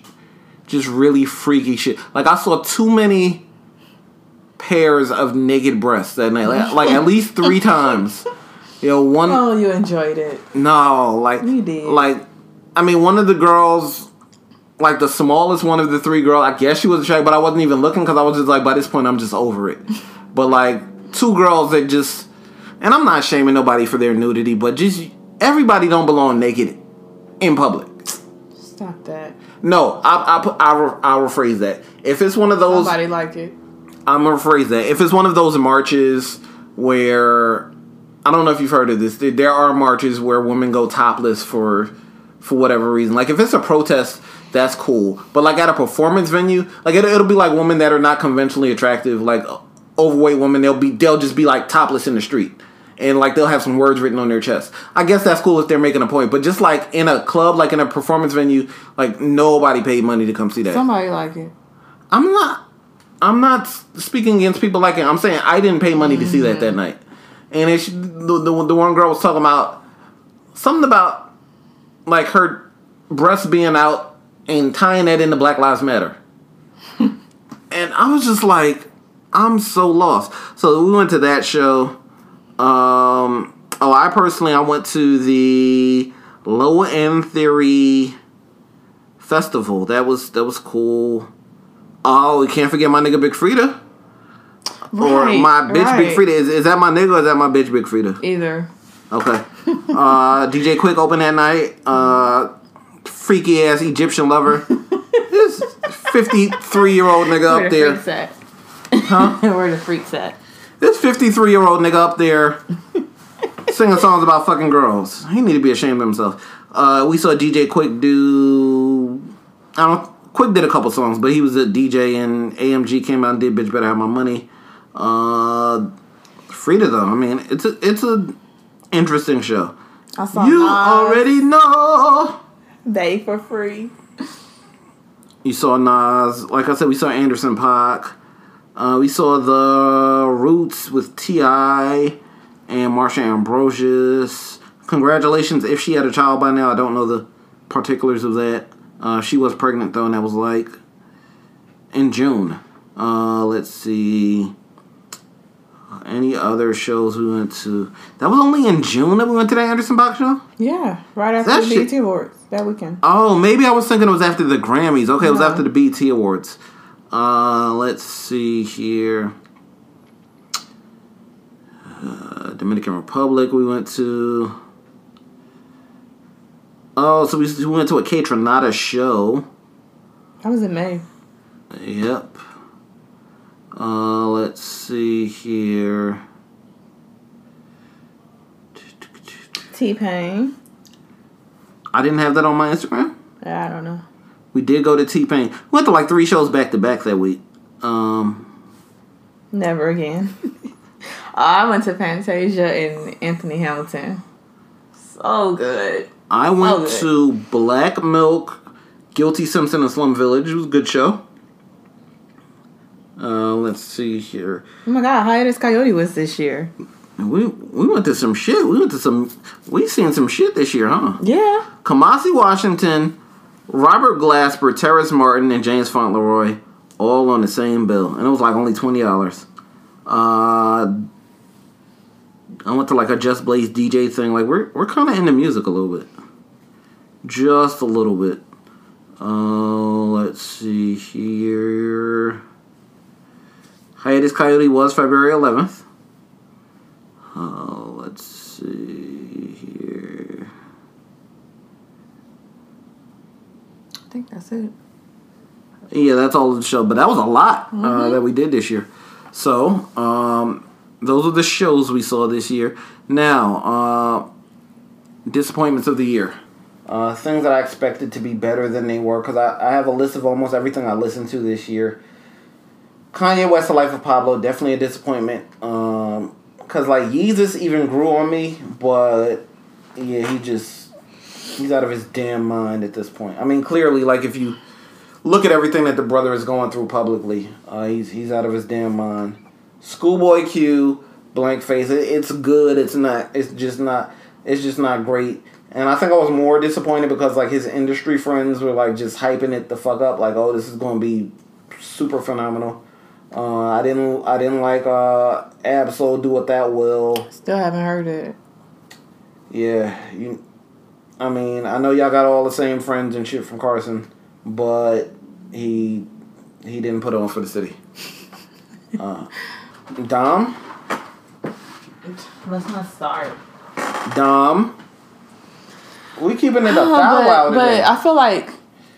just really freaky shit. Like I saw too many pairs of naked breasts that night, like, like at least three [LAUGHS] times. You know, one Oh, you enjoyed it. no, like like I mean, one of the girls, like the smallest one of the three girls, I guess she was attractive, but I wasn't even looking because I was just like, by this point, I'm just over it. But like two girls that just, and I'm not shaming nobody for their nudity, but just everybody don't belong naked in public. Stop that. No, I I put I I'll rephrase that. If it's one of those, Somebody like it. I'm gonna rephrase that. If it's one of those marches where I don't know if you've heard of this, there- there are marches where women go topless for for whatever reason. Like if it's a protest, that's cool. But like at a performance venue, like it, it'll be like women that are not conventionally attractive, like overweight women. They'll be they'll just be like topless in the street. And like they'll have some words written on their chest. I guess that's cool if they're making a point. But just like in a club, like in a performance venue, like nobody paid money to come see that. Somebody like it. I'm not. I'm not speaking against people like it. I'm saying I didn't pay money to see that mm-hmm. that night. And it's the, the the one girl was talking about something about like her breasts being out and tying that into Black Lives Matter. [LAUGHS] and I was just like, I'm so lost. So we went to that show. Um, oh, I personally I went to the Low End Theory festival. That was that was cool. Oh, we can't forget my nigga Big Freedia. or my bitch Big. Freedia. Is, is that my nigga or is that my bitch Big Freedia? Either. Okay. uh, [LAUGHS] DJ Quik opened that night. Uh, freaky ass Egyptian lover. [LAUGHS] this 53 year old nigga up the there. Freaks at? Huh? [LAUGHS] Where the freaks at? This 53 year old nigga up there [LAUGHS] singing songs about fucking girls. He need to be ashamed of himself. Uh, we saw DJ Quik do. I don't. Quik did a couple songs, but he was a DJ and AMG came out and did "Bitch Better Have My Money." Uh, Freedia though, I mean, it's a it's a interesting show. I saw You Nas already know. They for free. You saw Nas. Like I said, we saw Anderson Paak. Uh, we saw the Roots with Ti and Marsha Ambrosius. Congratulations! If she had a child by now, I don't know the particulars of that. Uh, she was pregnant though, and that was like in June. Uh, let's see. Any other shows we went to? That was only in June that we went to the Anderson Paak show. Yeah, right after That the shit- BET Awards that weekend. Oh, maybe I was thinking it was after the Grammys. Okay, it was No. after the BET Awards. Uh, let's see here. Uh, Dominican Republic, we went to. Oh, so we, we went to a Kaytranada show. That was in May. Yep. Uh, let's see here. T Pain. I didn't have that on my Instagram. I don't know. We did go to T Pain. We went to like three shows back to back that week. Um, Never again. [LAUGHS] I went to Fantasia and Anthony Hamilton. So good. I went So to Black Milk, Guilty Simpson, and Slum Village. It was a good show. Uh, let's see here. Oh my god, Hiatus Kaiyote was this year. We we went to some shit. We went to some. We seen some shit this year, huh? Yeah. Kamasi Washington, Robert Glasper, Terrace Martin, and James Fauntleroy all on the same bill, and it was like only twenty dollars. Uh, I went to like a Just Blaze DJ thing. Like we're we're kind of into music a little bit, just a little bit. Uh, let's see here. Hiatus Kaiyote was February eleventh. Uh, let's see here. I think that's it. Yeah, that's all the show. But that was a lot uh, Mhm. that we did this year. So, um, those are the shows we saw this year. Now, uh, disappointments of the year. Uh, things that I expected to be better than they were. Because I, I have a list of almost everything I listened to this year. Kanye West, The Life of Pablo, definitely a disappointment. Um, Because, like, Yeezus even grew on me. But, yeah, he just... He's out of his damn mind at this point. I mean, clearly, like, if you look at everything that the brother is going through publicly. Uh, he's he's out of his damn mind. Schoolboy Q, blank face. It, it's good. It's not. It's just not. It's just not great. And I think I was more disappointed because like his industry friends were like just hyping it the fuck up. Like, oh, this is going to be super phenomenal. Uh, I didn't. I didn't like uh, Ab-Soul do it that well. Still haven't heard it. Yeah, you. I mean, I know y'all got all the same friends and shit from Carson, but he he didn't put on for the city. [LAUGHS] Uh, Dom, Let's not start. Dom, we keeping it a [SIGHS] Oh, foul out but, but. I feel like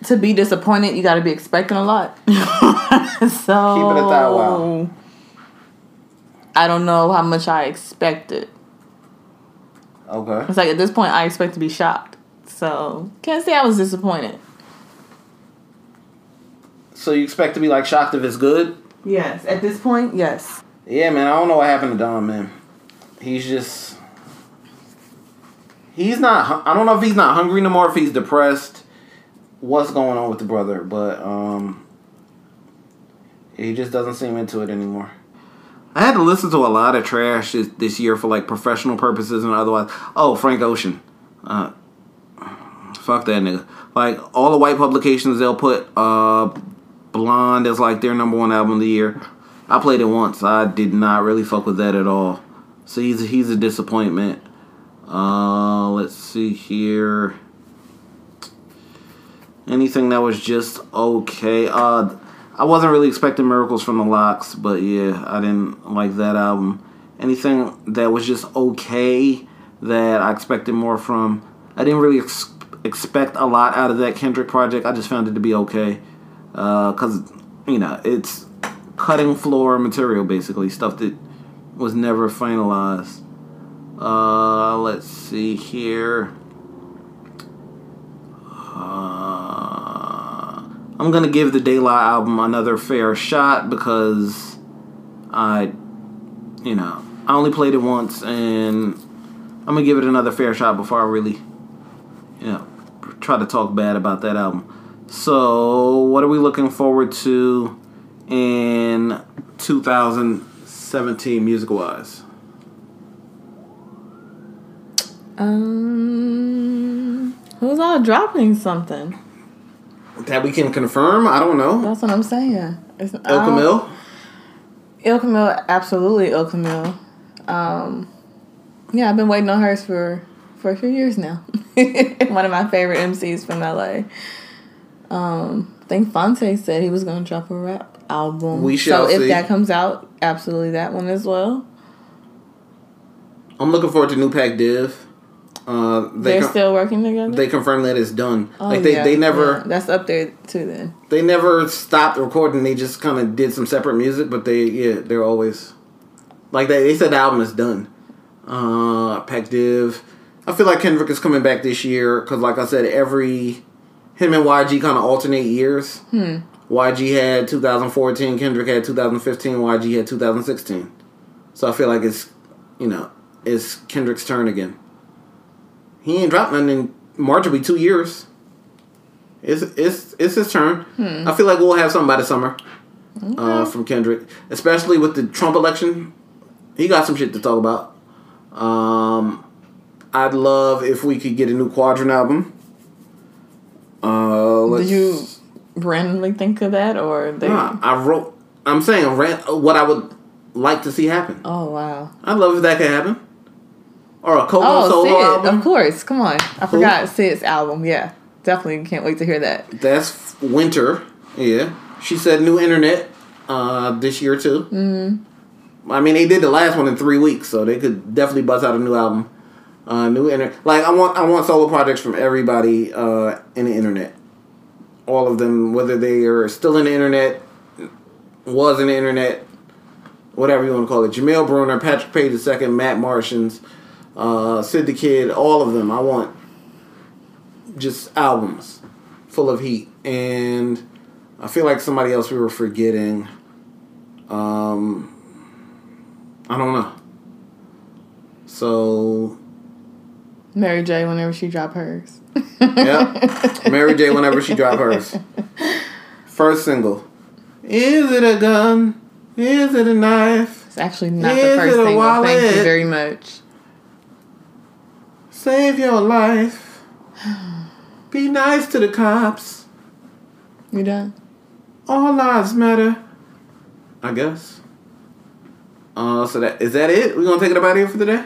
to be disappointed, you got to be expecting a lot. [LAUGHS] so Keep it a thou wow. I don't know how much I expected. Okay. It's like at this point, I expect to be shocked. So can't say I was disappointed. So you expect to be like shocked if it's good? Yes, at this point, yes. Yeah, man. I don't know what happened to Don, man. He's just. He's not. I don't know if he's not hungry no more. If he's depressed, what's going on with the brother? But um, he just doesn't seem into it anymore. I had to listen to a lot of trash this, this year for like professional purposes and otherwise. Oh, Frank Ocean. Uh, fuck that nigga. Like all the white publications, they'll put uh, Blonde as like their number one album of the year. I played it once. I did not really fuck with that at all. So he's he's a disappointment. Uh, let's see here. Anything that was just okay. Uh, I wasn't really expecting miracles from the LOX, but yeah, I didn't like that album. Anything that was just okay that I expected more from. I didn't really ex- expect a lot out of that Kendrick project. I just found it to be okay. Because, you know, it's cutting floor material, basically. Stuff that was never finalized. Uh, let's see here. Uh, I'm gonna give the Daylight album another fair shot because I, you know, I only played it once, and I'm gonna give it another fair shot before I really, you know, try to talk bad about that album. So, what are we looking forward to in 2017 music wise? Um, who's all dropping something? That we can confirm? I don't know. That's what I'm saying. It's, El Camille? Ill Camille, absolutely Ill Camille. Um, yeah, I've been waiting on hers for for a few years now. [LAUGHS] One of my favorite MCs from LA. Um, I think Phonte said he was going to drop a rap album. We shall So if see. that comes out, absolutely that one as well. I'm looking forward to New Pac Div. Uh, they They're con- still working together. they confirmed that it's done. Oh, like they, yeah, they never yeah. That's up there too. Then they never stopped recording. They just kind of did some separate music, but they yeah they're always like they they said the album is done. Uh, Pac Div. I feel like Kendrick is coming back this year because, like I said, every him and YG kind of alternate years. Hmm. YG had 2014, Kendrick had 2015, YG had 2016. So I feel like it's, you know, it's Kendrick's turn again. He ain't dropped nothing in March will be two years. It's it's it's his turn. Hmm. I feel like we'll have something by the summer uh, from Kendrick, especially with the Trump election. He got some shit to talk about. Um, I'd love if we could get a new Quadron album. Uh, did you randomly think of that, or they? Nah, I wrote. I'm saying ran, what I would like to see happen. Oh wow. I'd love if that could happen. Or a Coco Oh, solo Syd, album. of course. Come on, I forgot Syd's album. Yeah, definitely can't wait to hear that. That's winter. Yeah. She said new internet uh, this year too. Mm-hmm. I mean, they did the last one in three weeks, so they could definitely buzz out a new album. Uh, new internet. Like I want, I want solo projects from everybody uh, in the internet. All of them, whether they are still in the internet, was in the internet, whatever you want to call it. Jameel Bruner, Patrick Page II, Matt Martians, uh, Syd the Kid, all of them. I want just albums full of heat. And I feel like somebody else we were forgetting. Um, I don't know. So, Mary J. Whenever she drop hers. yeah. [LAUGHS] Mary J. Whenever she drop hers. First single. Is it a gun? Is it a knife? It's actually not Is the first single. Thank you very much. Save your life. Be nice to the cops. You done? All lives matter. I guess. Uh, so that is that it? We're gonna take it about here for today?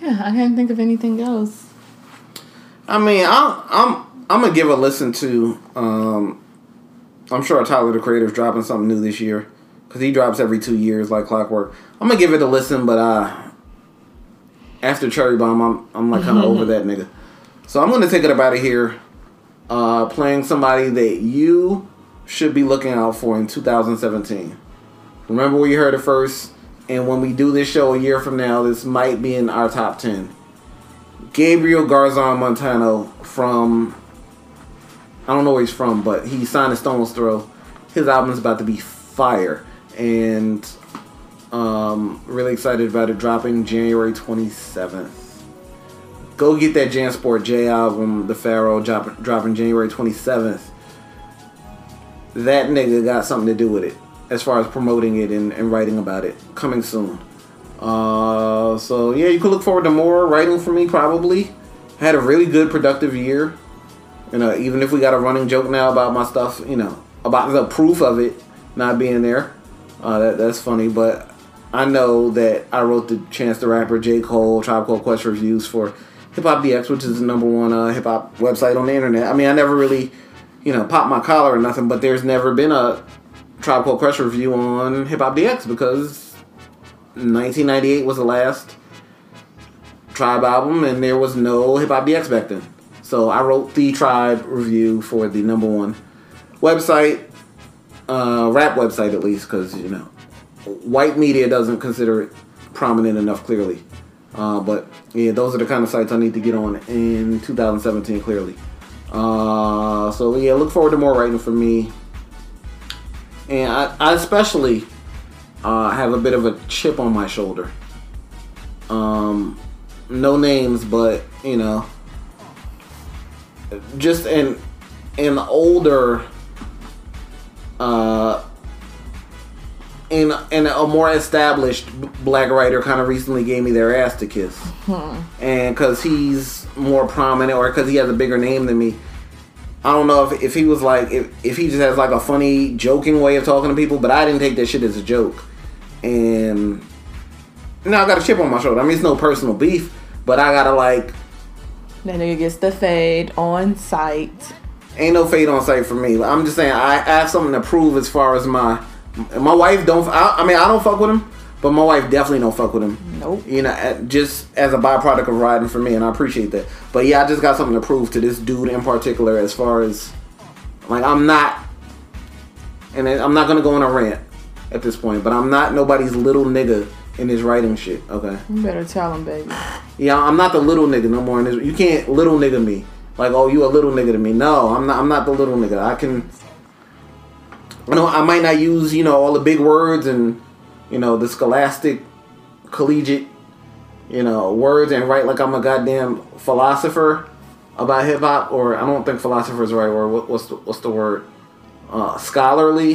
Yeah, I can't think of anything else. I mean, I'm I'm I'm gonna give a listen to. Um, I'm sure Tyler the Creator's dropping something new this year because he drops every two years like clockwork. I'm gonna give it a listen, but uh, after Cherry Bomb, I'm I'm like kind of over that nigga. So I'm gonna take it up out of here. Uh, playing somebody that you should be looking out for in 2017. Remember where you heard it first, and when we do this show a year from now, this might be in our top ten. Gabriel Garzon Montano from I don't know where he's from, but he signed a Stones Throw. His album's about to be fire, and um, really excited about it dropping January 27th. Go get that Jansport J album, The Pharaoh, drop, dropping January 27th. That nigga got something to do with it as far as promoting it and, and writing about it. Coming soon. Uh, so yeah, you can look forward to more writing from me. Probably had a really good productive year. You know, even if we got a running joke now about my stuff, you know, about the proof of it not being there. Uh, that that's funny, but I know that I wrote the Chance the Rapper, J Cole, Tribe Called Quest reviews for Hip Hop DX, which is the number one uh, hip hop website on the internet. I mean, I never really, you know, popped my collar or nothing, but there's never been a Tribe Called Quest review on Hip Hop DX because 1998 was the last Tribe album, and there was no Hip Hop DX back then. So I wrote the Tribe review for the number one website, uh, rap website at least, because you know, white media doesn't consider it prominent enough. Clearly, uh, but yeah, those are the kind of sites I need to get on in 2017. Clearly, uh, so yeah, look forward to more writing from me, and I, I especially uh, have a bit of a chip on my shoulder. Um, no names, but you know, just an an older, uh, and and a more established black writer kind of recently gave me their ass to kiss, Hmm. and because he's more prominent or because he has a bigger name than me. I don't know if, if he was like if, if he just has like a funny joking way of talking to people, but I didn't take that shit as a joke, and now I got a chip on my shoulder. I mean, it's no personal beef, but I gotta like That nigga gets the fade on site. ain't no fade on sight for me. I'm just saying I, I have something to prove as far as my my wife don't. I, I mean, I don't fuck with him, but my wife definitely don't fuck with him, Nope. You know, just as a byproduct of riding for me, and I appreciate that. But yeah, I just got something to prove to this dude in particular, as far as like I'm not, and I'm not gonna go on a rant at this point, but I'm not nobody's little nigga in this writing shit. Okay. You better tell him, baby. Yeah, I'm not the little nigga no more. In this, you can't little nigga me. Like, oh, you a little nigga to me. No, I'm not. I'm not the little nigga. I can. I know I might not use you know all the big words and you know the scholastic, collegiate, you know words and write like I'm a goddamn philosopher about hip hop. Or I don't think philosopher is the right word. What, what's the what's the word? Uh, scholarly.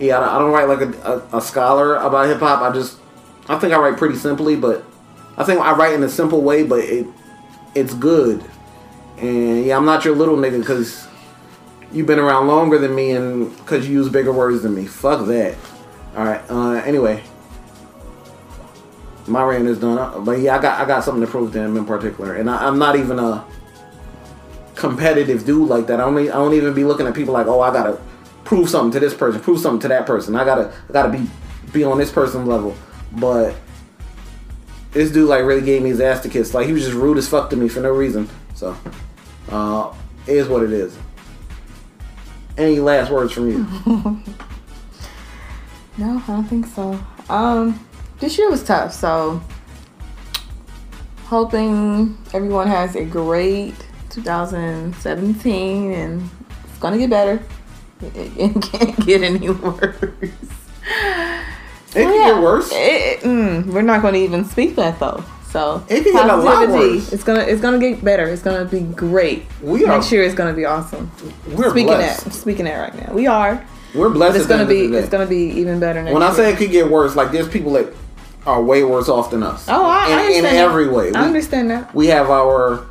Yeah, I don't- I don't write like a, a, a scholar about hip hop. I just I think I write pretty simply, but I think I write in a simple way, but it it's good. And yeah, I'm not your little nigga because you've been around longer than me and because you use bigger words than me. Fuck that. All right. Uh, anyway, my rant is done. Uh, But yeah, I got I got something to prove to him in particular, and I, I'm not even a competitive dude like that. I don't I don't even be looking at people like, oh, I gotta prove something to this person, prove something to that person. I gotta I gotta be be on this person's level. But this dude like really gave me his ass to kiss. Like he was just rude as fuck to me for no reason. So, uh, is what it is. Any last words from you? [LAUGHS] No, I don't think so. Um, this year was tough, so hoping everyone has a great 2017 and it's gonna get better. It, [LAUGHS] it- can't get any worse. It can get worse. It- mm, we're not gonna even speak that though. So It can get a lot worse. It's gonna it's gonna get better. It's gonna be great. We are- Next year is gonna be awesome. We're speaking blessed. that speaking that right now. We are. We're blessed. But it's gonna be it's gonna be even better next When I year. say it could get worse, like there's people that are way worse off than us. Oh, I, in, I understand in every way. We, I understand that. we have our,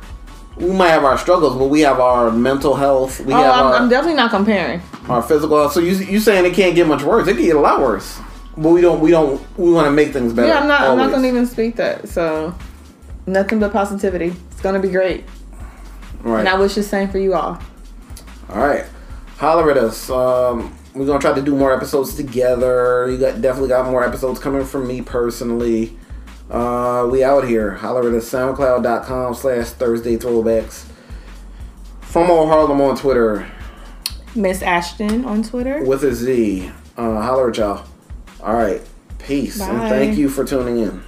we might have our struggles, but we have our mental health. We oh, have I'm, our, I'm definitely not comparing. our physical health. So you you saying it can't get much worse? It can get a lot worse. But we don't we don't we want to make things better. yeah, I'm not. I'm not gonna even speak that. So nothing but positivity. It's gonna be great, Right. and I wish the same for you all. All right, holler at us. Um, we're gonna try to do more episodes together. You got definitely got more episodes coming from me personally. Uh, we out here. Holler at. SoundCloud.com slash Thursday Throwbacks. From Old Harlem on Twitter Miss Ashton on Twitter. with a Z. Uh, holler at y'all. All right, peace and thank you for tuning in.